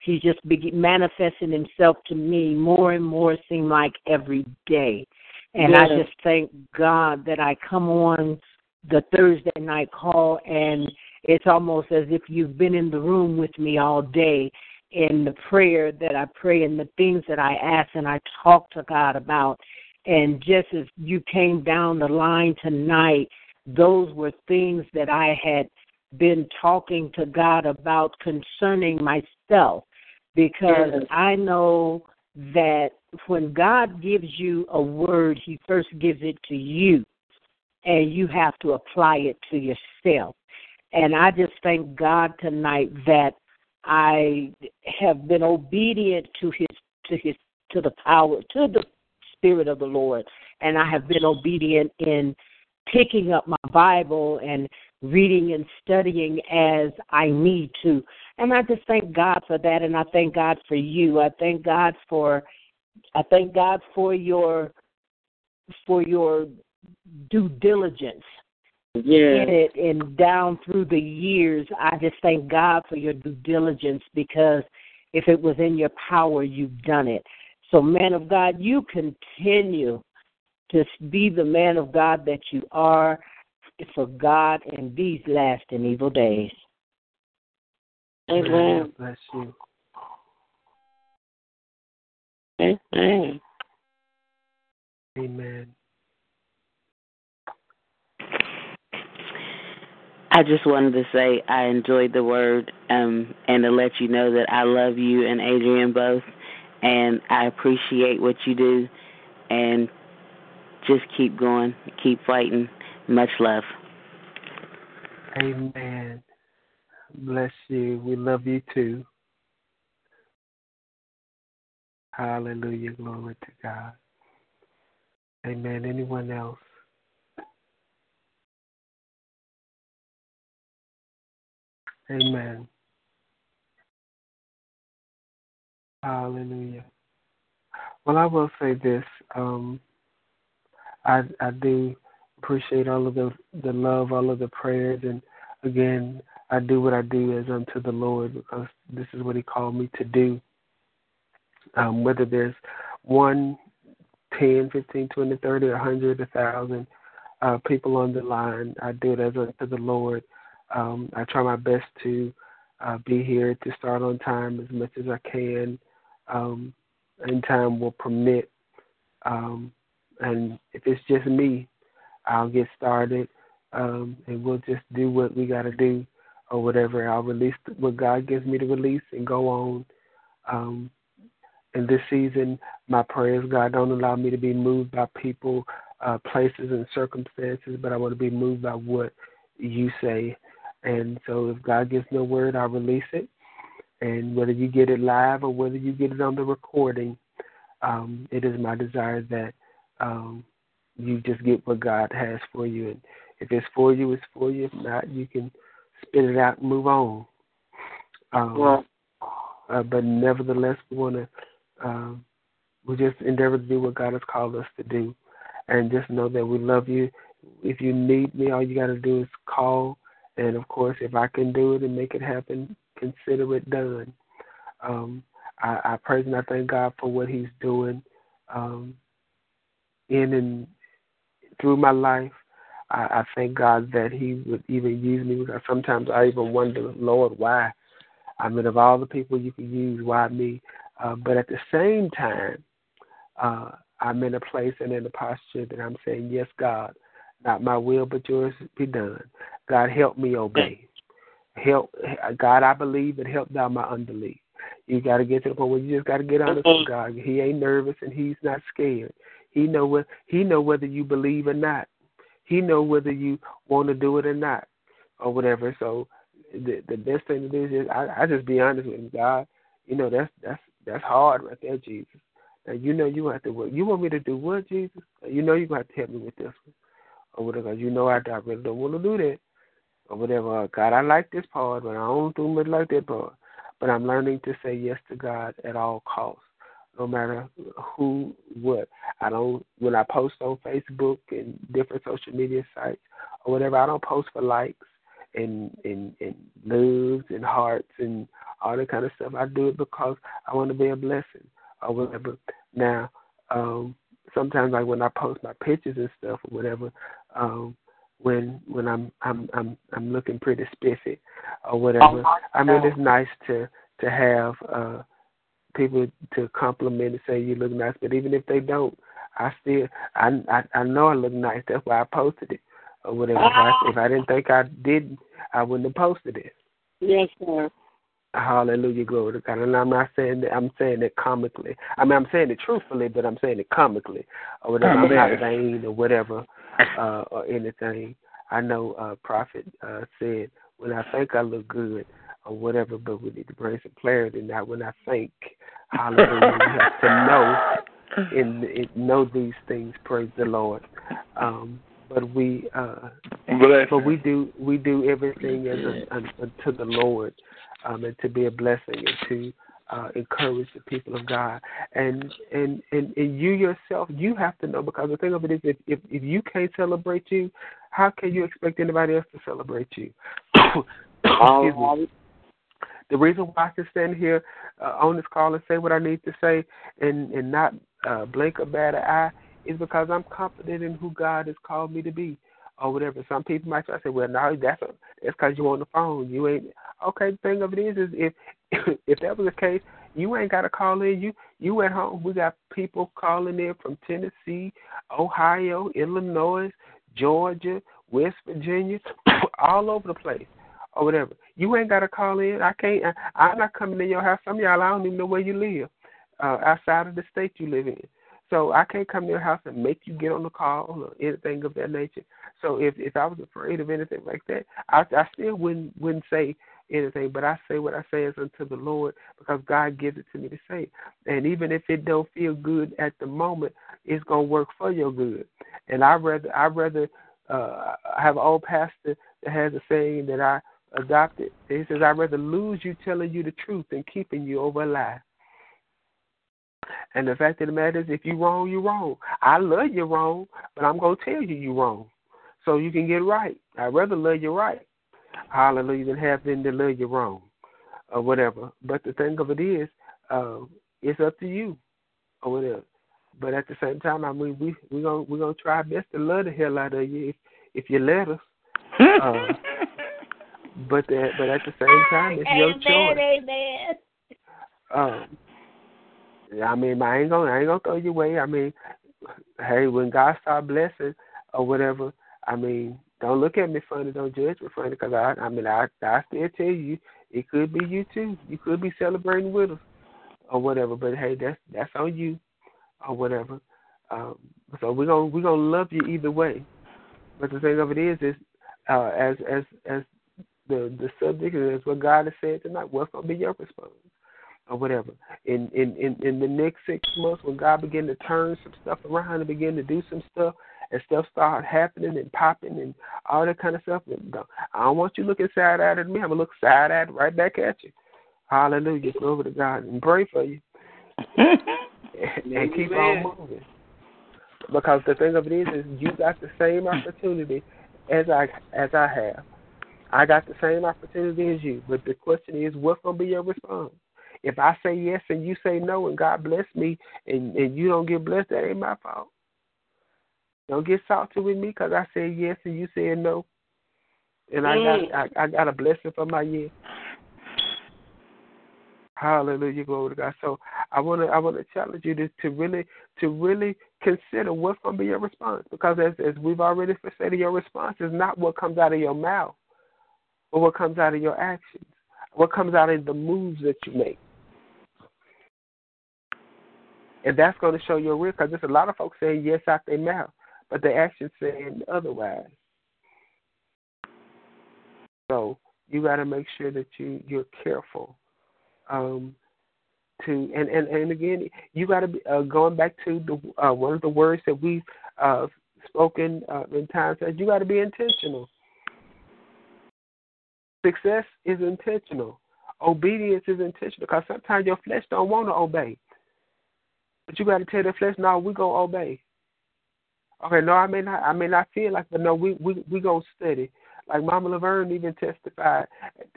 He's just be- manifesting himself to me more and more, seem like every day. And I just thank God that I come on the Thursday night call and it's almost as if you've been in the room with me all day in the prayer that I pray and the things that I ask and I talk to God about. And just as you came down the line tonight, those were things that I had been talking to God about concerning myself because Yes. I know that when God gives you a word, He first gives it to you, and you have to apply it to yourself. And I just thank God tonight that I have been obedient to His to His to the power to the Spirit of the Lord, and I have been obedient in picking up my Bible and reading and studying as I need to. And I just thank God for that and I thank God for you. I thank God for I thank God for your for your due diligence yeah. in it and down through the years. I just thank God for your due diligence because if it was in your power, you've done it. So, man of God, you continue to be the man of God that you are for God in these last and evil days. Amen. Bless you. Amen. Amen. I just wanted to say I enjoyed the word um, and to let you know that I love you and Adrian both, and I appreciate what you do, and just keep going, keep fighting. Much love. Amen. Bless you. We love you too. Hallelujah. Glory to God. Amen. Anyone else? Amen. Hallelujah. Well, I will say this. Um, I I do appreciate all of the the love, all of the prayers, and again, I do what I do as unto the Lord because this is what He called me to do. Um, whether there's one, ten, fifteen, twenty, thirty, a hundred, a thousand uh, people on the line, I do it as unto the Lord. Um, I try my best to uh, be here to start on time as much as I can, um, and time will permit. Um, and if it's just me, I'll get started, um, and we'll just do what we got to do, or whatever. I'll release what God gives me to release and go on. Um, in this season, my prayers, God, don't allow me to be moved by people, uh, places, and circumstances, but I want to be moved by what you say and so if God gives me a word, I'll release it. And whether you get it live or whether you get it on the recording, um, it is my desire that um, you just get what God has for you. And if it's for you, it's for you. If not, you can spit it out and move on. Um, well, uh, but nevertheless, we want to um, we just endeavor to do what God has called us to do, and just know that we love you. If you need me, all you got to do is call and of course, if I can do it and make it happen, consider it done. Um, I, I praise and I thank God for what He's doing um, in and through my life. I, I thank God that He would even use me because sometimes I even wonder, Lord, why? I mean, of all the people you could use, why me? Uh, but at the same time, uh, I'm in a place and in a posture that I'm saying, Yes, God, not my will, but yours be done. God, help me obey. Help, God, I believe, and help thou my unbelief. You got to get to the point where you just got to get honest with God. He ain't nervous and he's not scared. He know what he know whether you believe or not. He know whether you want to do it or not, or whatever. So the the best thing to do is just, I I just be honest with him. God, you know that's that's that's hard right there, Jesus. Now you know you have to work. You want me to do what, Jesus? You know you got to help me with this one or whatever. You know, I, I really don't want to do that or whatever. God, I like this part, but I don't do much like that part. But I'm learning to say yes to God at all costs, no matter who, what. I don't when I post on Facebook and different social media sites or whatever. I don't post for likes and and and loves and hearts and all that kind of stuff. I do it because I want to be a blessing or whatever. Now, um, sometimes like when I post my pictures and stuff or whatever, um, when when I'm I'm I'm I'm looking pretty spiffy or whatever. Oh I mean it's nice to to have uh people to compliment and say you look nice, but even if they don't, I still I I, I know I look nice. That's why I posted it or whatever. If I, if I didn't think I did, I wouldn't have posted it. Yes, sir. Hallelujah, glory to God. And I'm not saying that I'm saying it comically. I mean I'm saying it truthfully, but I'm saying it comically or whatever. I'm not vain or whatever uh or anything. I know uh Prophet uh said when I think I look good or whatever, but we need to bring some clarity now when I think hallelujah we have to know in, in know these things, praise the Lord. Um but we uh, Bless but we do we do everything as a, a, to the Lord, um, and to be a blessing and to uh, encourage the people of God. And, and and and you yourself, you have to know because the thing of it is, if if, if you can't celebrate you, how can you expect anybody else to celebrate you? Excuse me. The reason why I can stand here uh, on this call and say what I need to say and and not uh, blink a bad eye is because I'm confident in who God has called me to be or whatever. Some people might try to say, "Well, no, that's a, that's because you on the phone. You ain't okay." The thing of it is, is if if that was the case, you ain't got to call in. You you at home. We got people calling in from Tennessee, Ohio, Illinois, Georgia, West Virginia, all over the place or whatever. You ain't got to call in. I can't. I, I'm not coming in your house. Some of y'all, I don't even know where you live, uh, outside of the state you live in. So I can't come to your house and make you get on the call or anything of that nature. So if if I was afraid of anything like that, I I still wouldn't wouldn't say anything, but I say what I say is unto the Lord because God gives it to me to say. And even if it don't feel good at the moment, it's gonna work for your good. And I rather I rather uh have an old pastor that has a saying that I adopted. He says, I'd rather lose you telling you the truth than keeping you over a lie. And the fact of the matter is, if you're wrong, you're wrong. I love you wrong, but I'm going to tell you you're wrong so you can get right. I'd rather love you right, hallelujah, than have them to love you wrong or whatever. But the thing of it is, uh, it's up to you or whatever. But at the same time, I mean, we we're gonna we're gonna try our best to love the hell out of you if if you let us. Uh, but the, but at the same time, it's your choice. Amen. Um, I mean, I ain't gonna I ain't gonna throw you away. I mean, hey, when God start blessing or whatever, I mean, don't look at me funny, don't judge me funny, because I I mean I I still tell you, it could be you too. You could be celebrating with us or whatever. But hey, that's that's on you or whatever. Um, so we're gonna we're gonna love you either way. But the thing of it is, is uh, as as as the the subject is what God has said tonight. What's gonna be your response? or whatever. In in in in the next six months, when God begin to turn some stuff around and begin to do some stuff, and stuff start happening and popping and all that kind of stuff, I don't want you looking side eyed at me. I'm gonna look side eyed right back at you. Hallelujah, glory to God, and pray for you, and, and keep on moving. Because the thing of it is, is you got the same opportunity as I as I have. I got the same opportunity as you, but the question is, what's gonna be your response? If I say yes and you say no, and God bless me, and and you don't get blessed, that ain't my fault. Don't get salty with me because I said yes and you said no, and I got mm. I, I got a blessing for my yes. Hallelujah, glory to God. So I want to I want to challenge you to, to really to really consider what's going to be your response because as as we've already said, your response is not what comes out of your mouth, but what comes out of your actions, what comes out of the moves that you make. And that's going to show your real, because there's a lot of folks saying yes out their mouth, but their actions saying otherwise. So you got to make sure that you you're careful. Um, to and and and again, you got to be uh, going back to the uh, one of the words that we've uh, spoken uh, in times you got to be intentional. Success is intentional. Obedience is intentional because sometimes your flesh don't want to obey. But you got to tell the flesh, no, we gonna obey. Okay, no, I may not, I may not feel like, but no, we we we gonna study. Like Mama Laverne even testified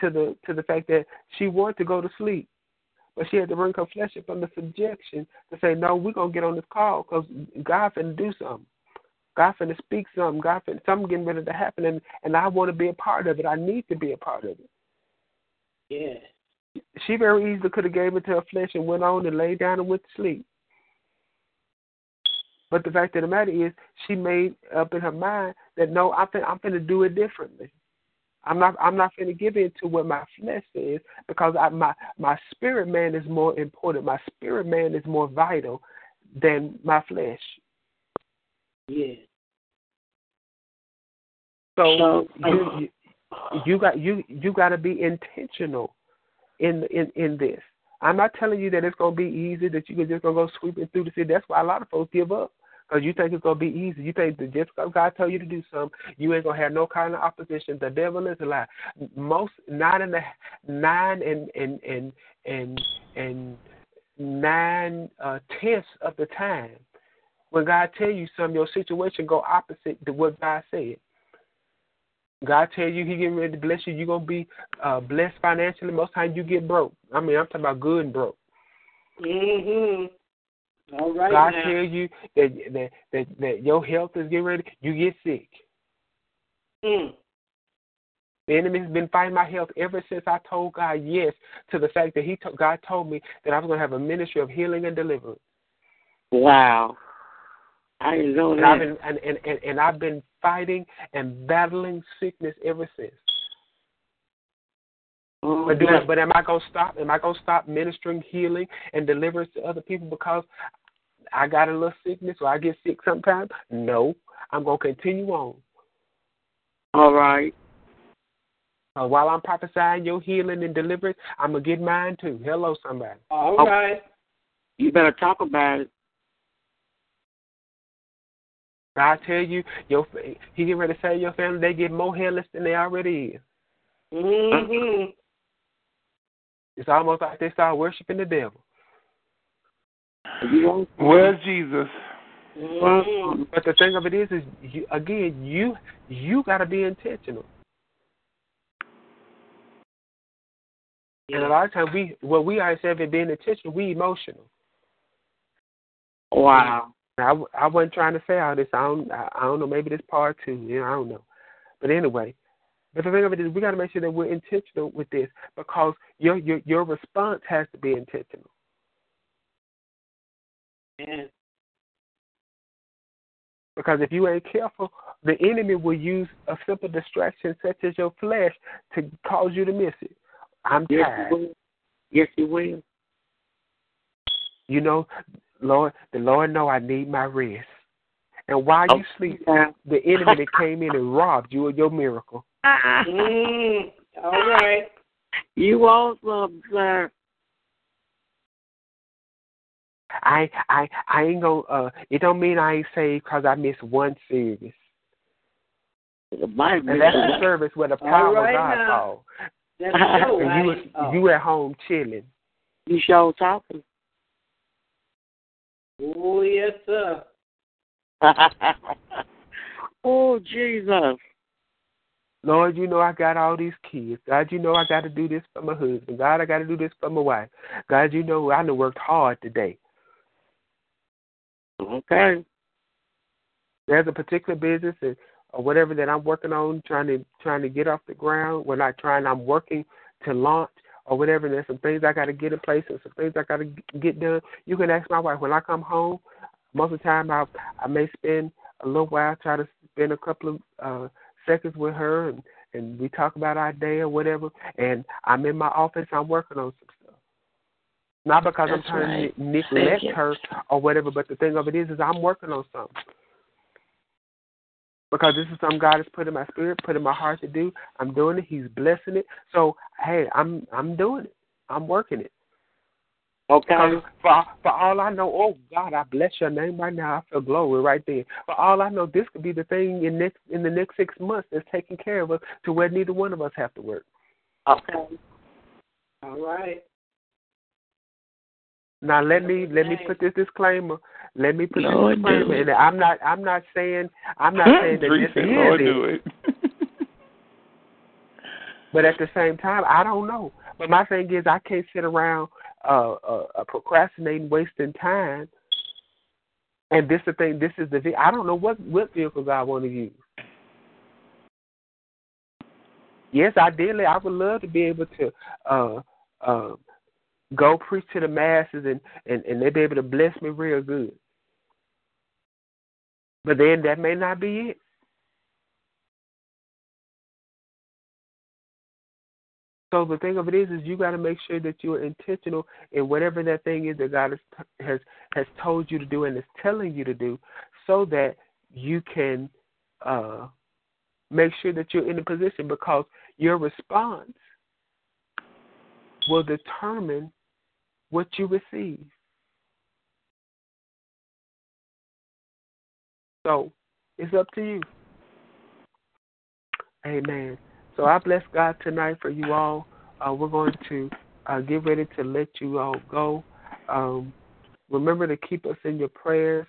to the to the fact that she wanted to go to sleep, but she had to bring her flesh up under subjection to say, no, we're gonna get on this call because God finna do something. God finna speak something. God finna something getting ready to happen, and and I want to be a part of it. I need to be a part of it. Yeah. She very easily could have gave it to her flesh and went on and laid down and went to sleep. But the fact of the matter is, she made up in her mind that no, I'm finna, I'm finna do it differently. I'm not I'm not finna give in to what my flesh says because I, my my spirit man is more important. My spirit man is more vital than my flesh. Yeah. So, So, you, you you got you you got to be intentional in in in this. I'm not telling you that it's gonna be easy that you can just gonna go sweeping through the city. That's why a lot of folks give up Because you think it's going to be easy. You think that just because God told you to do something, you ain't going to have no kind of opposition. The devil is a lie. Most, nine and, a, nine and, and, and, and, and nine uh, tenths of the time, when God tell you something, your situation go opposite to what God said. God tell you He getting ready to bless you, you're gonna be uh, blessed financially. Most times you get broke. I mean, I'm talking about good and broke. Mhm. All right. God now. tell you that that that that your health is getting ready, you get sick. Mm. The enemy's been fighting my health ever since I told God yes to the fact that He to, God told me that I was going to have a ministry of healing and deliverance. Wow. I didn't know And I've been and, and, and, and I've been fighting and battling sickness ever since. Oh, But do I, but am I gonna stop? Am I gonna stop ministering healing and deliverance to other people because I got a little sickness or I get sick sometimes? No, I'm gonna continue on. All right. Uh, while I'm prophesying your healing and deliverance, I'm gonna get mine too. Hello, somebody. All right. Oh. You better talk about it. I tell you, your he get ready to say your family they get more hairless than they already is. Mhm. It's almost like they start worshiping the devil. Where's Jesus? Mhm. But the thing of it is, is you, again, you you got to be intentional. And a lot of times we, well, we are instead of being intentional, we emotional. Wow. I, I wasn't trying to say all this. I don't, I, don't know. Maybe this part two. You know, I don't know. But anyway, but the thing of it is, we got to make sure that we're intentional with this because your your your response has to be intentional. Yeah. Because if you ain't careful, the enemy will use a simple distraction such as your flesh to cause you to miss it. I'm Yes, tired. you will. Yes, you will. You know, Lord, the Lord know I need my rest. And while you Oh, sleep, the enemy that came in and robbed you of your miracle. Mm. All right. You awesome, sir. I I I ain't gonna. Uh, it don't mean I ain't saved because I missed one service. The Bible And that's the service where the All power right of God now. falls. That's so And you right. Oh. you at home chilling. You sure talking. Oh yes, sir. oh, Jesus. Lord, you know I got all these kids. God, you know I got to do this for my husband. God, I got to do this for my wife. God, you know I done worked hard today. Okay. There's a particular business and, or whatever that I'm working on, trying to trying to get off the ground. When I trying, I'm working to launch or whatever. And there's some things I got to get in place and some things I got to get done. You can ask my wife when I come home. Most of the time, I I may spend a little while, try to spend a couple of uh, seconds with her, and and we talk about our day or whatever. And I'm in my office, I'm working on some stuff. Not because That's I'm trying right. to neglect her or whatever, but the thing of it is, is I'm working on something because this is something God has put in my spirit, put in my heart to do. I'm doing it. He's blessing it. So hey, I'm I'm doing it. I'm working it. Okay. For for all I know, oh God, I bless your name right now. I feel glory right there. For all I know, this could be the thing in next in the next six months that's taking care of us to where neither one of us have to work. Okay. All right. Now let me let me put this disclaimer. Let me put Lord, this do disclaimer, it. and I'm not I'm not saying I'm not saying that this is Lord, it. do it. But at the same time, I don't know. But my thing is, I can't sit around uh, uh, uh procrastinating, wasting time. And this the thing. This is the. I don't know what what vehicles I want to use. Yes, ideally, I would love to be able to uh, uh, go preach to the masses, and and and they be able to bless me real good. But then that may not be it. So the thing of it is, is you got to make sure that you are intentional in whatever that thing is that God has has has told you to do and is telling you to do, so that you can uh, make sure that you're in a position because your response will determine what you receive. So it's up to you. Amen. So I bless God tonight for you all. Uh, we're going to uh, get ready to let you all go. Um, remember to keep us in your prayers.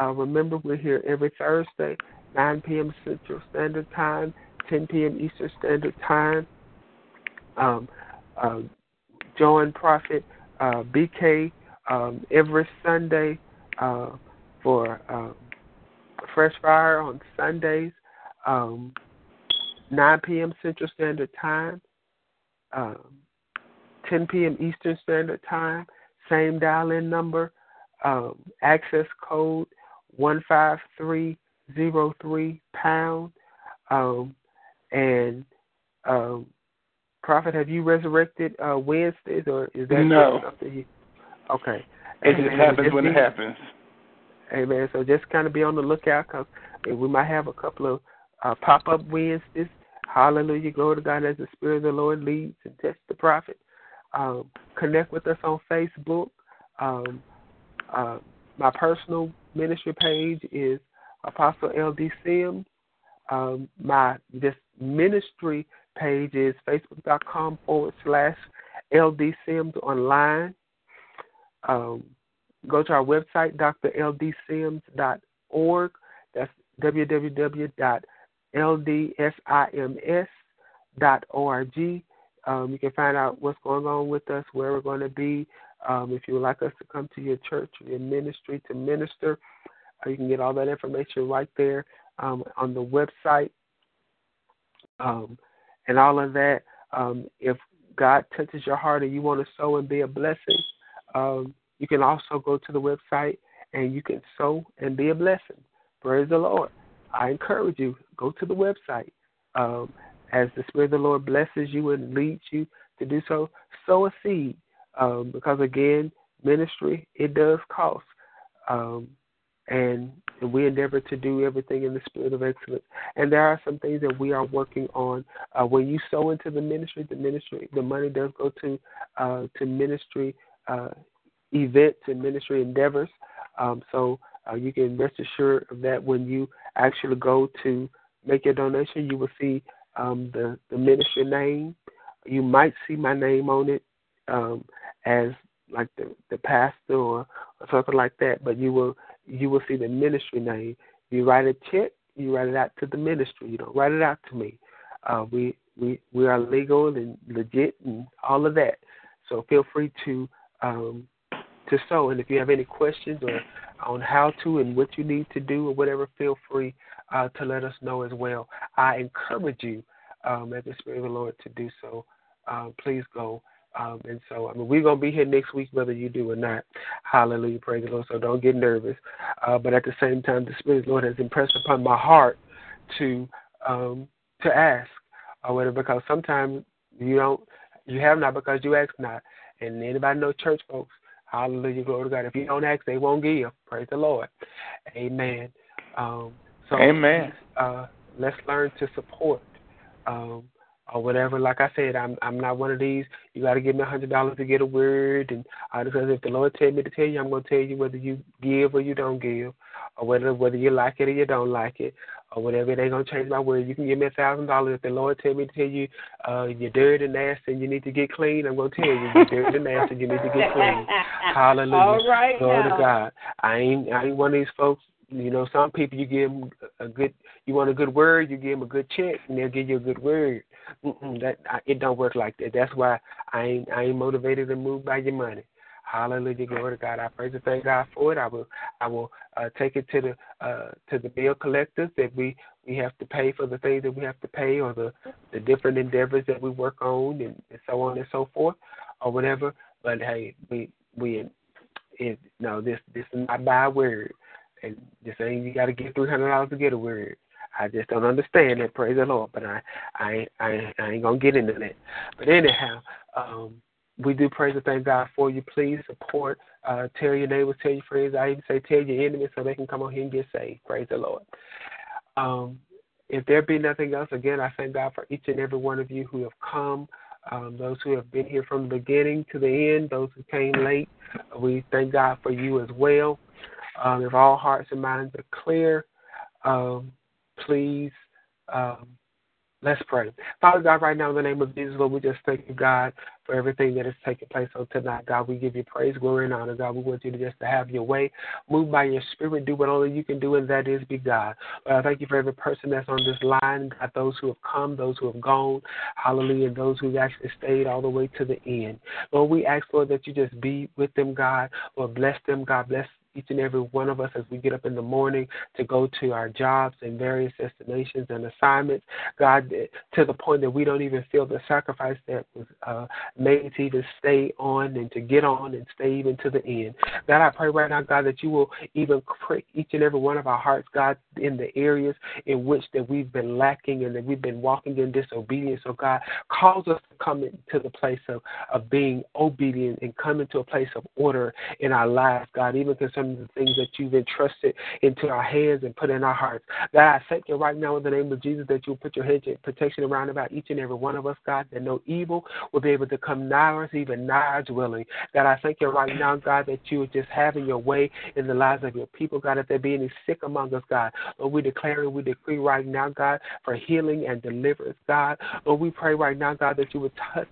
Uh, remember, we're here every Thursday, 9 p.m. Central Standard Time, 10 p.m. Eastern Standard Time. Um, uh, join Prophet uh, BK um, every Sunday uh, for Fresh Fire on Sundays, um, 9 p.m. Central Standard Time, um, 10 p.m. Eastern Standard Time. Same dial-in number, um, access code 15303 pound. Um, and um, Prophet, have you resurrected uh, Wednesdays, or is that no? Something you, okay. It just happens when it happens. Amen. So just kind of be on the lookout because we might have a couple of uh, pop up Wednesdays. Hallelujah. Glory to God as the Spirit of the Lord leads and test the prophet. Um, connect with us on Facebook. Um, uh, my personal ministry page is Apostle L.D. Sims. Um, my just ministry page is facebook.com forward slash LD Sims online. Um, go to our website, drldsims.org. That's www.ldsims.org. Um, you can find out what's going on with us, where we're going to be. Um, if you would like us to come to your church your ministry to minister, uh, you can get all that information right there um, on the website. Um, and all of that. Um, if God touches your heart and you want to sow and be a blessing, um, you can also go to the website and you can sow and be a blessing. Praise the Lord. I encourage you, go to the website. Um, as the Spirit of the Lord blesses you and leads you to do so, sow a seed. Um, because again, ministry, it does cost. Um, and we endeavor to do everything in the spirit of excellence. And there are some things that we are working on. Uh, when you sow into the ministry, the ministry, the money does go to uh, to ministry uh, events and ministry endeavors. Um, so uh, you can rest assured of that when you actually go to make your donation, you will see um, the the ministry name. You might see my name on it um, as like the the pastor or, or something like that, but you will you will see the ministry name. You write a check, you write it out to the ministry. You don't write it out to me. Uh, we we we are legal and legit and all of that. So feel free to um, to sow. And if you have any questions or on how to and what you need to do or whatever, feel free uh, to let us know as well. I encourage you, um, as the Spirit of the Lord, to do so. Uh, please go um, and so, I mean, we're going to be here next week, whether you do or not. Hallelujah. Praise the Lord. So don't get nervous. Uh, but at the same time, the Spirit of the Lord has impressed upon my heart to um, to ask or whatever, because sometimes you don't, you have not because you ask not. And anybody know church folks, hallelujah, glory to God. If you don't ask, they won't give. Praise the Lord. Amen. Um, so, Amen. Uh, let's learn to support. Um, or whatever. Like I said, I'm I'm not one of these. You got to give me a hundred dollars to get a word, and uh, because if the Lord tell me to tell you, I'm to tell you whether you give or you don't give, or whether whether you like it or you don't like it, or whatever. It ain't going to change my word. You can give me a thousand dollars if the Lord tell me to tell you uh, you're dirty and nasty and you need to get clean. I'm going to tell you you're dirty and nasty and you need to get clean. Hallelujah. All right. Glory now. to God. I ain't I ain't one of these folks you know, some people you give them a good, you want a good word, you give them a good check, and they'll give you a good word. Mm-mm, that it don't work like that. That's why I ain't I ain't motivated and moved by your money. Hallelujah, glory to God. I praise and thank God for it. I will I will uh, take it to the uh, to the bill collectors that we we have to pay for the things that we have to pay or the the different endeavors that we work on and, and so on and so forth or whatever. But hey, we we it, no this this is not by word and just saying you got to get three hundred dollars to get a word. I just don't understand that. Praise the Lord, but I I I, I ain't gonna get into that. But anyhow, um, we do praise and thank God for you. Please support. Uh, tell your neighbors, tell your friends. I even say tell your enemies so they can come on here and get saved. Praise the Lord. Um, if there be nothing else, again, I thank God for each and every one of you who have come. Um, those who have been here from the beginning to the end, those who came late, we thank God for you as well. Um, if all hearts and minds are clear, um, please um, let's pray. Father God, right now in the name of Jesus, Lord, we just thank you, God, for everything that is taking place on tonight. God, we give you praise, glory, and honor. God, we want you to just to have your way. Move by your spirit, do what only you can do, and that is be God. I thank you for every person that's on this line, God, those who have come, those who have gone, hallelujah, and those who actually stayed all the way to the end. Lord, we ask, Lord, that you just be with them, God. Lord, bless them, God, bless each and every one of us as we get up in the morning to go to our jobs and various destinations and assignments. God, to the point that we don't even feel the sacrifice that was uh, made to even stay on and to get on and stay even to the end. God, I pray right now, God, that you will even prick each and every one of our hearts, God, in the areas in which that we've been lacking and that we've been walking in disobedience. So, God, cause us to come into the place of, of being obedient and come into a place of order in our lives, God, even concerning the things that you've entrusted into our hands and put in our hearts. God, I thank you right now in the name of Jesus that you'll put your hedge protection around about each and every one of us, God, that no evil will be able to come nigh us, even nigh our dwelling. God, I thank you right now, God, that you are just having your way in the lives of your people, God, if there be any sick among us, God. Lord, we declare and we decree right now, God, for healing and deliverance, God. Lord, we pray right now, God, that you would touch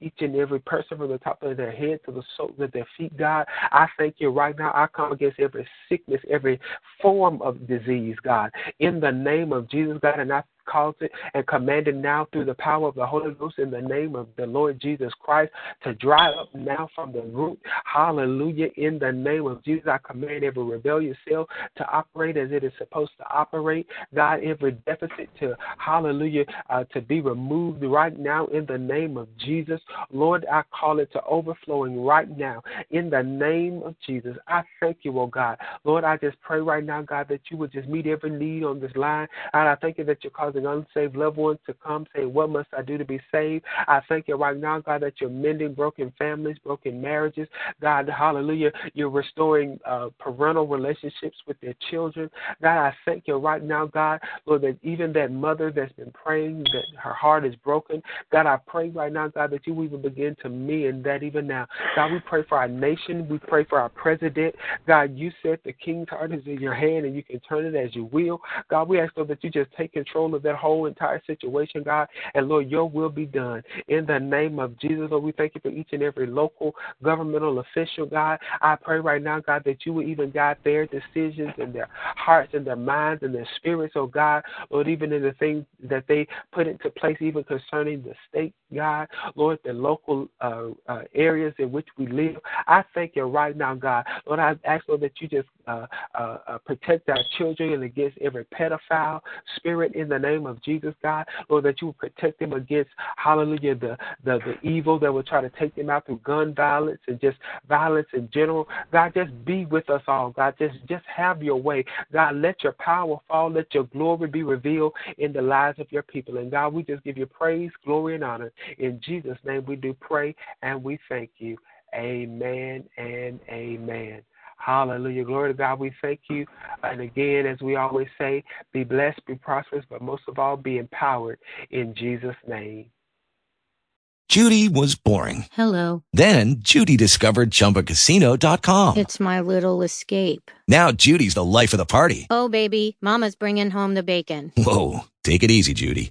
each and every person from the top of their head to the soles of their feet, God. I thank you right now. I come against every sickness, every form of disease, God. In the name of Jesus, God, and I calls it and command it now through the power of the Holy Ghost in the name of the Lord Jesus Christ to dry up now from the root. Hallelujah. In the name of Jesus, I command every rebellious cell to operate as it is supposed to operate. God, every deficit to, hallelujah, uh, to be removed right now in the name of Jesus. Lord, I call it to overflowing right now in the name of Jesus. I thank you, oh God. Lord, I just pray right now, God, that you would just meet every need on this line. And I thank you that you're causing unsaved loved ones to come saying, What must I do to be saved? I thank you right now, God, that you're mending broken families, broken marriages. God, hallelujah, you're restoring uh, parental relationships with their children. God, I thank you right now, God, Lord, that even that mother that's been praying that her heart is broken, God, I pray right now, God, that you even begin to mend that even now. God, we pray for our nation. We pray for our president. God, you said the king's heart is in your hand and you can turn it as you will. God, we ask, Lord, that you just take control of that whole entire situation, God. And Lord, your will be done. In the name of Jesus, Lord, we thank you for each and every local governmental official, God. I pray right now, God, that you will even guide their decisions and their hearts and their minds and their spirits, oh God. Lord, even in the things that they put into place, even concerning the state, God. Lord, the local uh, uh, areas in which we live. I thank you right now, God. Lord, I ask, Lord, that you just uh, uh, uh protect our children and against every pedophile spirit in the name name of Jesus, God. Lord, that you will protect them against, hallelujah, the, the, the evil that will try to take them out through gun violence and just violence in general. God, just be with us all. God, just, just have your way. God, let your power fall. Let your glory be revealed in the lives of your people. And God, we just give you praise, glory, and honor. In Jesus' name we do pray and we thank you. Amen and amen. Hallelujah. Glory to God. We thank you. And again, as we always say, be blessed, be prosperous, but most of all, be empowered in Jesus' name. Judy was boring. Hello. Then Judy discovered chumbacasino.com. It's my little escape. Now Judy's the life of the party. Oh, baby. Mama's bringing home the bacon. Whoa. Take it easy, Judy.